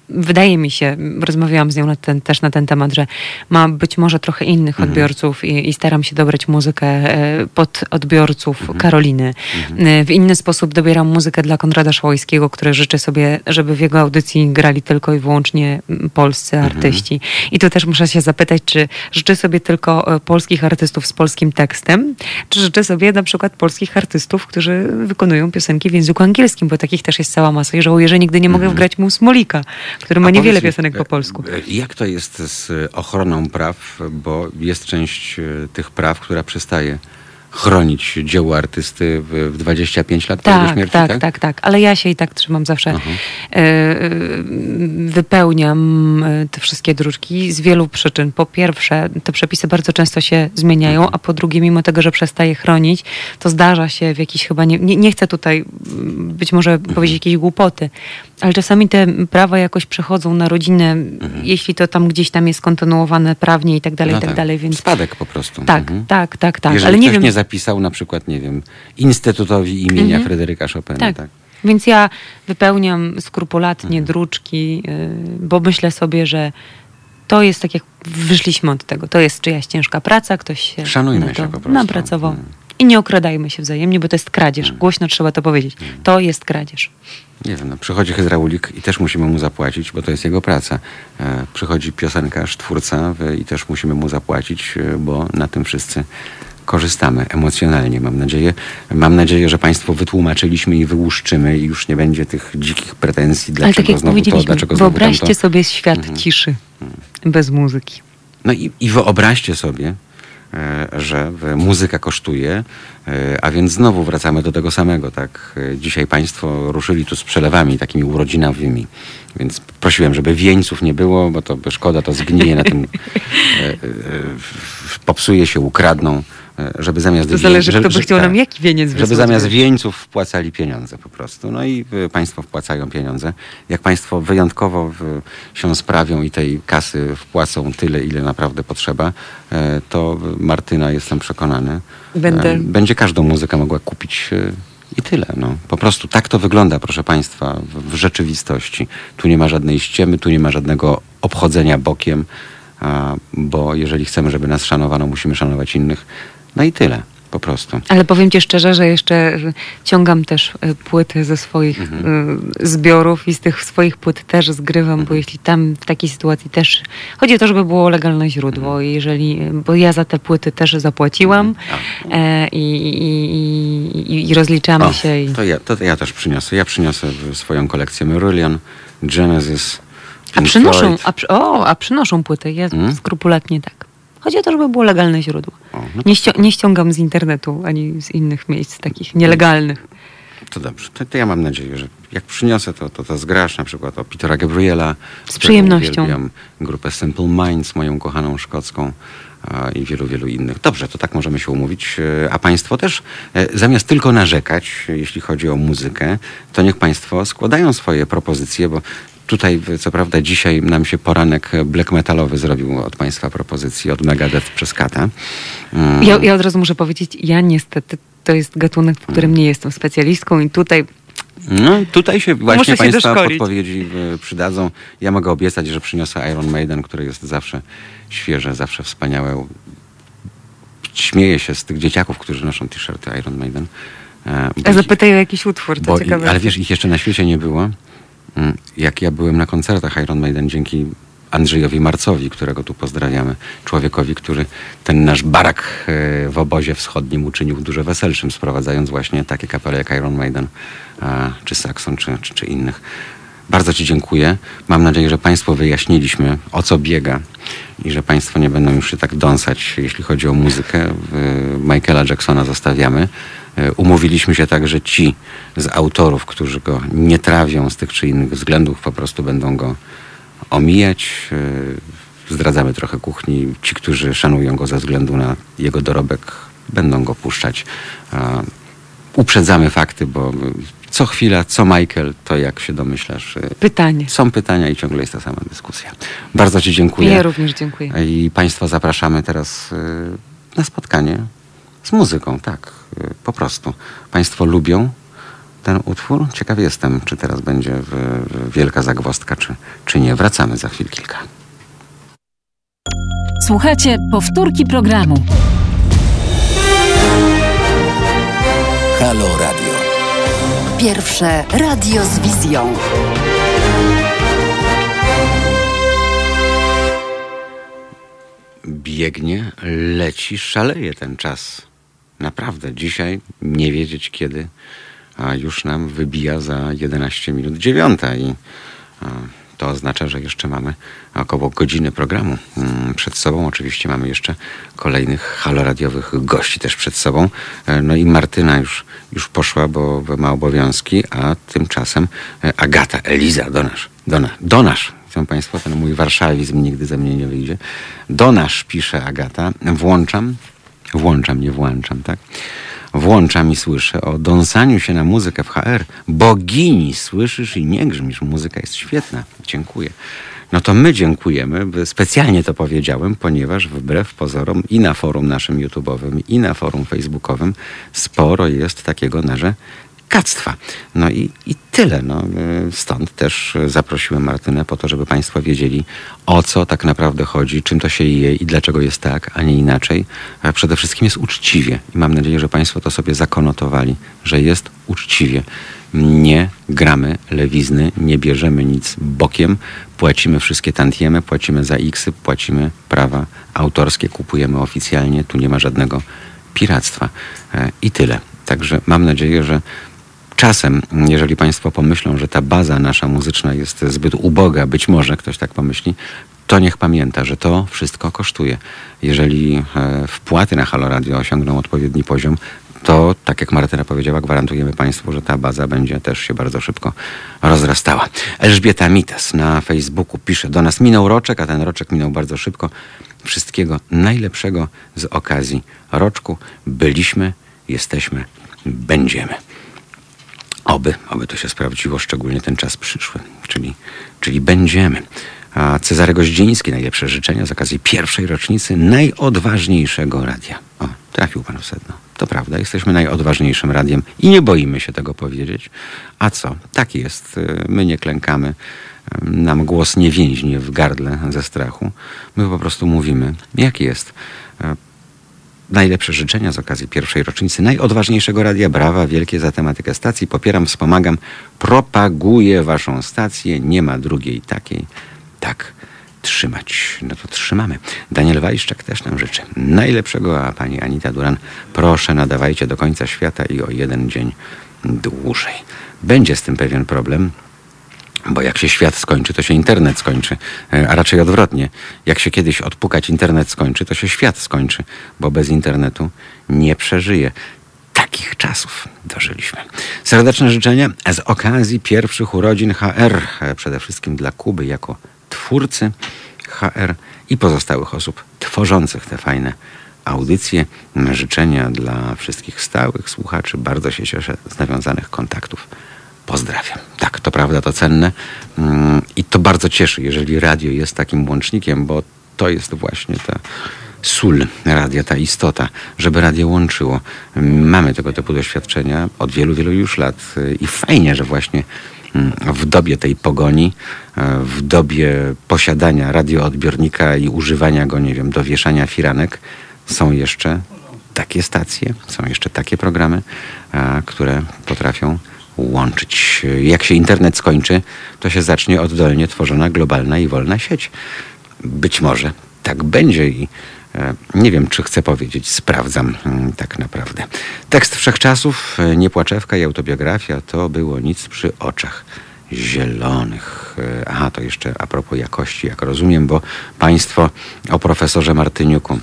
wydaje mi się, rozmawiałam z nią na ten, też na ten temat, że ma być może trochę innych odbiorców i, i staram się dobrać muzykę e, pod odbiorców Karoliny. E, W inny sposób dobieram muzykę dla Konrada Szałojskiego, który życzy sobie, żeby w jego audycji grali tylko i wyłącznie polscy artyści. I tu też muszę się zapytać, czy życzy sobie tylko e, polskich artystów z polskim tekstem, czy życzy sobie na przykład polskich artystów, którzy wykonują piosenki w języku angielskim, bo takich też jest cała masa i żałuję, że nigdy nie mogę wgrać mu Smolika, który ma niewiele powiedz mi, piosenek po e, polsku. e, Jak to jest z ochroną praw, bo jest część e, tych praw, która przestaje chronić dzieło artysty w, w 25 lat po jego Tak, śmierci, tak, tak, tak, Ale ja się i tak trzymam zawsze. E, wypełniam te wszystkie dróżki z wielu przyczyn. Po pierwsze, te przepisy bardzo często się zmieniają, Mhm. a po drugie, mimo tego, że przestaje chronić, to zdarza się w jakiś chyba, nie, nie, nie chcę tutaj mm, być może Mhm. powiedzieć jakieś głupoty, ale czasami te prawa jakoś przechodzą na rodzinę, jeśli to tam gdzieś tam jest kontynuowane prawnie i tak dalej, Mhm. No i tak, dalej, więc... Spadek po prostu. Tak, Mhm. tak, tak, tak. Jeżeli ale nie ktoś wiem... nie zapisał na przykład, nie wiem, Instytutowi imienia Mhm. Fryderyka Chopina, tak. Tak. Więc ja wypełniam skrupulatnie Mhm. druczki, y, bo myślę sobie, że to jest tak jak wyszliśmy od tego. To jest czyjaś ciężka praca, ktoś się Szanujmy się po prostu. napracował. Mhm. I nie okradajmy się wzajemnie, bo to jest kradzież. Głośno trzeba to powiedzieć. To jest kradzież. Nie wiem, no, przychodzi hydraulik i też musimy mu zapłacić, bo to jest jego praca. E, przychodzi piosenkarz, twórca e, i też musimy mu zapłacić, e, bo na tym wszyscy korzystamy emocjonalnie, mam nadzieję. Mam nadzieję, że Państwu wytłumaczyliśmy i wyłuszczymy i już nie będzie tych dzikich pretensji, Ale dlaczego tak jak znowu to, powiedzieliśmy, dlaczego znowu wyobraźcie tamto. sobie świat Mhm. ciszy, bez muzyki. No i, i wyobraźcie sobie, że w- muzyka kosztuje, e, a więc znowu wracamy do tego samego, tak? E, Dzisiaj Państwo ruszyli tu z przelewami takimi urodzinowymi, więc prosiłem, żeby wieńców nie było, bo to szkoda, to zgnije na tym, e, e, popsuje się, ukradną, e, żeby zamiast... To zależy, że- kto by chciał tak. nam jaki wieniec Żeby wysłać. zamiast wieńców wpłacali pieniądze po prostu. No i y, państwo wpłacają pieniądze. Jak państwo wyjątkowo się sprawią i tej kasy wpłacą tyle, ile naprawdę potrzeba, e, to Martyna, jestem przekonany, Będę- e, będzie każdą muzykę mogła kupić i tyle. No. Po prostu tak to wygląda, proszę państwa, w, w rzeczywistości. Tu nie ma żadnej ściemy, tu nie ma żadnego obchodzenia bokiem, a, bo jeżeli chcemy, żeby nas szanowano, musimy szanować innych. No i tyle, po prostu. Ale powiem ci szczerze, że jeszcze ciągam też y, płyty ze swoich Mhm. y, zbiorów i z tych swoich płyt też zgrywam, Mhm. bo jeśli tam w takiej sytuacji też chodzi o to, żeby było legalne źródło, Mhm. jeżeli, bo ja za te płyty też zapłaciłam e, i, i, i, i rozliczamy O, się. To, ja, to ja też przyniosę. Ja przyniosę swoją kolekcję Marillion, Genesis, A Pink przynoszą, Floyd. a, o, a przynoszą płyty, ja Mm? skrupulatnie tak. Chodzi o to, żeby było legalne źródło. No Nie, nie ściągam z internetu ani z innych miejsc takich nielegalnych. to dobrze. To, to ja mam nadzieję, że jak przyniosę, to, to, to zgrasz na przykład o Petera Gabriela. którego przyjemnością. Uwielbiam, grupę Simple Minds, moją kochaną szkocką i wielu, wielu innych. Dobrze, to tak możemy się umówić. E, A Państwo też, e, zamiast tylko narzekać, jeśli chodzi o muzykę, to niech Państwo składają swoje propozycje, bo Tutaj, co prawda, dzisiaj nam się poranek black metalowy zrobił od Państwa propozycji, od Megadeth przez Kata. Mm. Ja, ja od razu muszę powiedzieć, ja niestety to jest gatunek, w którym nie jestem specjalistką i tutaj No, tutaj się właśnie Muszę się Państwa doszkolić. podpowiedzi e, przydadzą. Ja mogę obiecać, że przyniosę Iron Maiden, który jest zawsze świeże, zawsze wspaniałe. Śmieję się z tych dzieciaków, którzy noszą t-shirty Iron Maiden. e, zapytaj o jakiś utwór, to ciekawe. ale wiesz, ich jeszcze na świecie nie było. Mm, Jak ja byłem na koncertach Iron Maiden dzięki Andrzejowi Marcowi, którego tu pozdrawiamy. Człowiekowi, który ten nasz barak e, w obozie wschodnim uczynił dużo weselszym, sprowadzając właśnie takie kapele jak Iron Maiden, e, czy Saxon, czy, czy, czy innych. Bardzo Ci dziękuję. Mam nadzieję, że Państwu wyjaśniliśmy, o co biega i że Państwo nie będą już się tak dąsać, jeśli chodzi o muzykę. Michaela Jacksona zostawiamy. E, umówiliśmy się tak, że ci z autorów, którzy go nie trawią z tych czy innych względów, po prostu będą go omijać. E, zdradzamy trochę kuchni. Ci, którzy szanują go ze względu na jego dorobek, będą go puszczać. E, uprzedzamy fakty, bo co chwila, co Michael, to jak się domyślasz. Pytanie. Są pytania i ciągle jest ta sama dyskusja. Bardzo Ci dziękuję. Ja również dziękuję. I Państwa zapraszamy teraz na spotkanie z muzyką, tak, po prostu. Państwo lubią ten utwór? Ciekaw jestem, czy teraz będzie w, w wielka zagwozdka, czy, czy nie. Wracamy za chwil kilka. Słuchajcie powtórki programu. Halo Radio. Pierwsze radio z wizją. Biegnie, leci, szaleje ten czas. Naprawdę, dzisiaj nie wiedzieć kiedy, a już nam wybija za 11 minut dziewiąta i to oznacza, że jeszcze mamy około godziny programu mm, przed sobą. Oczywiście mamy jeszcze kolejnych haloradiowych gości też przed sobą. E, no i Martyna już, już poszła, bo ma obowiązki, a tymczasem e, Agata, Eliza, Donasz, Dona, Donasz, chcą Państwo, ten mój warszawizm nigdy ze mnie nie wyjdzie. Donasz, pisze Agata, włączam, włączam, nie włączam, tak? Włączam i słyszę o dąsaniu się na muzykę w HR. Bogini, słyszysz i nie grzmisz. Muzyka jest świetna. Dziękuję. No to my dziękujemy. Specjalnie to powiedziałem, ponieważ wbrew pozorom i na forum naszym YouTube'owym, i na forum facebookowym sporo jest takiego narze kactwa. No i, i tyle. No, stąd też zaprosiłem Martynę po to, żeby Państwo wiedzieli, o co tak naprawdę chodzi, czym to się je i dlaczego jest tak, a nie inaczej. A przede wszystkim jest uczciwie. I mam nadzieję, że Państwo to sobie zakonotowali, że jest uczciwie. Nie gramy lewizny, nie bierzemy nic bokiem, płacimy wszystkie tantiemy, płacimy za x płacimy prawa autorskie, kupujemy oficjalnie, tu nie ma żadnego piractwa. E, I tyle. Także mam nadzieję, że Czasem, jeżeli Państwo pomyślą, że ta baza nasza muzyczna jest zbyt uboga, być może ktoś tak pomyśli, to niech pamięta, że to wszystko kosztuje. Jeżeli e, wpłaty na Halo Radio osiągną odpowiedni poziom, to, tak jak Martyna powiedziała, gwarantujemy Państwu, że ta baza będzie też się bardzo szybko rozrastała. Elżbieta Mitas na Facebooku pisze do nas, minął roczek, a ten roczek minął bardzo szybko. Wszystkiego najlepszego z okazji roczku. Byliśmy, jesteśmy, będziemy. Oby, oby to się sprawdziło, szczególnie ten czas przyszły, czyli, czyli będziemy. A Cezary Goździński, najlepsze życzenia z okazji pierwszej rocznicy najodważniejszego radia. O, trafił pan w sedno. To prawda, jesteśmy najodważniejszym radiem i nie boimy się tego powiedzieć. A co? Tak jest. My nie klękamy. Nam głos nie więźnie w gardle ze strachu. My po prostu mówimy, jak jest najlepsze życzenia z okazji pierwszej rocznicy najodważniejszego radia. Brawa, wielkie za tematykę stacji. Popieram, wspomagam, propaguję waszą stację. Nie ma drugiej takiej. Tak trzymać. No to trzymamy. Daniel Wajszczak też nam życzy najlepszego, a pani Anita Duran, proszę nadawajcie do końca świata i o jeden dzień dłużej. Będzie z tym pewien problem. Bo jak się świat skończy, to się internet skończy, e, a raczej odwrotnie. Jak się kiedyś odpukać internet skończy, to się świat skończy, bo bez internetu nie przeżyje. Takich czasów dożyliśmy. Serdeczne życzenia z okazji pierwszych urodzin HR, e, przede wszystkim dla Kuby jako twórcy HR i pozostałych osób tworzących te fajne audycje. Życzenia dla wszystkich stałych słuchaczy. Bardzo się cieszę z nawiązanych kontaktów Pozdrawiam. Tak, to prawda, to cenne mm, i to bardzo cieszy, jeżeli radio jest takim łącznikiem, bo to jest właśnie ta sól radia, ta istota, żeby radio łączyło. Mamy tego typu doświadczenia od wielu, wielu już lat i fajnie, że właśnie mm, w dobie tej pogoni, e, w dobie posiadania radioodbiornika i używania go, nie wiem, do wieszania firanek, są jeszcze takie stacje, są jeszcze takie programy, które potrafią łączyć. Jak się internet skończy, to się zacznie oddolnie tworzona globalna i wolna sieć. Być może tak będzie i e, nie wiem, czy chcę powiedzieć, sprawdzam mm, tak naprawdę. Tekst wszechczasów, e, Niepłaczewka i autobiografia to było nic przy oczach zielonych. E, Aha, to jeszcze a propos jakości, jak rozumiem, bo Państwo o profesorze Martyniuku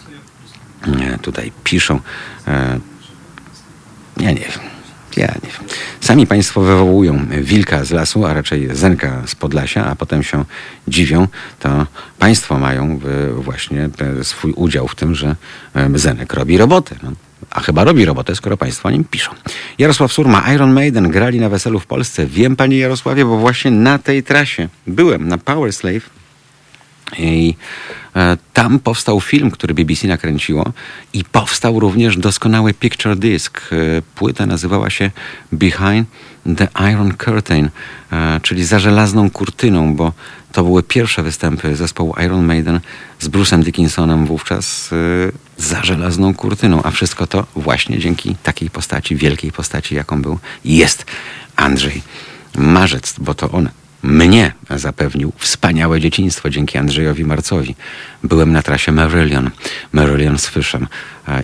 tutaj piszą. Ja nie wiem. Ja nie wiem. Sami Państwo wywołują wilka z lasu, a raczej zenka z Podlasia, a potem się dziwią, to Państwo mają e, właśnie swój udział w tym, że e, zenek robi robotę. No. A chyba robi robotę, skoro Państwo o nim piszą. Jarosław Surma, Iron Maiden grali na weselu w Polsce. Wiem, Panie Jarosławie, bo właśnie na tej trasie byłem, na Power Slave. I e, tam powstał film, który BBC nakręciło i powstał również doskonały picture disc. E, Płyta nazywała się Behind the Iron Curtain, e, czyli za żelazną kurtyną, bo to były pierwsze występy zespołu Iron Maiden z Bruce'em Dickinsonem wówczas za żelazną kurtyną, a wszystko to właśnie dzięki takiej postaci, wielkiej postaci, jaką był jest Andrzej Marzec, bo to on mnie zapewnił wspaniałe dzieciństwo dzięki Andrzejowi Marcowi. Byłem na trasie Marillion, Marillion z Fyszem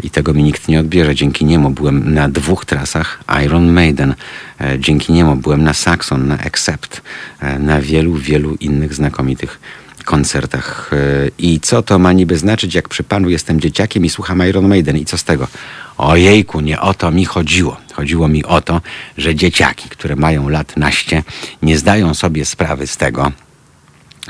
i tego mi nikt nie odbierze. Dzięki niemu byłem na dwóch trasach Iron Maiden. E, Dzięki niemu byłem na Saxon, na Accept, e, na wielu, wielu innych znakomitych koncertach. E, I co to ma niby znaczyć, jak przy panu jestem dzieciakiem i słucham Iron Maiden? I co z tego? Ojejku, nie o to mi chodziło. Chodziło mi o to, że dzieciaki, które mają lat naście, nie zdają sobie sprawy z tego,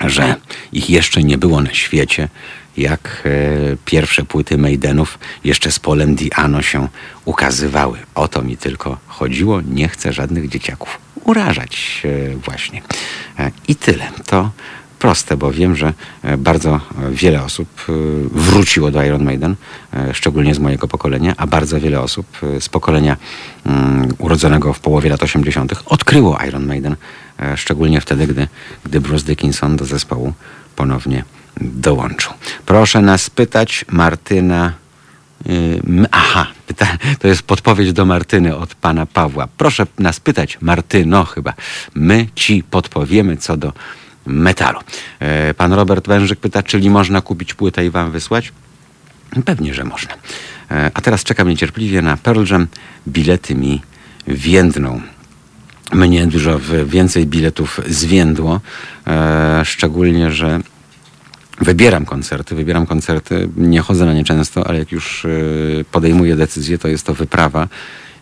że ich jeszcze nie było na świecie, jak e, pierwsze płyty Maidenów jeszcze z Polem Diano się ukazywały. O to mi tylko chodziło. Nie chcę żadnych dzieciaków urażać e, właśnie. E, I tyle. To proste, bo wiem, że e, bardzo e, wiele osób e, wróciło do Iron Maiden, szczególnie z mojego pokolenia, a bardzo wiele osób z pokolenia mm, urodzonego w połowie lat 80. odkryło Iron Maiden, szczególnie wtedy, gdy, gdy Bruce Dickinson do zespołu ponownie dołączył. Proszę nas pytać, Martyna. y, Aha, to jest podpowiedź do Martyny od pana Pawła. Proszę nas pytać, Martyno, chyba. My ci podpowiemy co do metalu. E, Pan Robert Wężyk pyta, czyli można kupić płytę i wam wysłać? Pewnie, że można. E, A teraz czekam niecierpliwie na Pearl Jam. Bilety mi więdną. Mnie dużo więcej biletów zwiędło, e, szczególnie, że wybieram koncerty, wybieram koncerty, nie chodzę na nie często, ale jak już podejmuję decyzję, to jest to wyprawa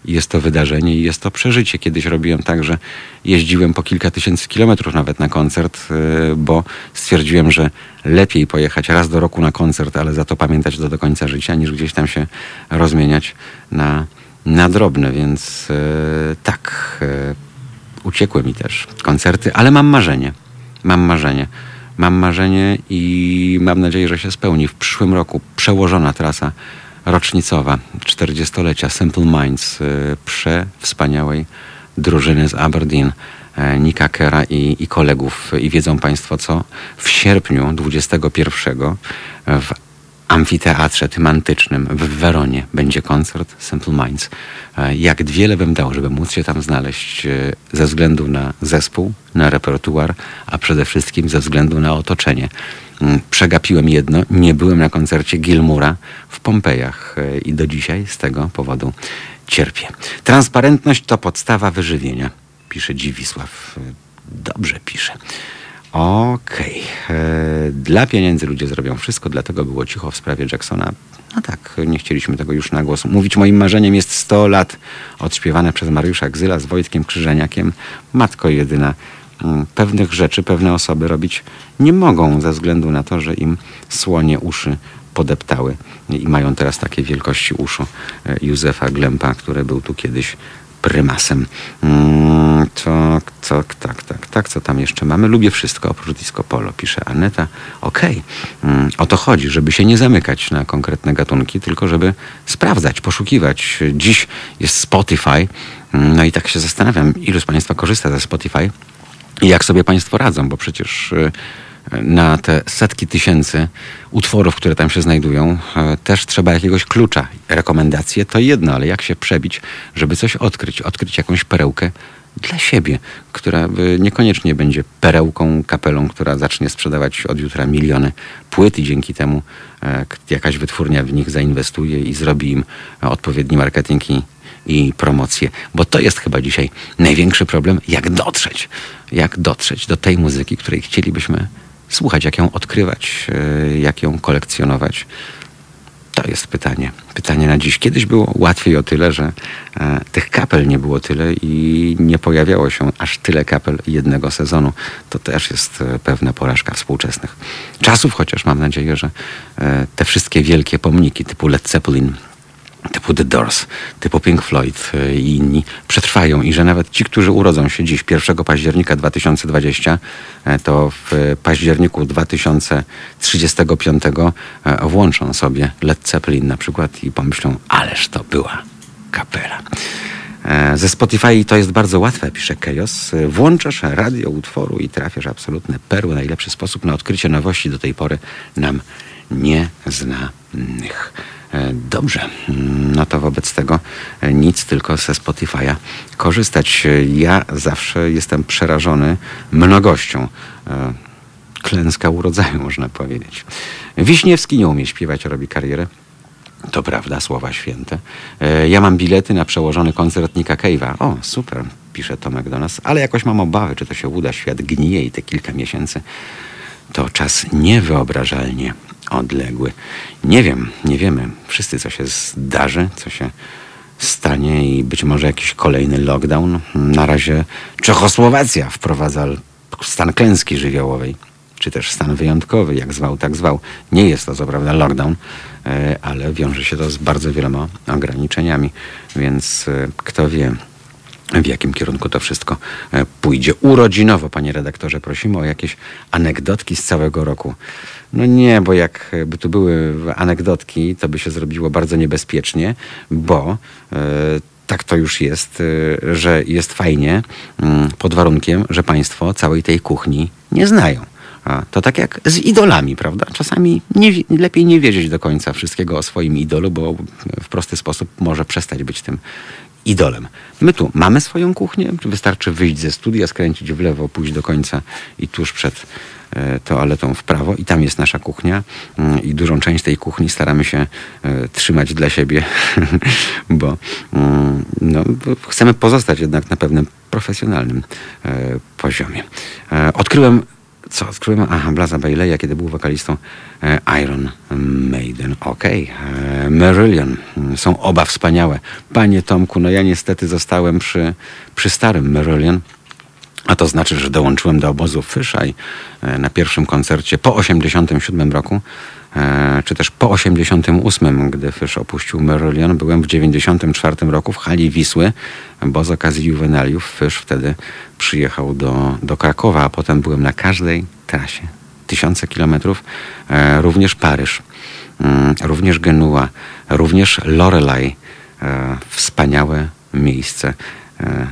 jest to wydarzenie i jest to przeżycie. Kiedyś robiłem tak, że jeździłem po kilka tysięcy kilometrów nawet na koncert, e, bo stwierdziłem, że lepiej pojechać raz do roku na koncert, ale za to pamiętać to do końca życia, niż gdzieś tam się rozmieniać na, na drobne, więc e, tak, e, uciekły mi też koncerty, ale mam marzenie. Mam marzenie. Mam marzenie i mam nadzieję, że się spełni. W przyszłym roku przełożona trasa rocznicowa 40-lecia Simple Minds, y, przewspaniałej drużyny z Aberdeen, e, Nika Kera i, i kolegów. I wiedzą Państwo co? W sierpniu 21 w amfiteatrze tym antycznym w Weronie będzie koncert Simple Minds. E, Jak wiele bym dał, żeby móc się tam znaleźć e, ze względu na zespół, na repertuar, a przede wszystkim ze względu na otoczenie. Mm, Przegapiłem jedno, nie byłem na koncercie Gilmura w Pompejach e, i do dzisiaj z tego powodu cierpię. Transparentność to podstawa wyżywienia, pisze Dziwisław. E, Dobrze pisze. Okej. E, Dla pieniędzy ludzie zrobią wszystko, dlatego było cicho w sprawie Jacksona. No tak, nie chcieliśmy tego już na głos mówić. Moim marzeniem jest 100 lat odśpiewane przez Mariusza Gzyla z Wojtkiem Krzyżeniakiem. Matko jedyna. Mm, Pewnych rzeczy pewne osoby robić nie mogą ze względu na to, że im słonie uszy podeptały i mają teraz takie wielkości uszu e, Józefa Glempa, który był tu kiedyś prymasem. Mm, To, to, tak, tak, tak, co tam jeszcze mamy? Lubię wszystko oprócz disco polo, pisze Aneta. Okej, Mm, o to chodzi, żeby się nie zamykać na konkretne gatunki, tylko żeby sprawdzać, poszukiwać. Dziś jest Spotify, Mm, no i tak się zastanawiam, ilu z Państwa korzysta ze Spotify i jak sobie Państwo radzą, bo przecież y, na te setki tysięcy utworów, które tam się znajdują, e, też trzeba jakiegoś klucza. Rekomendacje to jedno, ale jak się przebić, żeby coś odkryć, odkryć jakąś perełkę dla siebie, która e, niekoniecznie będzie perełką, kapelą, która zacznie sprzedawać od jutra miliony płyt i dzięki temu jakaś wytwórnia w nich zainwestuje i zrobi im odpowiedni marketing i, i promocję. Bo to jest chyba dzisiaj największy problem, jak dotrzeć, jak dotrzeć do tej muzyki, której chcielibyśmy słuchać, jak ją odkrywać, e, jak ją kolekcjonować. To jest pytanie. Pytanie na dziś. Kiedyś było łatwiej o tyle, że e, tych kapel nie było tyle i nie pojawiało się aż tyle kapel jednego sezonu. To też jest e, pewna porażka współczesnych czasów, chociaż mam nadzieję, że e, te wszystkie wielkie pomniki typu Led Zeppelin, typu The Doors, typu Pink Floyd e, i inni przetrwają i że nawet ci, którzy urodzą się dziś 1 października 2020, e, to w październiku 2035 e, włączą sobie Led Zeppelin na przykład i pomyślą, ależ to była kapela. Ze Spotify to jest bardzo łatwe, pisze. E, Włączasz radio utworu i trafiasz absolutne perły. Najlepszy sposób na odkrycie nowości do tej pory nam nieznanych. E, Dobrze, Mm, no to wobec tego e, nic, tylko ze Spotify'a korzystać. E, Ja zawsze jestem przerażony mnogością. Klęska urodzaju, można powiedzieć. Wiśniewski nie umie śpiewać, robi karierę. To prawda, słowa święte. Ja mam bilety na przełożony koncert Nika Cave'a. O, super, pisze Tomek do nas, ale jakoś mam obawy, czy to się uda. Świat gnije i te kilka miesięcy to czas niewyobrażalnie odległy. Nie wiem, nie wiemy wszyscy, co się zdarzy, co się stanie i być może jakiś kolejny lockdown. Na razie Czechosłowacja wprowadza stan klęski żywiołowej, czy też stan wyjątkowy, jak zwał, tak zwał. Nie jest to co prawda lockdown, e, ale wiąże się to z bardzo wieloma ograniczeniami, więc e, kto wie, w jakim kierunku to wszystko e, pójdzie. Urodzinowo, panie redaktorze, prosimy o jakieś anegdotki z całego roku. No nie, bo jak by tu były anegdotki, to by się zrobiło bardzo niebezpiecznie, bo e, tak to już jest, e, że jest fajnie mm, pod warunkiem, że państwo całej tej kuchni nie znają. To tak jak z idolami, prawda? Czasami nie, lepiej nie wiedzieć do końca wszystkiego o swoim idolu, bo w prosty sposób może przestać być tym idolem. My tu mamy swoją kuchnię, czy wystarczy wyjść ze studia, skręcić w lewo, pójść do końca i tuż przed e, toaletą w prawo i tam jest nasza kuchnia Mm, i dużą część tej kuchni staramy się e, trzymać dla siebie, bo mm, no, bo chcemy pozostać jednak na pewnym profesjonalnym e, poziomie. Odkryłem co odkryłem? Aha, Blaza Baileya, kiedy był wokalistą e, Iron Maiden. Okej. Okay. Marillion. Mm, Są oba wspaniałe. Panie Tomku, no ja niestety zostałem przy, przy starym Marillion. A to znaczy, że dołączyłem do obozu Fyszaj e, na pierwszym koncercie po 87 roku, e, czy też po 88, gdy Fysz opuścił Marillion. Byłem w 94 roku w hali Wisły, bo z okazji juwenaliów Fysz wtedy przyjechał do, do Krakowa, a potem byłem na każdej trasie. Tysiące kilometrów, e, również Paryż, mm, również Genua, również Lorelai. E, wspaniałe miejsce e,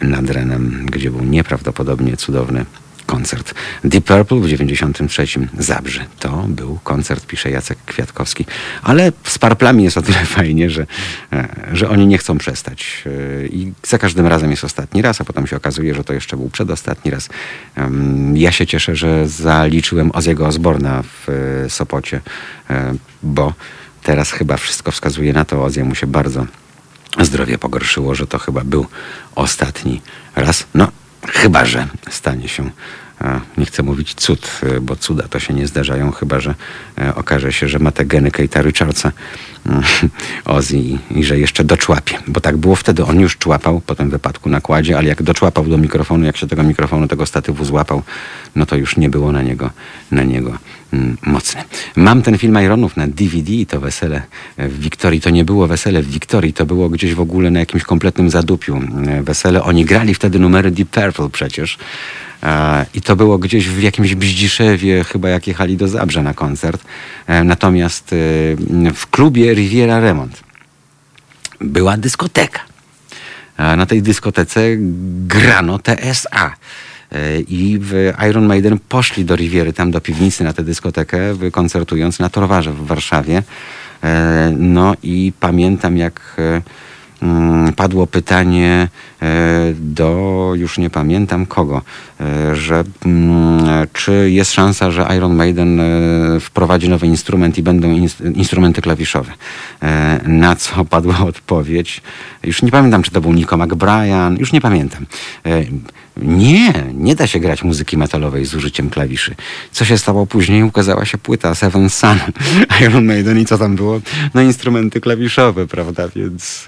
nad Renem, gdzie był nieprawdopodobnie cudowny koncert. Deep Purple w 93 Zabrzy. To był koncert, pisze Jacek Kwiatkowski. Ale z Parplami jest o tyle fajnie, że, e, że oni nie chcą przestać. E, I za każdym razem jest ostatni raz, a potem się okazuje, że to jeszcze był przedostatni raz. Ja się cieszę, że zaliczyłem Oziego Osborna w e, Sopocie, bo teraz chyba wszystko wskazuje na to, Ozzy mu się bardzo zdrowie pogorszyło, że to chyba był ostatni raz. No, chyba, że stanie się, e, nie chcę mówić cud, e, bo cuda to się nie zdarzają, chyba, że e, okaże się, że ma te geny Kate'a Richardsa Ozzy i, że jeszcze doczłapie. Bo tak było wtedy, on już człapał po tym wypadku na kładzie, ale jak doczłapał do mikrofonu, jak się tego mikrofonu, tego statywu złapał, no to już nie było na niego, na niego mm, mocne. Mam ten film Ironów na DVD i to wesele w Wiktorii. To nie było wesele w Wiktorii, to było gdzieś w ogóle na jakimś kompletnym zadupiu. E, Wesele, oni grali wtedy numery Deep Purple przecież. E, I to było gdzieś w jakimś Bździszewie, chyba jak jechali do Zabrze na koncert. E, Natomiast e, w klubie Riviera Remont była dyskoteka. A na tej dyskotece grano TSA. E, I w Iron Maiden poszli do Riviery, tam do piwnicy na tę dyskotekę, koncertując na Torwarze w Warszawie. E, no i pamiętam jak e, padło pytanie do, już nie pamiętam kogo, że mm, czy jest szansa, że Iron Maiden wprowadzi nowy instrument i będą instrumenty klawiszowe. Na co padła odpowiedź, już nie pamiętam, czy to był Nico McBrien, już nie pamiętam. Nie, nie da się grać muzyki metalowej z użyciem klawiszy. Co się stało później? Ukazała się płyta Seven Sun, Iron Maiden i co tam było? No instrumenty klawiszowe, prawda? Więc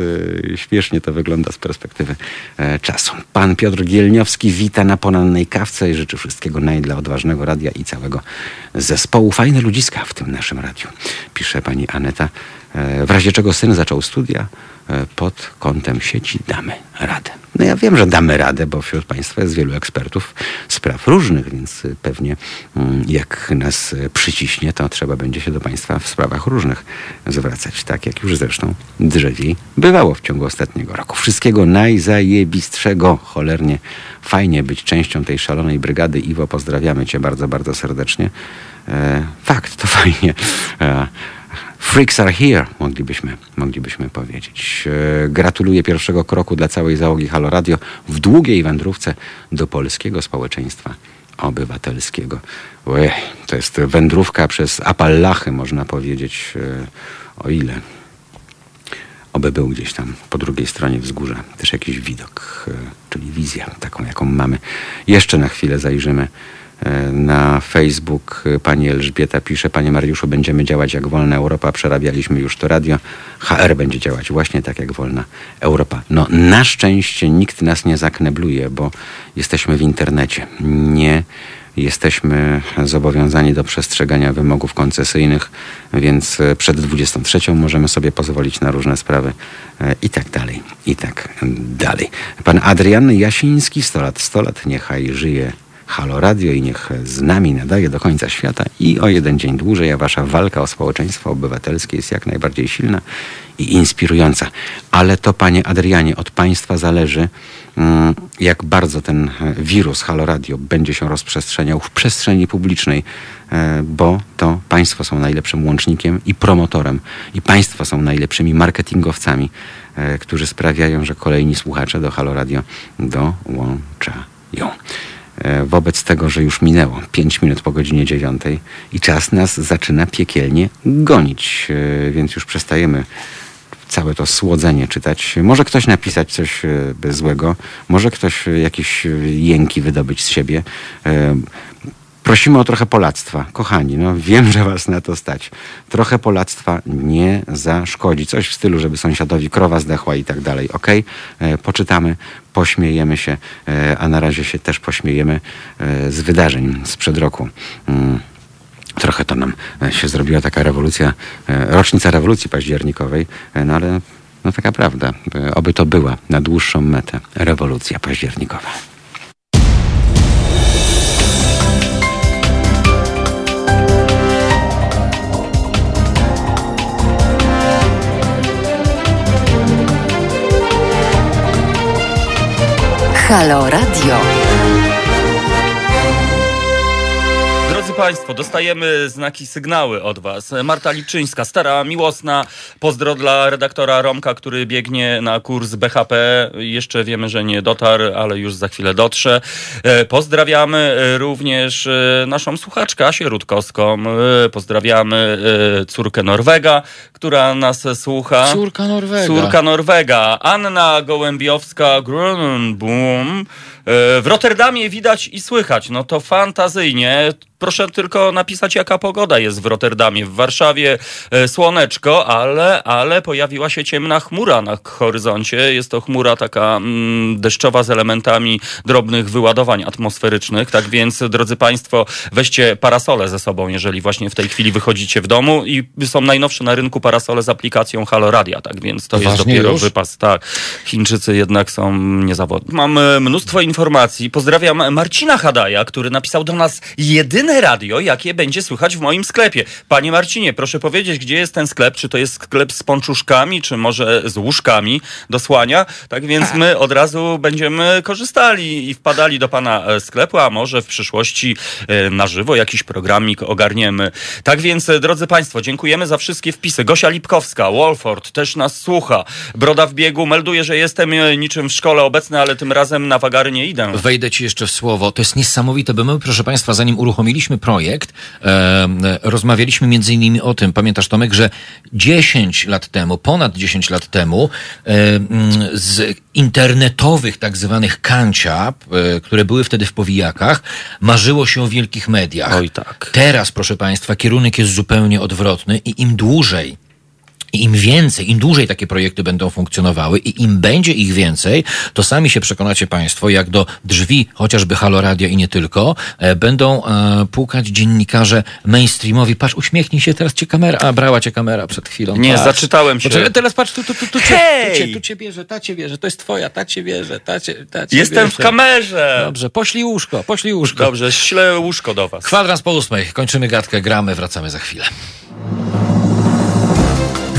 e, śmiesznie to wygląda z perspektywy e, czasu. Pan Piotr Gielniowski wita na ponannej kawce i życzy wszystkiego naj dla odważnego radia i całego zespołu. Fajne ludziska w tym naszym radiu, pisze pani Aneta. E, w razie czego syn zaczął studia, E, pod kątem sieci damy radę. No ja wiem, że damy radę, bo wśród Państwa jest wielu ekspertów spraw różnych, więc pewnie mm, jak nas przyciśnie, to trzeba będzie się do Państwa w sprawach różnych zwracać. Tak jak już zresztą drzewiej bywało w ciągu ostatniego roku. Wszystkiego najzajebistszego. Cholernie fajnie być częścią tej szalonej brygady. Iwo, pozdrawiamy Cię bardzo, bardzo serdecznie. E, fakt, to fajnie. Freaks are here, moglibyśmy, moglibyśmy powiedzieć. E, gratuluję pierwszego kroku dla całej załogi Halo Radio w długiej wędrówce do polskiego społeczeństwa obywatelskiego. Ojej, to jest wędrówka przez Apalachy, można powiedzieć, e, o ile. Oby był gdzieś tam po drugiej stronie wzgórza też jakiś widok, e, czyli wizja taką, jaką mamy. Jeszcze na chwilę zajrzymy na Facebook pani Elżbieta pisze, panie Mariuszu, będziemy działać jak wolna Europa, przerabialiśmy już to radio. HR będzie działać właśnie tak jak wolna Europa. No na szczęście nikt nas nie zaknebluje, bo jesteśmy w internecie. Nie jesteśmy zobowiązani do przestrzegania wymogów koncesyjnych, więc przed 23 możemy sobie pozwolić na różne sprawy e, i tak dalej, i tak dalej. Pan Adrian Jasiński, 100 lat, 100 lat, niechaj żyje Halo Radio i niech z nami nadaje do końca świata i o jeden dzień dłużej, a wasza walka o społeczeństwo obywatelskie jest jak najbardziej silna i inspirująca. Ale to, panie Adrianie, od państwa zależy, mm, jak bardzo ten wirus Halo Radio będzie się rozprzestrzeniał w przestrzeni publicznej, e, bo to państwo są najlepszym łącznikiem i promotorem, i państwo są najlepszymi marketingowcami, e, którzy sprawiają, że kolejni słuchacze do Halo Radio dołączają. E, wobec tego, że już minęło 5 minut po godzinie 9 i czas nas zaczyna piekielnie gonić, e, więc już przestajemy całe to słodzenie czytać. Może ktoś napisać coś e, złego, może ktoś jakieś jęki wydobyć z siebie. Prosimy o trochę polactwa. Kochani, no wiem, że was na to stać. Trochę polactwa nie zaszkodzi. Coś w stylu, żeby sąsiadowi krowa zdechła i tak dalej. Ok? E, poczytamy, pośmiejemy się, e, a na razie się też pośmiejemy e, z wydarzeń sprzed roku. Mm. Trochę to nam się zrobiła taka rewolucja, rocznica rewolucji październikowej, no ale no taka prawda. Oby to była na dłuższą metę rewolucja październikowa. Halo Radio. Państwo, dostajemy znaki, sygnały od Was. Marta Liczyńska, stara, miłosna. Pozdro dla redaktora Romka, który biegnie na kurs BHP. Jeszcze wiemy, że nie dotarł, ale już za chwilę dotrze. E, pozdrawiamy również e, naszą słuchaczkę Asię Rutkowską. E, pozdrawiamy córkę Norwega, która nas słucha. Córka Norwega. Córka Norwega. Anna Gołębiowska, Grunenboom. W Rotterdamie widać i słychać. No to fantazyjnie. Proszę tylko napisać, jaka pogoda jest w Rotterdamie. W Warszawie e, słoneczko, ale, ale pojawiła się ciemna chmura na horyzoncie. Jest to chmura taka mm, deszczowa z elementami drobnych wyładowań atmosferycznych. Tak więc, drodzy Państwo, weźcie parasole ze sobą, jeżeli właśnie w tej chwili wychodzicie w domu i są najnowsze na rynku parasole z aplikacją Halo Radia. Tak więc to jest dopiero już? wypas. Tak, Chińczycy jednak są niezawodni. Mam mnóstwo informacji. Pozdrawiam Marcina Hadaja, który napisał do nas jedyny raz radio, jakie będzie słychać w moim sklepie. Panie Marcinie, proszę powiedzieć, gdzie jest ten sklep? Czy to jest sklep z pączuszkami, czy może z łóżkami do słania? Tak więc my od razu będziemy korzystali i wpadali do pana e, sklepu, a może w przyszłości e, na żywo jakiś programik ogarniemy. Tak więc, e, drodzy Państwo, dziękujemy za wszystkie wpisy. Gosia Lipkowska, Wolford też nas słucha. Broda w biegu melduje, że jestem niczym w szkole obecny, ale tym razem na wagary nie idę. Wejdę ci jeszcze w słowo. To jest niesamowite, bo my, proszę Państwa, zanim uruchomiliśmy projekt, e, rozmawialiśmy między innymi o tym, pamiętasz Tomek, że 10 lat temu, ponad 10 lat temu, z internetowych tak zwanych kanciap, e, które były wtedy w powijakach, marzyło się o wielkich mediach. Oj tak. Teraz, proszę Państwa, kierunek jest zupełnie odwrotny i im dłużej i im więcej, im dłużej takie projekty będą funkcjonowały i im będzie ich więcej, to sami się przekonacie Państwo, jak do drzwi chociażby Halo Radio i nie tylko, e, będą e, pukać dziennikarze mainstreamowi. Patrz, uśmiechnij się, teraz cię kamera, a brała cię kamera przed chwilą. Nie, patrz. zaczytałem się. Poczekaj, teraz patrz, tu, tu, tu, tu, cię, tu, cię, tu cię bierze, ta cię bierze, to jest twoja, ta cię bierze, ta cię, ta cię Jestem bierze. w kamerze. Dobrze, poślij łóżko, poślij łóżko. Dobrze, ślę łóżko do was. Kwadrans po ósmej, kończymy gadkę, gramy, wracamy za chwilę.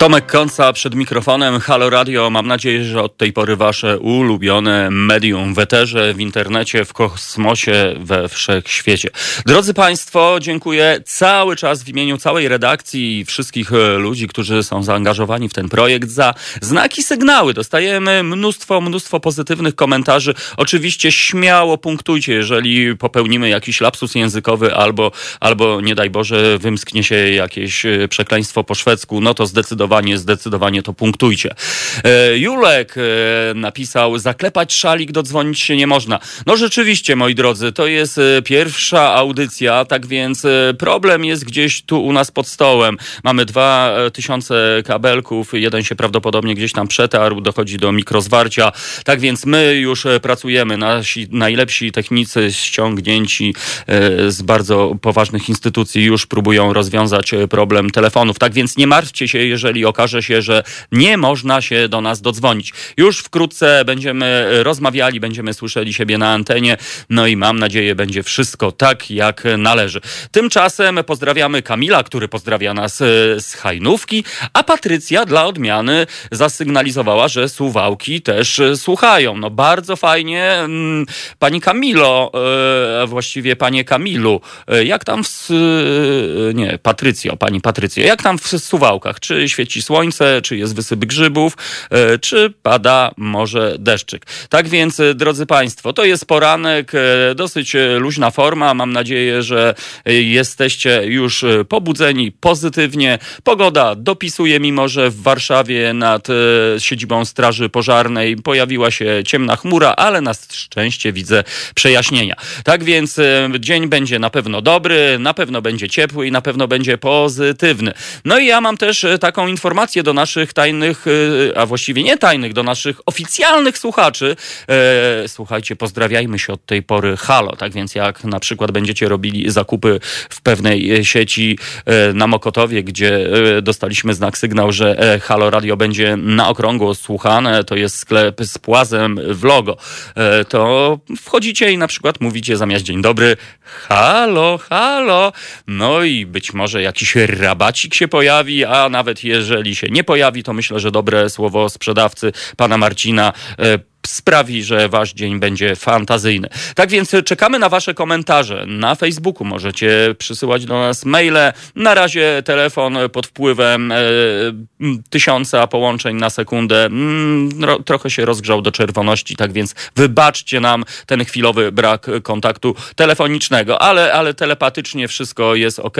Tomek Kąca przed mikrofonem Halo Radio. Mam nadzieję, że od tej pory wasze ulubione medium w eterze, w internecie, w kosmosie, we wszechświecie. Drodzy Państwo, dziękuję cały czas w imieniu całej redakcji i wszystkich e, ludzi, którzy są zaangażowani w ten projekt za znaki, sygnały. Dostajemy mnóstwo, mnóstwo pozytywnych komentarzy. Oczywiście śmiało punktujcie, jeżeli popełnimy jakiś lapsus językowy albo, albo nie daj Boże, wymsknie się jakieś e, przekleństwo po szwedzku, no to zdecydowanie, zdecydowanie to punktujcie. E, Julek e, napisał, zaklepać szalik, dodzwonić się nie można. No rzeczywiście, moi drodzy, to jest e, pierwsza audycja, tak więc problem jest gdzieś tu u nas pod stołem. Mamy dwa tysiące kabelków, jeden się prawdopodobnie gdzieś tam przetarł, dochodzi do mikrozwarcia. Tak więc my już pracujemy, nasi najlepsi technicy ściągnięci z bardzo poważnych instytucji już próbują rozwiązać problem telefonów. Tak więc nie martwcie się, jeżeli okaże się, że nie można się do nas dodzwonić. Już wkrótce będziemy rozmawiali, będziemy słyszeli siebie na antenie, no i mam nadzieję, będzie wszystko tak, jak należy. Tymczasem pozdrawiamy Kamila, który pozdrawia nas e, z Hajnówki, a Patrycja dla odmiany zasygnalizowała, że Suwałki też e, słuchają. No bardzo fajnie. Mm, Pani Kamilo, e, właściwie panie Kamilu, jak tam w... Nie, Patrycjo, pani Patrycjo, jak tam w Suwałkach? Czy świeci słońce, czy jest wysyp grzybów, e, czy pada może deszczyk? Tak więc, e, drodzy państwo, to jest poranek, e, dosyć luźna forma. Mam nadzieję, że jesteście już pobudzeni pozytywnie. Pogoda dopisuje, mimo że w Warszawie nad siedzibą Straży Pożarnej pojawiła się ciemna chmura, ale na szczęście widzę przejaśnienia. Tak więc dzień będzie na pewno dobry, na pewno będzie ciepły i na pewno będzie pozytywny. No i ja mam też taką informację do naszych tajnych, e, a właściwie nie tajnych, do naszych oficjalnych słuchaczy. E, Słuchajcie, pozdrawiajmy się od tej pory halo. Tak więc jak na przykład będziecie robili zakupy w pewnej e, sieci e, na Mokotowie, gdzie dostaliśmy znak sygnał, że Halo Radio będzie na okrągło słuchane, to jest sklep z płazem w logo, to wchodzicie i na przykład mówicie zamiast dzień dobry, halo, halo, no i być może jakiś rabacik się pojawi, a nawet jeżeli się nie pojawi, to myślę, że dobre słowo sprzedawcy pana Marcina e, sprawi, że wasz dzień będzie fantazyjny. Tak więc czekamy na wasze komentarze. Na Facebooku możecie przysyłać do nas maile. Na razie telefon pod wpływem e, tysiąca połączeń na sekundę mm, ro, trochę się rozgrzał do czerwoności, tak więc wybaczcie nam ten chwilowy brak kontaktu telefonicznego, ale, ale telepatycznie wszystko jest ok.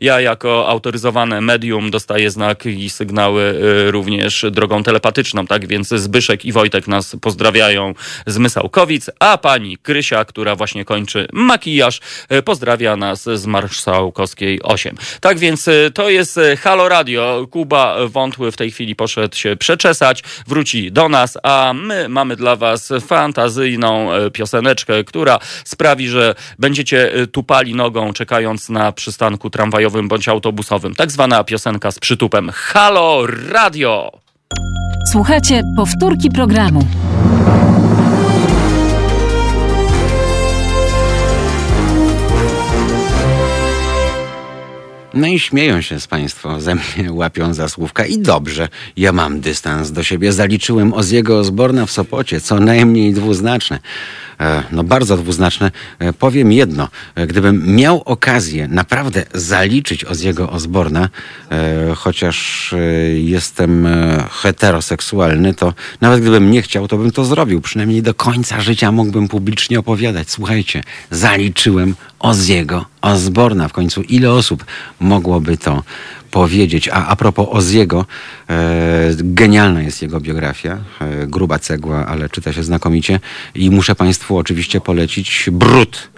Ja jako autoryzowane medium dostaję znak i sygnały e, również drogą telepatyczną, tak więc Zbyszek i Wojtek nas pozdrawiają pozdrawiają z Mysałkowic, a pani Krysia, która właśnie kończy makijaż, e, pozdrawia nas z Marszałkowskiej 8. Tak więc e, to jest e, Halo Radio. Kuba Wątły w tej chwili poszedł się przeczesać, wróci do nas, a my mamy dla was fantazyjną pioseneczkę, która sprawi, że będziecie tupali nogą, czekając na przystanku tramwajowym bądź autobusowym. Tak zwana piosenka z przytupem. Halo Radio! Słuchajcie powtórki programu. No i śmieją się z Państwo, ze mnie łapią za słówka i dobrze, ja mam dystans do siebie. Zaliczyłem Oziego Osborna w Sopocie, co najmniej dwuznaczne. E, No bardzo dwuznaczne. E, Powiem jedno, e, gdybym miał okazję naprawdę zaliczyć Oziego Osborna, chociaż jestem heteroseksualny, to nawet gdybym nie chciał, to bym to zrobił. Przynajmniej do końca życia mógłbym publicznie opowiadać. Słuchajcie, zaliczyłem Oziego Osborna. W końcu ile osób mogłoby to powiedzieć? A a propos Oziego, e, genialna jest jego biografia. E, gruba cegła, ale czyta się znakomicie. I muszę Państwu oczywiście polecić Brud.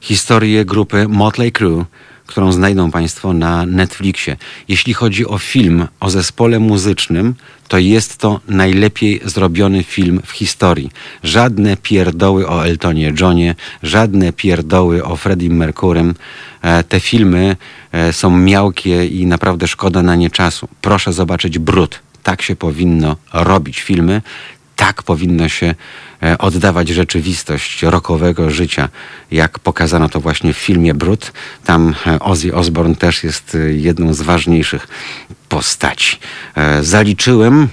Historię grupy Motley Crue, którą znajdą Państwo na Netflixie. Jeśli chodzi o film o zespole muzycznym, to jest to najlepiej zrobiony film w historii. Żadne pierdoły o Eltonie Johnie, żadne pierdoły o Freddie Mercurym. E, Te filmy e, są miałkie i naprawdę szkoda na nie czasu. Proszę zobaczyć Brud. Tak się powinno robić filmy. Tak powinno się e, oddawać rzeczywistość rokowego życia, jak pokazano to właśnie w filmie Brud. Tam e, Ozzy Osbourne też jest e, jedną z ważniejszych postaci. Zaliczyłem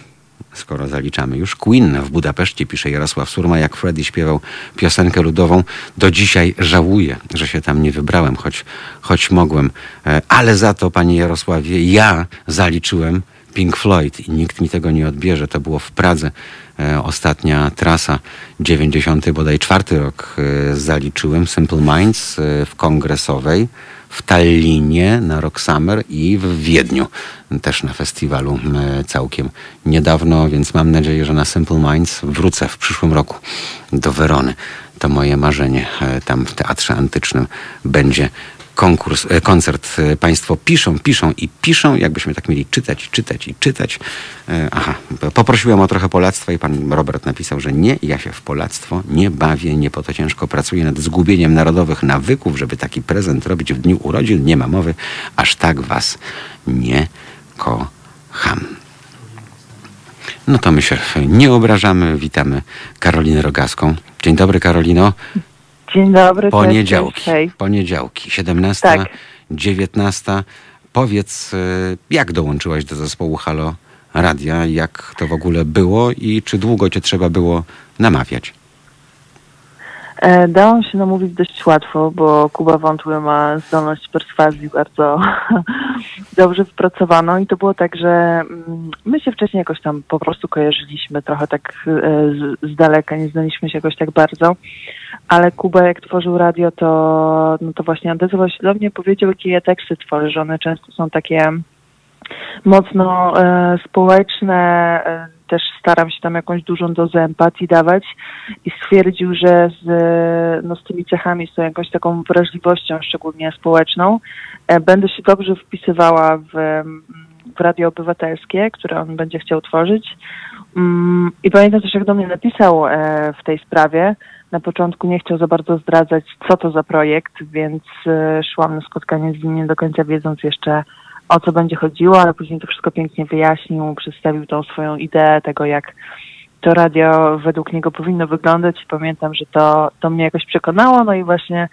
skoro zaliczamy już Queen w Budapeszcie, pisze Jarosław Surma, jak Freddie śpiewał piosenkę ludową. Do dzisiaj żałuję, że się tam nie wybrałem, choć, choć mogłem. Ale za to, panie Jarosławie, ja zaliczyłem Pink Floyd i nikt mi tego nie odbierze. To było w Pradze. E, Ostatnia trasa, 90 bodaj czwarty rok e, zaliczyłem Simple Minds e, w kongresowej w Tallinie na Rock Summer i w Wiedniu też na festiwalu całkiem niedawno, więc mam nadzieję, że na Simple Minds wrócę w przyszłym roku do Werony. To moje marzenie. Tam w Teatrze Antycznym będzie konkurs, e, koncert. E, Państwo piszą, piszą i piszą, jakbyśmy tak mieli czytać, czytać i czytać. E, Aha, poprosiłem o trochę polactwa i pan Robert napisał, że nie, ja się w polactwo nie bawię, nie po to ciężko pracuję nad zgubieniem narodowych nawyków, żeby taki prezent robić w dniu urodzin. Nie ma mowy, aż tak was nie kocham. No to my się nie obrażamy. Witamy Karolinę Rogaską. Dzień dobry, Karolino. Dzień dobry. Poniedziałki. Poniedziałki. 17, Tak. 19. Powiedz, y, jak dołączyłaś do zespołu Halo Radia? Jak to w ogóle było i czy długo cię trzeba było namawiać? E, Dało się namówić dość łatwo, bo Kuba Wątły ma zdolność perswazji bardzo dobrze wypracowaną i to było tak, że mm, my się wcześniej jakoś tam po prostu kojarzyliśmy trochę tak e, z, daleka, nie znaliśmy się jakoś tak bardzo, ale Kuba jak tworzył radio, to, no to właśnie odezwał się do mnie, powiedział, jakie ja teksty tworzy, że one często są takie mocno e, społeczne, e, też staram się tam jakąś dużą dozę empatii dawać i stwierdził, że z, no, z tymi cechami, z tą jakąś taką wrażliwością, szczególnie społeczną, e, będę się dobrze wpisywała w, mm, w radio obywatelskie, które on będzie chciał tworzyć. Mm, I pamiętam też, jak do mnie napisał e, w tej sprawie, na początku nie chciał za bardzo zdradzać, co to za projekt, więc e, szłam na spotkanie z nim nie do końca wiedząc jeszcze, o co będzie chodziło, ale później to wszystko pięknie wyjaśnił, przedstawił tą swoją ideę tego, jak to radio według niego powinno wyglądać pamiętam, że to, to mnie jakoś przekonało, no i właśnie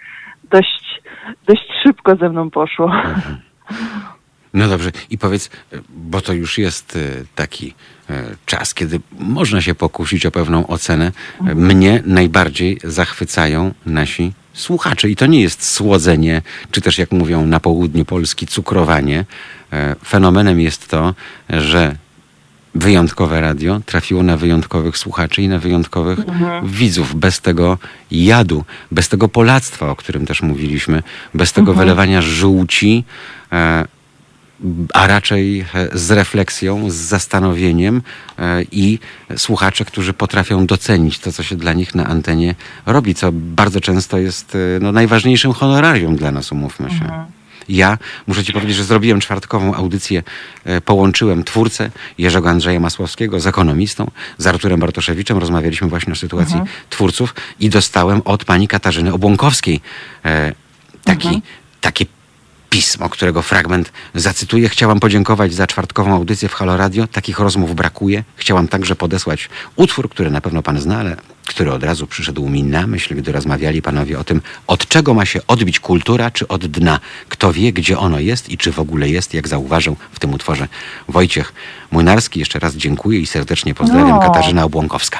dość, dość szybko ze mną poszło. No dobrze, i powiedz, bo to już jest y, taki y, czas, kiedy można się pokusić o pewną ocenę. Y, Mnie najbardziej zachwycają nasi słuchacze. I to nie jest słodzenie, czy też jak mówią na południu Polski, cukrowanie. E, Fenomenem jest to, że wyjątkowe radio trafiło na wyjątkowych słuchaczy i na wyjątkowych Mhm. widzów. Bez tego jadu, bez tego polactwa, o którym też mówiliśmy, bez tego Mhm. wylewania żółci. A raczej e, z refleksją, z zastanowieniem e, i słuchacze, którzy potrafią docenić to, co się dla nich na antenie robi, co bardzo często jest e, no, najważniejszym honorarium dla nas, umówmy się. Ja muszę ci powiedzieć, że zrobiłem czwartkową audycję, połączyłem twórcę Jerzego Andrzeja Masłowskiego z ekonomistą, z Arturem Bartoszewiczem. Rozmawialiśmy właśnie o sytuacji Mhm. twórców i dostałem od pani Katarzyny Obłąkowskiej taki, Mhm. takie pismo, którego fragment zacytuję. Chciałam podziękować za czwartkową audycję w Halo Radio. Takich rozmów brakuje. Chciałam także podesłać utwór, który na pewno pan zna, ale który od razu przyszedł mi na myśl, gdy rozmawiali panowie o tym, od czego ma się odbić kultura, czy od dna. Kto wie, gdzie ono jest i czy w ogóle jest, jak zauważył w tym utworze Wojciech Młynarski. Jeszcze raz dziękuję i serdecznie pozdrawiam No. Katarzyna Obłąkowska.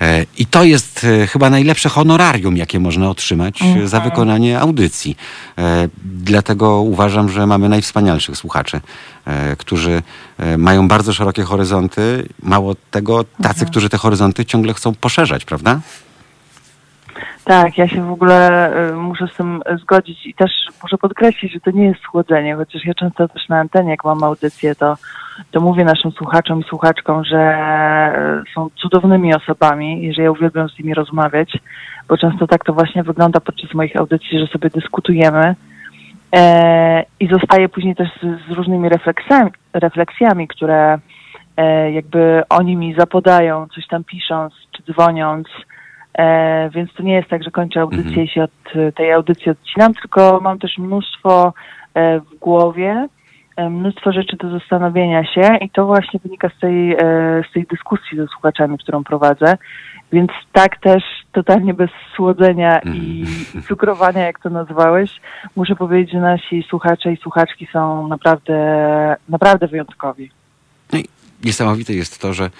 E, I to jest e, chyba najlepsze honorarium, jakie można otrzymać e, za Mhm. wykonanie audycji. Dlatego uważam, że mamy najwspanialszych słuchaczy, którzy e, mają bardzo szerokie horyzonty. Mało tego, tacy, którzy te horyzonty ciągle chcą poszerzać, prawda? Tak, ja się w ogóle y, muszę z tym zgodzić i też muszę podkreślić, że to nie jest schłodzenie, chociaż ja często też na antenie, jak mam audycję, to, to mówię naszym słuchaczom i słuchaczkom, że są cudownymi osobami i że ja uwielbiam z nimi rozmawiać, bo często tak to właśnie wygląda podczas moich audycji, że sobie dyskutujemy e, i zostaję później też z, z różnymi refleksjami, refleksjami, które e, jakby oni mi zapodają, coś tam pisząc czy dzwoniąc, E, więc to nie jest tak, że kończę audycję Mhm. i się od e, tej audycji odcinam, tylko mam też mnóstwo e, w głowie, e, mnóstwo rzeczy do zastanowienia się i to właśnie wynika z tej, e, z tej dyskusji ze słuchaczami, którą prowadzę. Więc tak też totalnie bez słodzenia i, i cukrowania, jak to nazwałeś, muszę powiedzieć, że nasi słuchacze i słuchaczki są naprawdę, naprawdę wyjątkowi. No i niesamowite jest to, że e,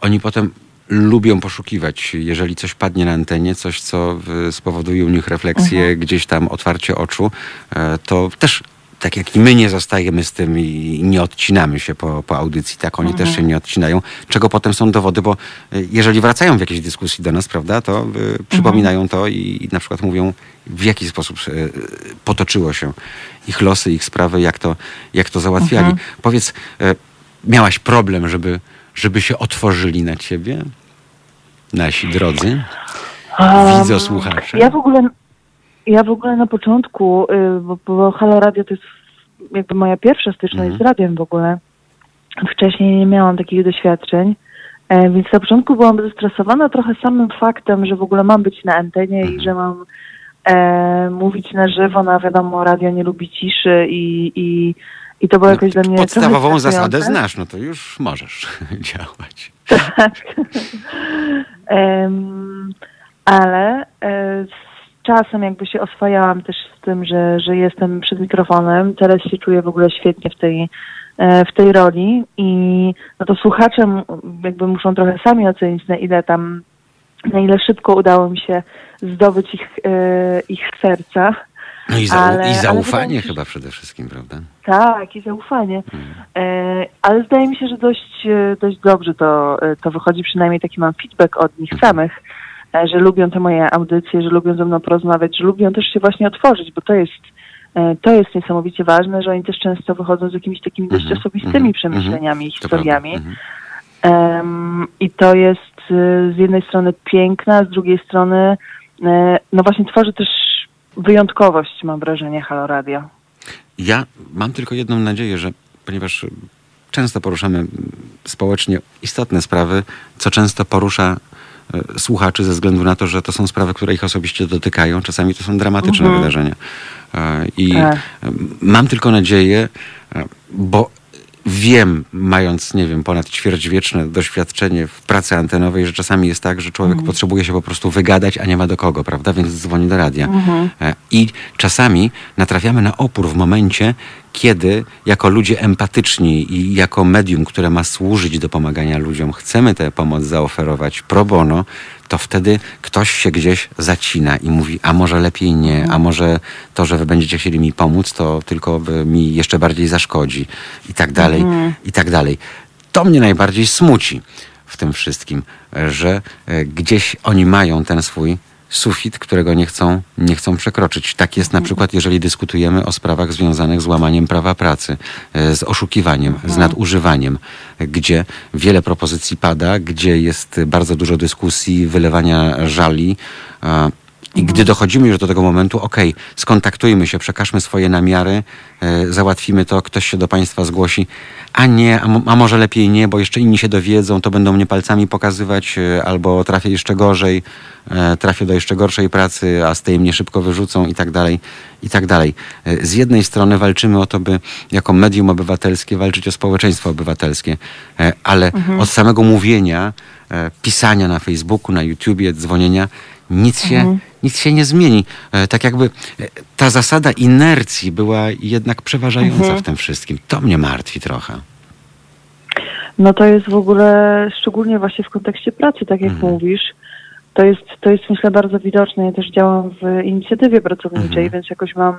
oni potem lubią poszukiwać, jeżeli coś padnie na antenie, coś, co spowoduje u nich refleksję, Mhm. gdzieś tam otwarcie oczu, e, to też tak jak i my nie zostajemy z tym i nie odcinamy się po, po audycji, tak oni Mhm. też się nie odcinają, czego potem są dowody, bo e, jeżeli wracają w jakiejś dyskusji do nas, prawda, to e, przypominają to i, i na przykład mówią, w jaki sposób e, potoczyło się ich losy, ich sprawy, jak to, jak to załatwiali. Mhm. Powiedz, e, miałaś problem, żeby, żeby się otworzyli na ciebie? Nasi drodzy, Um, widzosłuchacze. Ja w ogóle, ja w ogóle na początku, y, bo, bo Halo Radio to jest jakby moja pierwsza styczność Mhm. z radiem w ogóle. Wcześniej nie miałam takich doświadczeń, e, więc na początku byłam zestresowana trochę samym faktem, że w ogóle mam być na antenie Mhm. i że mam e, mówić na żywo, no a wiadomo, radio nie lubi ciszy i, i, i to było jakoś dla mnie Podstawową zasadę znasz, no to już możesz działać. Tak. Em, ale e, czasem jakby się oswajałam też z tym, że, że jestem przed mikrofonem. Teraz się czuję w ogóle świetnie w tej, e, w tej roli i no to słuchacze jakby muszą trochę sami ocenić, na ile tam, na ile szybko udało mi się zdobyć ich, e, ich serca. No i, zau- Ale- i zaufanie chyba przede wszystkim, prawda? Tak, i zaufanie. E, ale zdaje mi się, że dość, e, dość dobrze to, to wychodzi, przynajmniej taki mam feedback od nich samych, e, że lubią te moje audycje, że lubią ze mną porozmawiać, że lubią też się właśnie otworzyć, bo to jest, e, to jest niesamowicie ważne, że oni też często wychodzą z jakimiś takimi dość osobistymi przemyśleniami i To prawda. historiami. Mhm. Em, I to jest e, z jednej strony piękne, a z drugiej strony e, no właśnie tworzy też wyjątkowość, mam wrażenie, Halo Radio. Ja mam tylko jedną nadzieję, że ponieważ często poruszamy społecznie istotne sprawy, co często porusza słuchaczy ze względu na to, że to są sprawy, które ich osobiście dotykają. Czasami to są dramatyczne Mhm. wydarzenia. E, I Tak. y, mam tylko nadzieję, e, bo wiem, mając, nie wiem, ponad ćwierćwieczne doświadczenie w pracy antenowej, że czasami jest tak, że człowiek Mhm. potrzebuje się po prostu wygadać, a nie ma do kogo, prawda? Więc dzwoni do radia. Mhm. E, I czasami natrafiamy na opór w momencie, kiedy jako ludzie empatyczni i jako medium, które ma służyć do pomagania ludziom, chcemy tę pomoc zaoferować pro bono, to wtedy ktoś się gdzieś zacina i mówi, a może lepiej nie, a może to, że wy będziecie chcieli mi pomóc, to tylko mi jeszcze bardziej zaszkodzi i tak dalej, Mhm. i tak dalej. To mnie najbardziej smuci w tym wszystkim, że e, gdzieś oni mają ten swój sufit, którego nie chcą, nie chcą przekroczyć. Tak jest na przykład, jeżeli dyskutujemy o sprawach związanych z łamaniem prawa pracy, e, z oszukiwaniem, z nadużywaniem, gdzie wiele propozycji pada, gdzie jest bardzo dużo dyskusji, wylewania żali. I gdy dochodzimy już do tego momentu, okej, skontaktujmy się, przekażmy swoje namiary, e, załatwimy to, ktoś się do Państwa zgłosi, a nie, a, a może lepiej nie, bo jeszcze inni się dowiedzą, to będą mnie palcami pokazywać, e, albo trafię jeszcze gorzej, e, trafię do jeszcze gorszej pracy, a z tej mnie szybko wyrzucą i tak dalej, i tak dalej. Z jednej strony walczymy o to, by jako medium obywatelskie walczyć o społeczeństwo obywatelskie, ale Mhm. od samego mówienia, pisania na Facebooku, na YouTubie, dzwonienia, nic się, Mhm. nic się nie zmieni. E, Tak jakby e, ta zasada inercji była jednak przeważająca Mhm. w tym wszystkim. To mnie martwi trochę. No to jest w ogóle, szczególnie właśnie w kontekście pracy, tak jak mówisz, to jest, to jest myślę bardzo widoczne. Ja też działam w inicjatywie pracowniczej, więc jakoś mam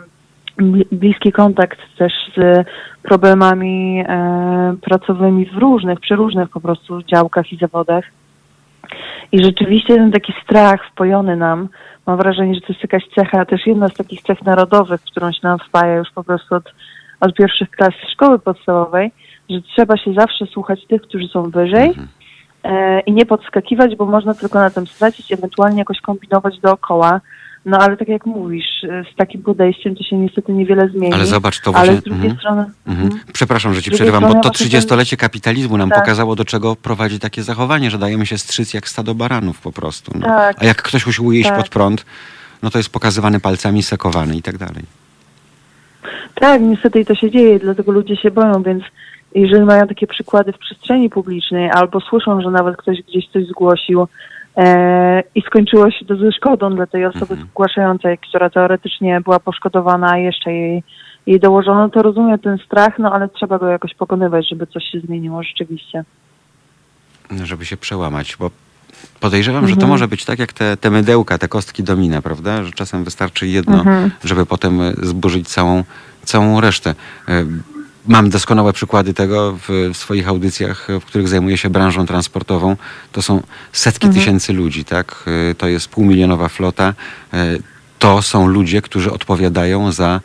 bli- bliski kontakt też z problemami e, pracowymi w różnych, przy różnych po prostu działkach i zawodach. I rzeczywiście ten taki strach wpojony nam, mam wrażenie, że to jest jakaś cecha, też jedna z takich cech narodowych, którą się nam wpaja już po prostu od, od pierwszych klas szkoły podstawowej, że trzeba się zawsze słuchać tych, którzy są wyżej e, i nie podskakiwać, bo można tylko na tym stracić, ewentualnie jakoś kombinować dookoła. No ale tak jak mówisz, e, z takim podejściem to się niestety niewiele zmieni. Ale zobacz, to Ale właśnie- z drugiej mhm. strony... Mhm. Przepraszam, że ci przerywam, bo to 30-lecie kapitalizmu nam Tak. pokazało, do czego prowadzi takie zachowanie, że dajemy się strzyc jak stado baranów po prostu. No. Tak. A jak ktoś usiłuje iść Tak. pod prąd, no to jest pokazywany palcami, sekowany i tak dalej. Tak, niestety i to się dzieje, dlatego ludzie się boją, więc jeżeli mają takie przykłady w przestrzeni publicznej albo słyszą, że nawet ktoś gdzieś coś zgłosił i skończyło się to ze szkodą dla tej osoby zgłaszającej, która teoretycznie była poszkodowana, a jeszcze jej, jej dołożono, to rozumiem ten strach, no ale trzeba go jakoś pokonywać, żeby coś się zmieniło rzeczywiście. żeby się przełamać, bo podejrzewam, że to Mhm. może być tak jak te, te mydełka, te kostki domina, prawda? Że czasem wystarczy jedno, Mhm. żeby potem e, zburzyć całą, całą resztę. Mam doskonałe przykłady tego w, w swoich audycjach, w których zajmuję się branżą transportową. To są setki Mhm. tysięcy ludzi, tak? E, To jest półmilionowa flota. E, To są ludzie, którzy odpowiadają za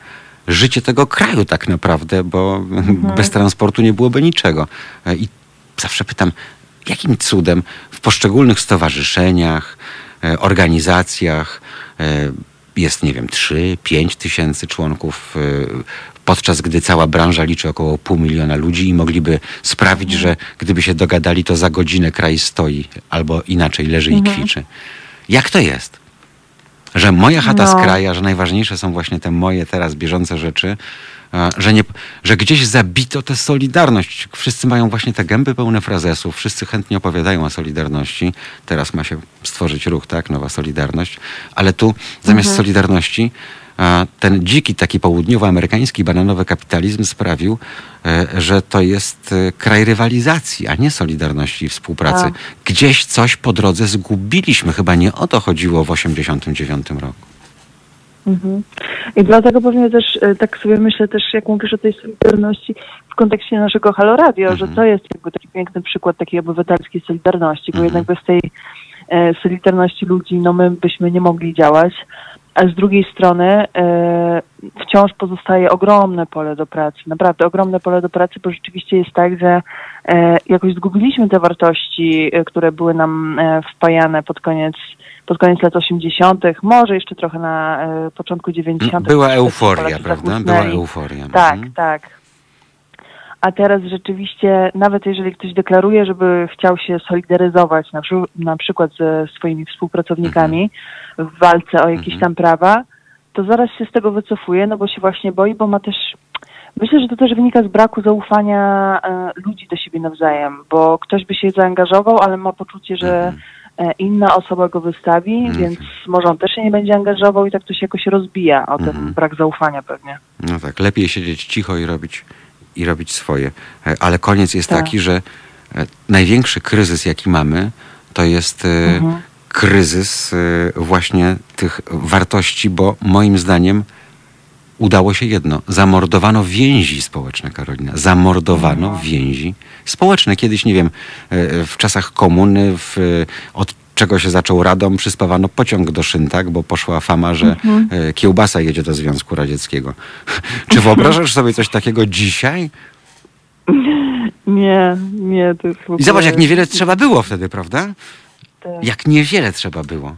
życie tego kraju tak naprawdę, bo bez transportu nie byłoby niczego. E, I zawsze pytam, jakim cudem w poszczególnych stowarzyszeniach, organizacjach jest, nie wiem, 3-5 tysięcy członków, e, podczas gdy cała branża liczy około pół miliona ludzi i mogliby sprawić, że gdyby się dogadali, to za godzinę kraj stoi albo inaczej leży i Mhm. kwiczy. Jak to jest? Że moja chata No. z kraja, że najważniejsze są właśnie te moje teraz bieżące rzeczy, że, nie, że gdzieś zabito tę solidarność. Wszyscy mają właśnie te gęby pełne frazesów, wszyscy chętnie opowiadają o solidarności. Teraz ma się stworzyć ruch, tak? Nowa Solidarność. Ale tu zamiast Mhm. solidarności ten dziki, taki południowoamerykański bananowy kapitalizm sprawił, e, że to jest e, kraj rywalizacji, a nie solidarności i współpracy. Tak. Gdzieś coś po drodze zgubiliśmy. Chyba nie o to chodziło w 1989 roku. Mhm. I dlatego pewnie też e, tak sobie myślę też, jak mówisz o tej solidarności w kontekście naszego Halo Radio, że to jest jakby taki piękny przykład takiej obywatelskiej solidarności, bo jednak bez tej e, solidarności ludzi, no my byśmy nie mogli działać, a z drugiej strony e, wciąż pozostaje ogromne pole do pracy, naprawdę ogromne pole do pracy, bo rzeczywiście jest tak, że e, jakoś zgubiliśmy te wartości, e, które były nam e, wpajane pod koniec pod koniec lat 80., może jeszcze trochę na e, początku 90. Była euforia, prawda? Była euforia. Tak, Mhm. tak. A teraz rzeczywiście, nawet jeżeli ktoś deklaruje, żeby chciał się solidaryzować na, na przykład ze swoimi współpracownikami w walce o jakieś tam prawa, to zaraz się z tego wycofuje, no bo się właśnie boi, bo ma też. Myślę, że to też wynika z braku zaufania e, ludzi do siebie nawzajem, bo ktoś by się zaangażował, ale ma poczucie, że e, inna osoba go wystawi, więc może on też się nie będzie angażował i tak to się jakoś rozbija o ten brak zaufania pewnie. No tak, lepiej siedzieć cicho i robić, i robić swoje. E, Ale koniec jest Tak. taki, że e, największy kryzys, jaki mamy, to jest e, Mhm. kryzys e, właśnie tych wartości, bo moim zdaniem udało się jedno. Zamordowano więzi społeczne, Karolina. Zamordowano więzi społeczne. Kiedyś, nie wiem, e, w czasach komuny, w, od czego się zaczął Radom, przyspawano pociąg do szyn, tak? Bo poszła fama, że Mhm. e, kiełbasa jedzie do Związku Radzieckiego. Czy wyobrażasz sobie coś takiego dzisiaj? Nie, nie, to jest I zobacz, jak niewiele trzeba było wtedy, prawda? Tak. Jak niewiele trzeba było.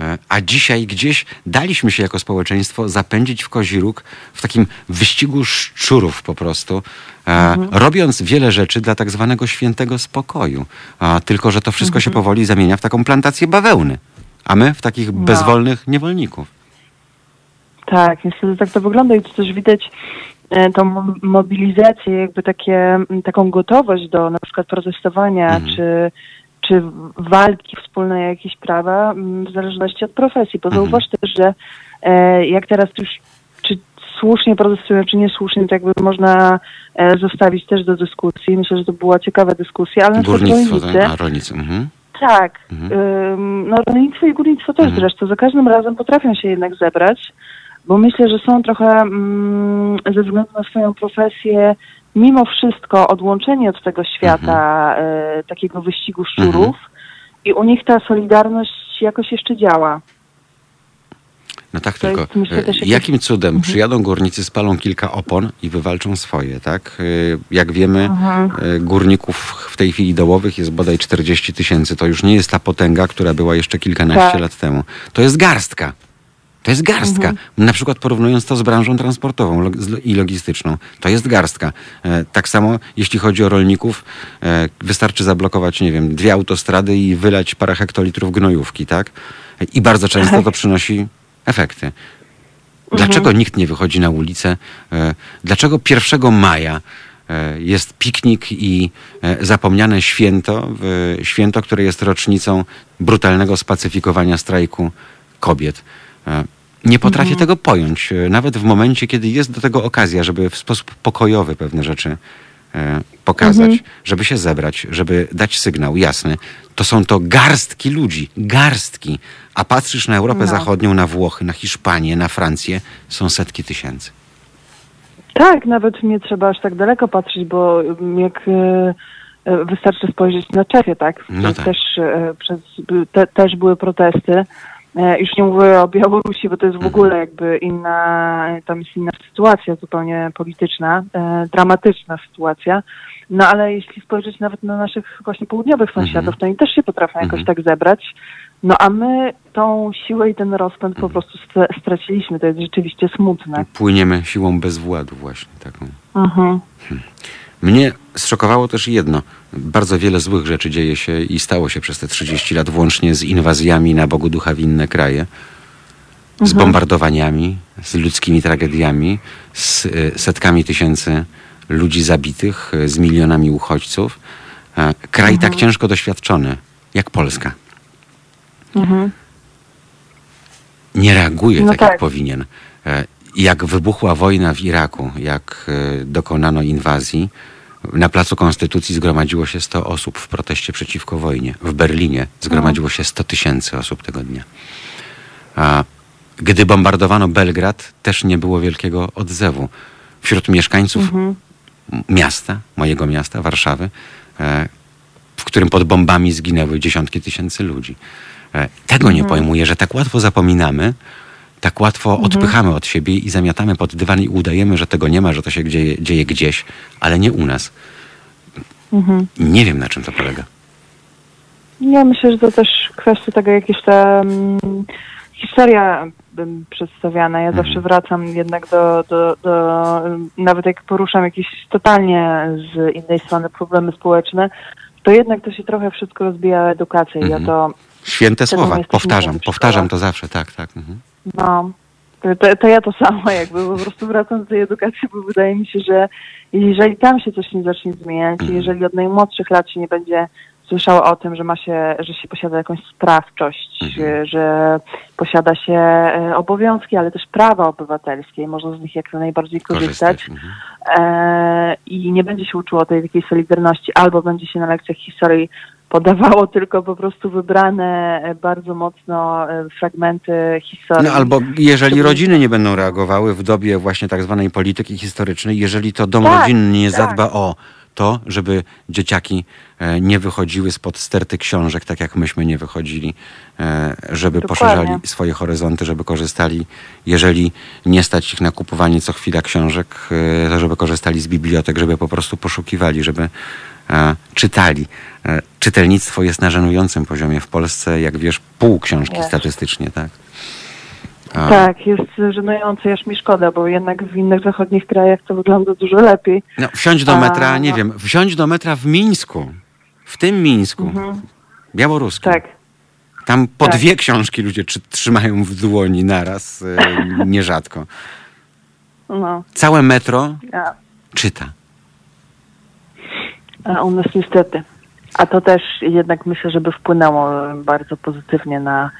E, A dzisiaj gdzieś daliśmy się jako społeczeństwo zapędzić w kozi róg w takim wyścigu szczurów po prostu, e, robiąc wiele rzeczy dla tak zwanego świętego spokoju. A, tylko, że to wszystko się powoli zamienia w taką plantację bawełny. A my w takich No. bezwolnych niewolników. Tak, niestety tak to wygląda i tu też widać e, tą mo- mobilizację, jakby takie, taką gotowość do na przykład protestowania Mhm. czy, czy walki wspólnej o jakieś prawa m, w zależności od profesji. Bo Mhm. zauważ też, że e, jak teraz już czy słusznie protestują, czy niesłusznie, to jakby można e, zostawić też do dyskusji. Myślę, że to była ciekawa dyskusja, ale na Górnictwo, rolnicy- tak? A rolnicy. Mhm. tak. Mhm. No rolnictwo i górnictwo też Mhm. zresztą za każdym razem potrafią się jednak zebrać, bo myślę, że są trochę mm, ze względu na swoją profesję mimo wszystko odłączeni od tego świata Mhm. e, takiego wyścigu szczurów i u nich ta solidarność jakoś jeszcze działa. No tak, To tylko jest, myślę, e, jakim cudem Mhm. przyjadą górnicy, spalą kilka opon i wywalczą swoje, tak? E, Jak wiemy, Mhm. górników w tej chwili dołowych jest bodaj 40 tysięcy. To już nie jest ta potęga, która była jeszcze kilkanaście Tak. lat temu. To jest garstka. To jest garstka. Mhm. Na przykład porównując to z branżą transportową log- i logistyczną. To jest garstka. E, Tak samo jeśli chodzi o rolników, e, wystarczy zablokować, nie wiem, dwie autostrady i wylać parę hektolitrów gnojówki, tak? I bardzo często Tak. to przynosi efekty. Dlaczego nikt nie wychodzi na ulicę? E, Dlaczego 1 maja jest piknik i zapomniane święto, święto, które jest rocznicą brutalnego spacyfikowania strajku kobiet? E, Nie potrafię tego pojąć, e, nawet w momencie, kiedy jest do tego okazja, żeby w sposób pokojowy pewne rzeczy e, pokazać, żeby się zebrać, żeby dać sygnał jasny. To są to garstki ludzi, garstki. A patrzysz na Europę No. Zachodnią, na Włochy, na Hiszpanię, na Francję, są setki tysięcy. Tak, nawet nie trzeba aż tak daleko patrzeć, bo ym, jak wystarczy spojrzeć na Czechy, tak? No tak. Też, przez, te, też były protesty. E, Już nie mówię o Białorusi, bo to jest w Mhm. ogóle jakby inna, tam jest inna sytuacja zupełnie polityczna, e, dramatyczna sytuacja. No ale jeśli spojrzeć nawet na naszych właśnie południowych sąsiadów, to oni też się potrafią jakoś Mhm. tak zebrać. No a my tą siłę i ten rozpęd po prostu stra- straciliśmy. To jest rzeczywiście smutne. Płyniemy siłą bezwładu właśnie taką. Mhm. Mnie zszokowało też jedno. Bardzo wiele złych rzeczy dzieje się i stało się przez te 30 lat, włącznie z inwazjami na Bogu Ducha w inne kraje, z bombardowaniami, z ludzkimi tragediami, z y, setkami tysięcy ludzi zabitych, y, z milionami uchodźców. E, Kraj tak ciężko doświadczony jak Polska Mhm. nie reaguje No tak, jak tak. powinien. E, Jak wybuchła wojna w Iraku, jak e, dokonano inwazji, na Placu Konstytucji zgromadziło się 100 osób w proteście przeciwko wojnie. W Berlinie zgromadziło się 100 tysięcy osób tego dnia. A gdy bombardowano Belgrad, też nie było wielkiego odzewu. Wśród mieszkańców Mhm. miasta, mojego miasta, Warszawy, e, w którym pod bombami zginęły dziesiątki tysięcy ludzi. E, Tego nie pojmuję, że tak łatwo zapominamy, tak łatwo odpychamy od siebie i zamiatamy pod dywan i udajemy, że tego nie ma, że to się dzieje, dzieje gdzieś, ale nie u nas. Mhm. Nie wiem, na czym to polega. Ja myślę, że to też kwestia tego, jak jest ta mm, historia przedstawiana. Ja Mhm. zawsze wracam jednak do, do, do, nawet jak poruszam jakieś totalnie z innej strony problemy społeczne, to jednak to się trochę wszystko rozbija o edukację. Mhm. Ja to, Święte słowa, powtarzam, powtarzam to zawsze, tak, tak. Mhm. No, to, to, ja to samo jakby, po prostu wracam do tej edukacji, bo wydaje mi się, że jeżeli tam się coś nie zacznie zmieniać, Mhm. jeżeli od najmłodszych lat się nie będzie słyszało o tym, że ma się, że się posiada jakąś sprawczość, Mhm. że posiada się e, obowiązki, ale też prawa obywatelskie i można z nich jak najbardziej korzystać. Korzystać. Mhm. E, I nie będzie się uczyło tej takiej solidarności, albo będzie się na lekcjach historii podawało tylko po prostu wybrane e, bardzo mocno e, fragmenty historii. No albo jeżeli rodziny nie będą reagowały w dobie właśnie tak zwanej polityki historycznej, jeżeli to dom Tak, rodzinny nie tak. zadba o to, żeby dzieciaki e, nie wychodziły spod sterty książek, tak jak myśmy nie wychodzili, żeby Dokładnie. poszerzali swoje horyzonty, żeby korzystali, jeżeli nie stać ich na kupowanie co chwila książek, to żeby korzystali z bibliotek, żeby po prostu poszukiwali, żeby czytali. E, Czytelnictwo jest na żenującym poziomie w Polsce, jak wiesz, pół książki Jest. statystycznie, tak? A, Tak, jest żenujące, aż mi szkoda, bo jednak w innych zachodnich krajach to wygląda dużo lepiej. No, wsiądź do A, metra, nie no. wiem, wsiądź do metra w Mińsku. W tym Mińsku. Mhm. Białoruskim. Tak. Tam po Tak. dwie książki ludzie trzy- trzymają w dłoni naraz, e, nierzadko. No, Całe metro a, czyta. A u nas niestety. A to też jednak myślę, żeby wpłynęło bardzo pozytywnie na,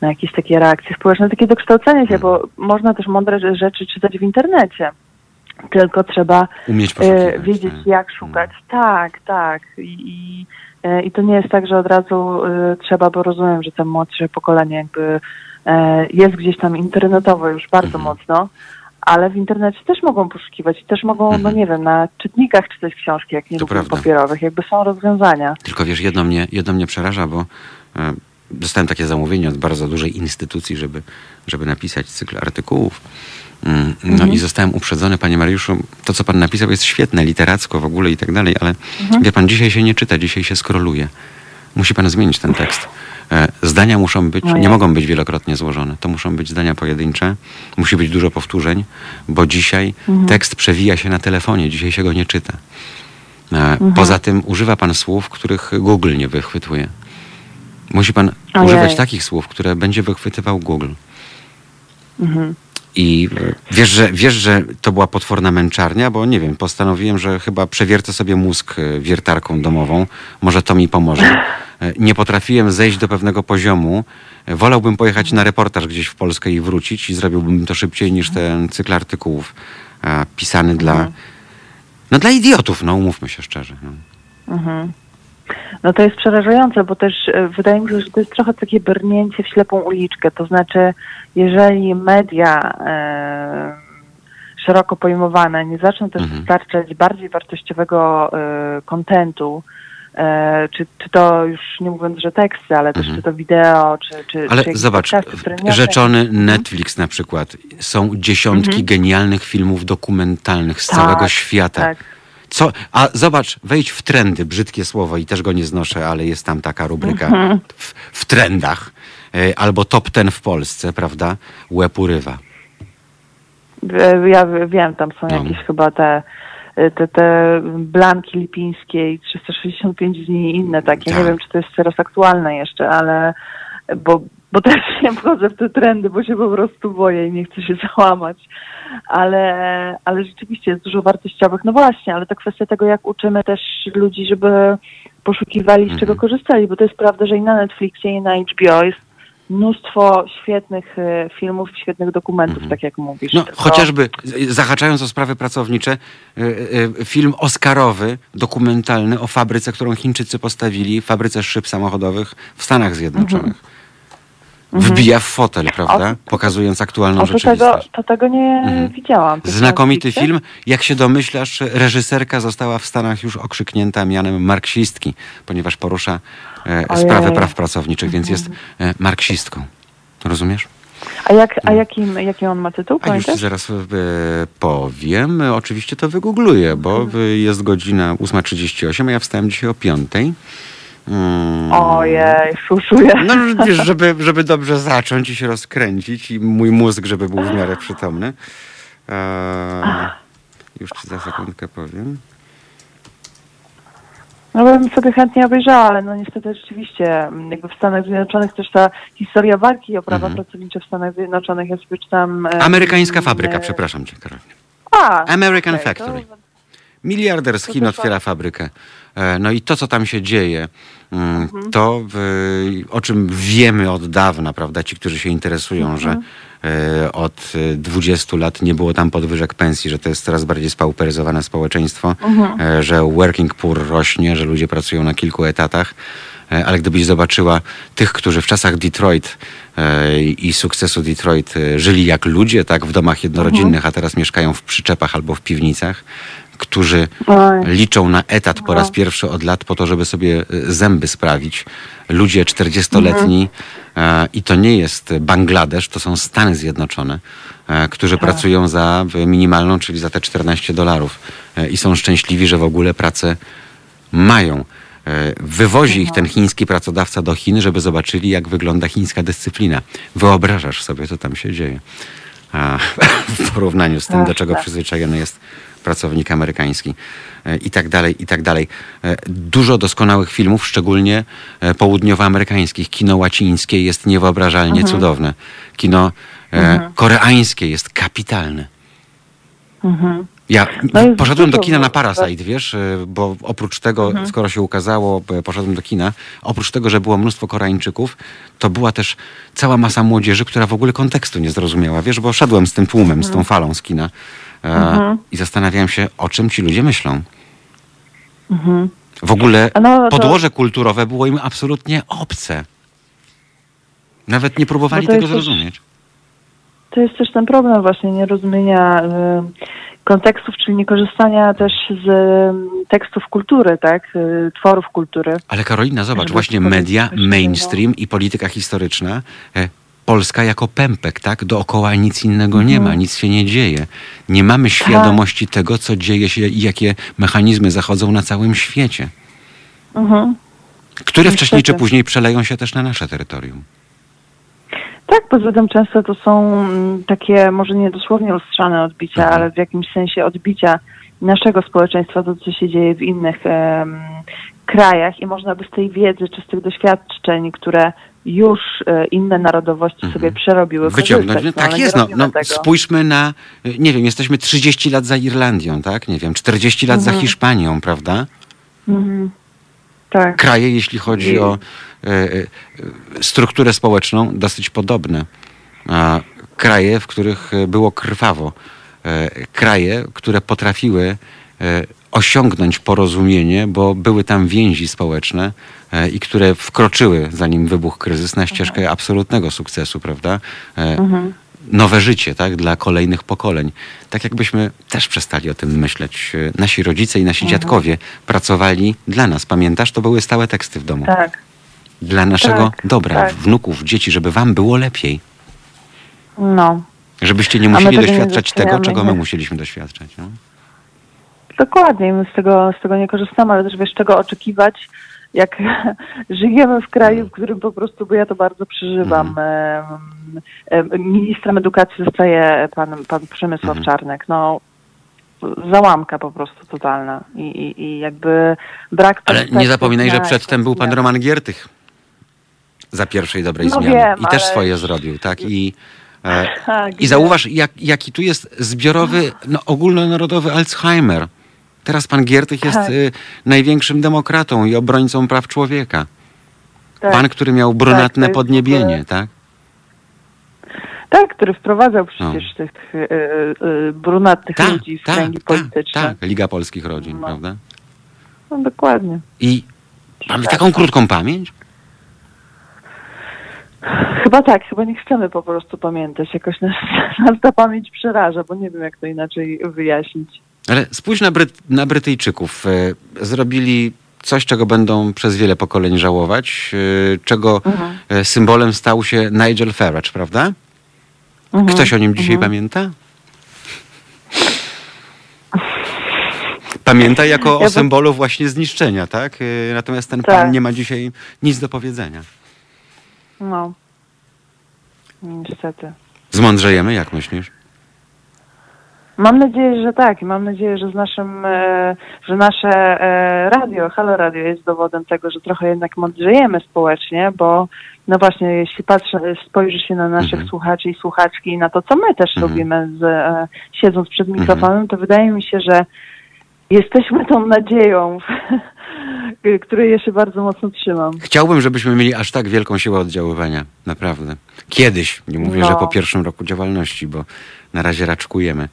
na jakieś takie reakcje społeczne, takie dokształcenie się, bo można też mądre rze- rzeczy czytać w internecie. Tylko trzeba Umieć e, wiedzieć, tak. jak szukać. Tak, tak. I, e, I to nie jest tak, że od razu e, trzeba, bo rozumiem, że to młodsze pokolenie jakby e, jest gdzieś tam internetowo już bardzo Mhm. mocno, ale w internecie też mogą poszukiwać i też mogą, no nie wiem, na czytnikach czytać książki, jak nie lubią papierowych. Jakby są rozwiązania. Tylko wiesz, jedno mnie, jedno mnie przeraża, bo e, dostałem takie zamówienie od bardzo dużej instytucji, żeby, żeby napisać cykl artykułów. Mm, No Mhm. i zostałem uprzedzony, panie Mariuszu, to co pan napisał jest świetne, literacko w ogóle i tak dalej, ale Mhm. wie pan, dzisiaj się nie czyta, dzisiaj się skroluje. Musi pan zmienić ten tekst. E, Zdania muszą być, nie mogą być wielokrotnie złożone. To muszą być zdania pojedyncze, musi być dużo powtórzeń, bo dzisiaj Mhm. tekst przewija się na telefonie, dzisiaj się go nie czyta. E, Mhm. Poza tym używa pan słów, których Google nie wychwytuje. Musi pan Ojej. używać takich słów, które będzie wychwytywał Google. Mhm. I e, wiesz że, wiesz, że to była potworna męczarnia, bo nie wiem, postanowiłem, że chyba przewiercę sobie mózg wiertarką domową. Może to mi pomoże. E, Nie potrafiłem zejść do pewnego poziomu. E, Wolałbym pojechać na reportaż gdzieś w Polskę i wrócić i zrobiłbym to szybciej niż ten cykl artykułów e, pisany dla, no, dla idiotów, no umówmy się szczerze. No. Mhm. No to jest przerażające, bo też wydaje mi się, że to jest trochę takie brnięcie w ślepą uliczkę. To znaczy, jeżeli media e, szeroko pojmowane nie zaczną też Mhm. dostarczać bardziej wartościowego kontentu, e, czy, czy to już nie mówiąc, że teksty, ale też Mhm. czy to wideo, czy, czy, Ale czy zobacz, podcasty, rzeczony Netflix na przykład. Są dziesiątki Mhm. genialnych filmów dokumentalnych z Tak, całego świata. Tak. Co, a zobacz, wejdź w trendy, brzydkie słowo i też go nie znoszę, ale jest tam taka rubryka Mhm. w, w trendach. E, Albo top ten w Polsce, prawda? Łeb urywa. E, Ja wiem, tam są No. jakieś chyba te, e, te, te Blanki Lipińskie i 365 dni i inne takie. Tak. Nie wiem, czy to jest teraz aktualne jeszcze, ale bo, bo też nie wchodzę w te trendy, bo się po prostu boję i nie chcę się załamać. Ale, ale rzeczywiście jest dużo wartościowych. No właśnie, ale to kwestia tego, jak uczymy też ludzi, żeby poszukiwali, z czego Mhm. korzystali, bo to jest prawda, że i na Netflixie, i na HBO jest mnóstwo świetnych e, filmów, świetnych dokumentów, tak jak mówisz. No, Tylko- chociażby y, zahaczając o sprawy pracownicze, y, film Oscarowy, dokumentalny o fabryce, którą Chińczycy postawili, fabryce szyb samochodowych w Stanach Zjednoczonych. Wbija w fotel, prawda? Pokazując aktualną O, to tego, rzeczywistość. to tego nie Mhm. widziałam. Znakomity film. Jak się domyślasz, reżyserka została w Stanach już okrzyknięta mianem marksistki, ponieważ porusza e, Ojej. sprawy praw pracowniczych, więc jest e, marksistką. Rozumiesz? A, jak, a jakim, jaki on ma tytuł, A już ci pamiętasz? zaraz e, powiem. Oczywiście to wygoogluję, bo e, jest godzina 8.38, a ja wstałem dzisiaj o 5.00. Mm. Ojej, szuszuję. No wiesz, żeby, żeby dobrze zacząć i się rozkręcić i mój mózg, żeby był w miarę przytomny. Eee, już ci za sekundkę powiem. No bym sobie chętnie obejrzała, ale no niestety rzeczywiście m, jakby w Stanach Zjednoczonych też ta historia walki o prawa Mhm. pracownicze w Stanach Zjednoczonych, ja sobie czytam... e, Amerykańska fabryka, e, przepraszam cię, Karolina. A, American okej, Factory. to- Miliarder z Chin otwiera fabrykę. E, No i to, co tam się dzieje, mm. To w, o czym wiemy od dawna, prawda, ci, którzy się interesują, Mhm. że e, od e, 20 lat nie było tam podwyżek pensji, że to jest coraz bardziej spauperyzowane społeczeństwo, Mhm. e, że working poor rośnie, że ludzie pracują na kilku etatach. E, Ale gdybyś zobaczyła tych, którzy w czasach Detroit e, i sukcesu Detroit e, żyli jak ludzie, tak, w domach jednorodzinnych, a teraz mieszkają w przyczepach albo w piwnicach, którzy liczą na etat po raz pierwszy od lat po to, żeby sobie e, zęby sprawić. Ludzie 40-letni e, i to nie jest Bangladesz, to są Stany Zjednoczone, e, którzy pracują za minimalną, czyli za te 14 dolarów i są szczęśliwi, że w ogóle pracę mają. Wywozi ich ten chiński pracodawca do Chin, żeby zobaczyli, jak wygląda chińska dyscyplina. Wyobrażasz sobie, co tam się dzieje. A, w porównaniu z tym, do czego przyzwyczajony jest pracownik amerykański e, i tak dalej, i tak dalej. E, Dużo doskonałych filmów, szczególnie e, południowoamerykańskich. Kino łacińskie jest niewyobrażalnie Mhm. cudowne. Kino Mhm. koreańskie jest kapitalne. Mhm. Ja No poszedłem do kina na Parasite, wiesz, bo oprócz tego, Mhm. skoro się ukazało, poszedłem do kina, oprócz tego, że było mnóstwo Koreańczyków, to była też cała masa młodzieży, która w ogóle kontekstu nie zrozumiała, wiesz, bo szedłem z tym tłumem, z tą Mhm. falą z kina Mhm. i zastanawiałem się, o czym ci ludzie myślą. Mhm. W ogóle no, to- podłoże kulturowe było im absolutnie obce. Nawet nie próbowali No tego też- zrozumieć. To jest też ten problem właśnie nierozumienia y, kontekstów, czyli niekorzystania też z y, tekstów kultury, tak? Y, tworów kultury. Ale Karolina, zobacz, właśnie media, coś mainstream i polityka historyczna. Polska jako pępek, tak? Dookoła nic innego nie Mhm. ma, nic się nie dzieje. Nie mamy świadomości tego, co dzieje się i jakie mechanizmy zachodzą na całym świecie, Mhm. które wcześniej czy później przeleją się też na nasze terytorium. Tak, poza tym często to są mm, takie, może nie dosłownie lustrzane odbicia, Mhm. ale w jakimś sensie odbicia naszego społeczeństwa, to co się dzieje w innych em, krajach i można by z tej wiedzy czy z tych doświadczeń, które już e, inne narodowości sobie przerobiły, Wyciągnąć. No, ale tak jest. No, no, spójrzmy na, y, nie wiem, jesteśmy 30 lat za Irlandią, tak? Nie wiem, 40 lat za Mhm. Hiszpanią, prawda? Mhm. Tak. kraje, jeśli chodzi I- o e, e, strukturę społeczną, dosyć podobne. A, kraje, w których było krwawo. E, kraje, które potrafiły osiągnąć porozumienie, bo były tam więzi społeczne e, i które wkroczyły, zanim wybuchł kryzys, na ścieżkę absolutnego sukcesu, prawda? E, Mhm. nowe życie, tak, dla kolejnych pokoleń. Tak jakbyśmy też przestali o tym myśleć. E, Nasi rodzice i nasi Mhm. dziadkowie pracowali dla nas. Pamiętasz? To były stałe teksty w domu. Tak. Dla naszego Tak, dobra, tak. wnuków, dzieci, żeby wam było lepiej. No, Żebyście nie musieli doświadczać tego, czego my musieliśmy doświadczać. No? Dokładnie. My z tego, z tego nie korzystamy, ale też wiesz, czego oczekiwać, jak żyjemy w kraju, w którym po prostu, bo ja to bardzo przeżywam, em, ministrem edukacji zostaje pan, pan Przemysław Mhm. Czarnek. No, załamka po prostu totalna. I, i, i jakby brak... Ale nie zapominaj, że przedtem był pan Roman Giertych za pierwszej dobrej No zmiany. wiem, I też ale- swoje zrobił, tak? I, e, Tak, I zauważ, jak, jaki tu jest zbiorowy, no, ogólnonarodowy Alzheimer. Teraz pan Giertych jest Tak. y, największym demokratą i obrońcą praw człowieka. Tak. Pan, który miał Tak, brunatne w podniebienie, tak? Tak, który wprowadzał przecież tych y, y, brunatnych Tak, ludzi w tak, kręgi polityczne. Tak, Liga Polskich Rodzin, No. prawda? No dokładnie. I mamy taką krótką pamięć? Chyba tak, chyba nie chcemy po prostu pamiętać. Jakoś nas, nas ta pamięć przeraża, bo nie wiem, jak to inaczej wyjaśnić. Ale spójrz na, Bryt, na Brytyjczyków. E, zrobili coś, czego będą przez wiele pokoleń żałować, e, czego Mhm. e, symbolem stał się Nigel Farage, prawda? Mhm, Ktoś o nim dzisiaj mhm. pamięta? Pamięta jako o symbolu właśnie zniszczenia, tak? Natomiast ten Tak. pan nie ma dzisiaj nic do powiedzenia. No. Niestety. Zmądrzejemy, jak myślisz? Mam nadzieję, że tak. Mam nadzieję, że z naszym, e, że nasze e, radio, Halo Radio jest dowodem tego, że trochę jednak mądrzejemy społecznie, bo no właśnie, jeśli patrzę, spojrzy się na naszych Mhm. słuchaczy i słuchaczki i na to, co my też Mhm. robimy z, e, siedząc przed mikrofonem, to wydaje mi się, że jesteśmy tą nadzieją, której ja się bardzo mocno trzymam. Chciałbym, żebyśmy mieli aż tak wielką siłę oddziaływania. Naprawdę. Kiedyś, nie mówię, No. że po pierwszym roku działalności, bo na razie raczkujemy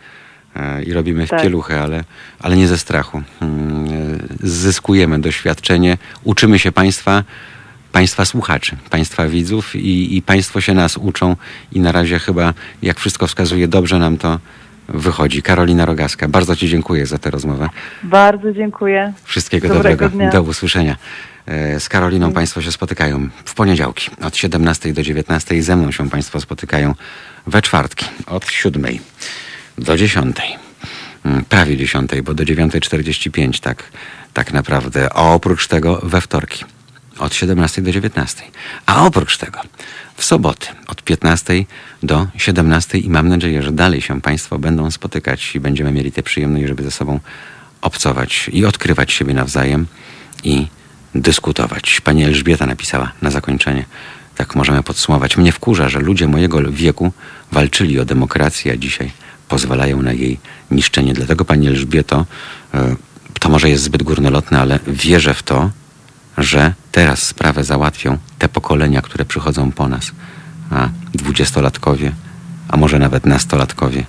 i robimy w Tak. pieluchę, ale, ale nie ze strachu. Mm, e, Zyskujemy doświadczenie, uczymy się państwa, państwa słuchaczy, państwa widzów i, i państwo się nas uczą i na razie chyba, jak wszystko wskazuje, dobrze nam to wychodzi. Karolina Rogaska, bardzo Ci dziękuję za tę rozmowę. Bardzo dziękuję. Wszystkiego Dobrego dobrego. Do usłyszenia. E, Z Karoliną Państwo się spotykają w poniedziałki od 17 do 19. Ze mną się Państwo spotykają we czwartki od 7 do 10. Mm, Prawie 10, bo do 9.45 tak, tak naprawdę. A oprócz tego we wtorki od 17 do 19. A oprócz tego w soboty od 15 do 17 i mam nadzieję, że dalej się Państwo będą spotykać i będziemy mieli tę przyjemność, żeby ze sobą obcować i odkrywać siebie nawzajem i dyskutować. Pani Elżbieta napisała na zakończenie, tak możemy podsumować. Mnie wkurza, że ludzie mojego wieku walczyli o demokrację, a dzisiaj pozwalają na jej niszczenie. Dlatego, Pani Elżbieto, e, to może jest zbyt górnolotne, ale wierzę w to, że teraz sprawę załatwią te pokolenia, które przychodzą po nas, a dwudziestolatkowie, a może nawet nastolatkowie.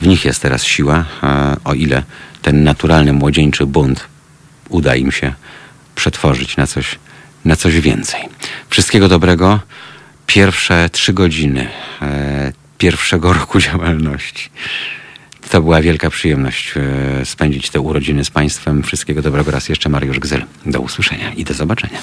W nich jest teraz siła, a o ile ten naturalny młodzieńczy bunt uda im się przetworzyć na coś, na coś więcej. Wszystkiego dobrego. Pierwsze trzy godziny e, pierwszego roku działalności. To była wielka przyjemność e, spędzić te urodziny z Państwem. Wszystkiego dobrego raz jeszcze. Mariusz Gzyl. Do usłyszenia i do zobaczenia.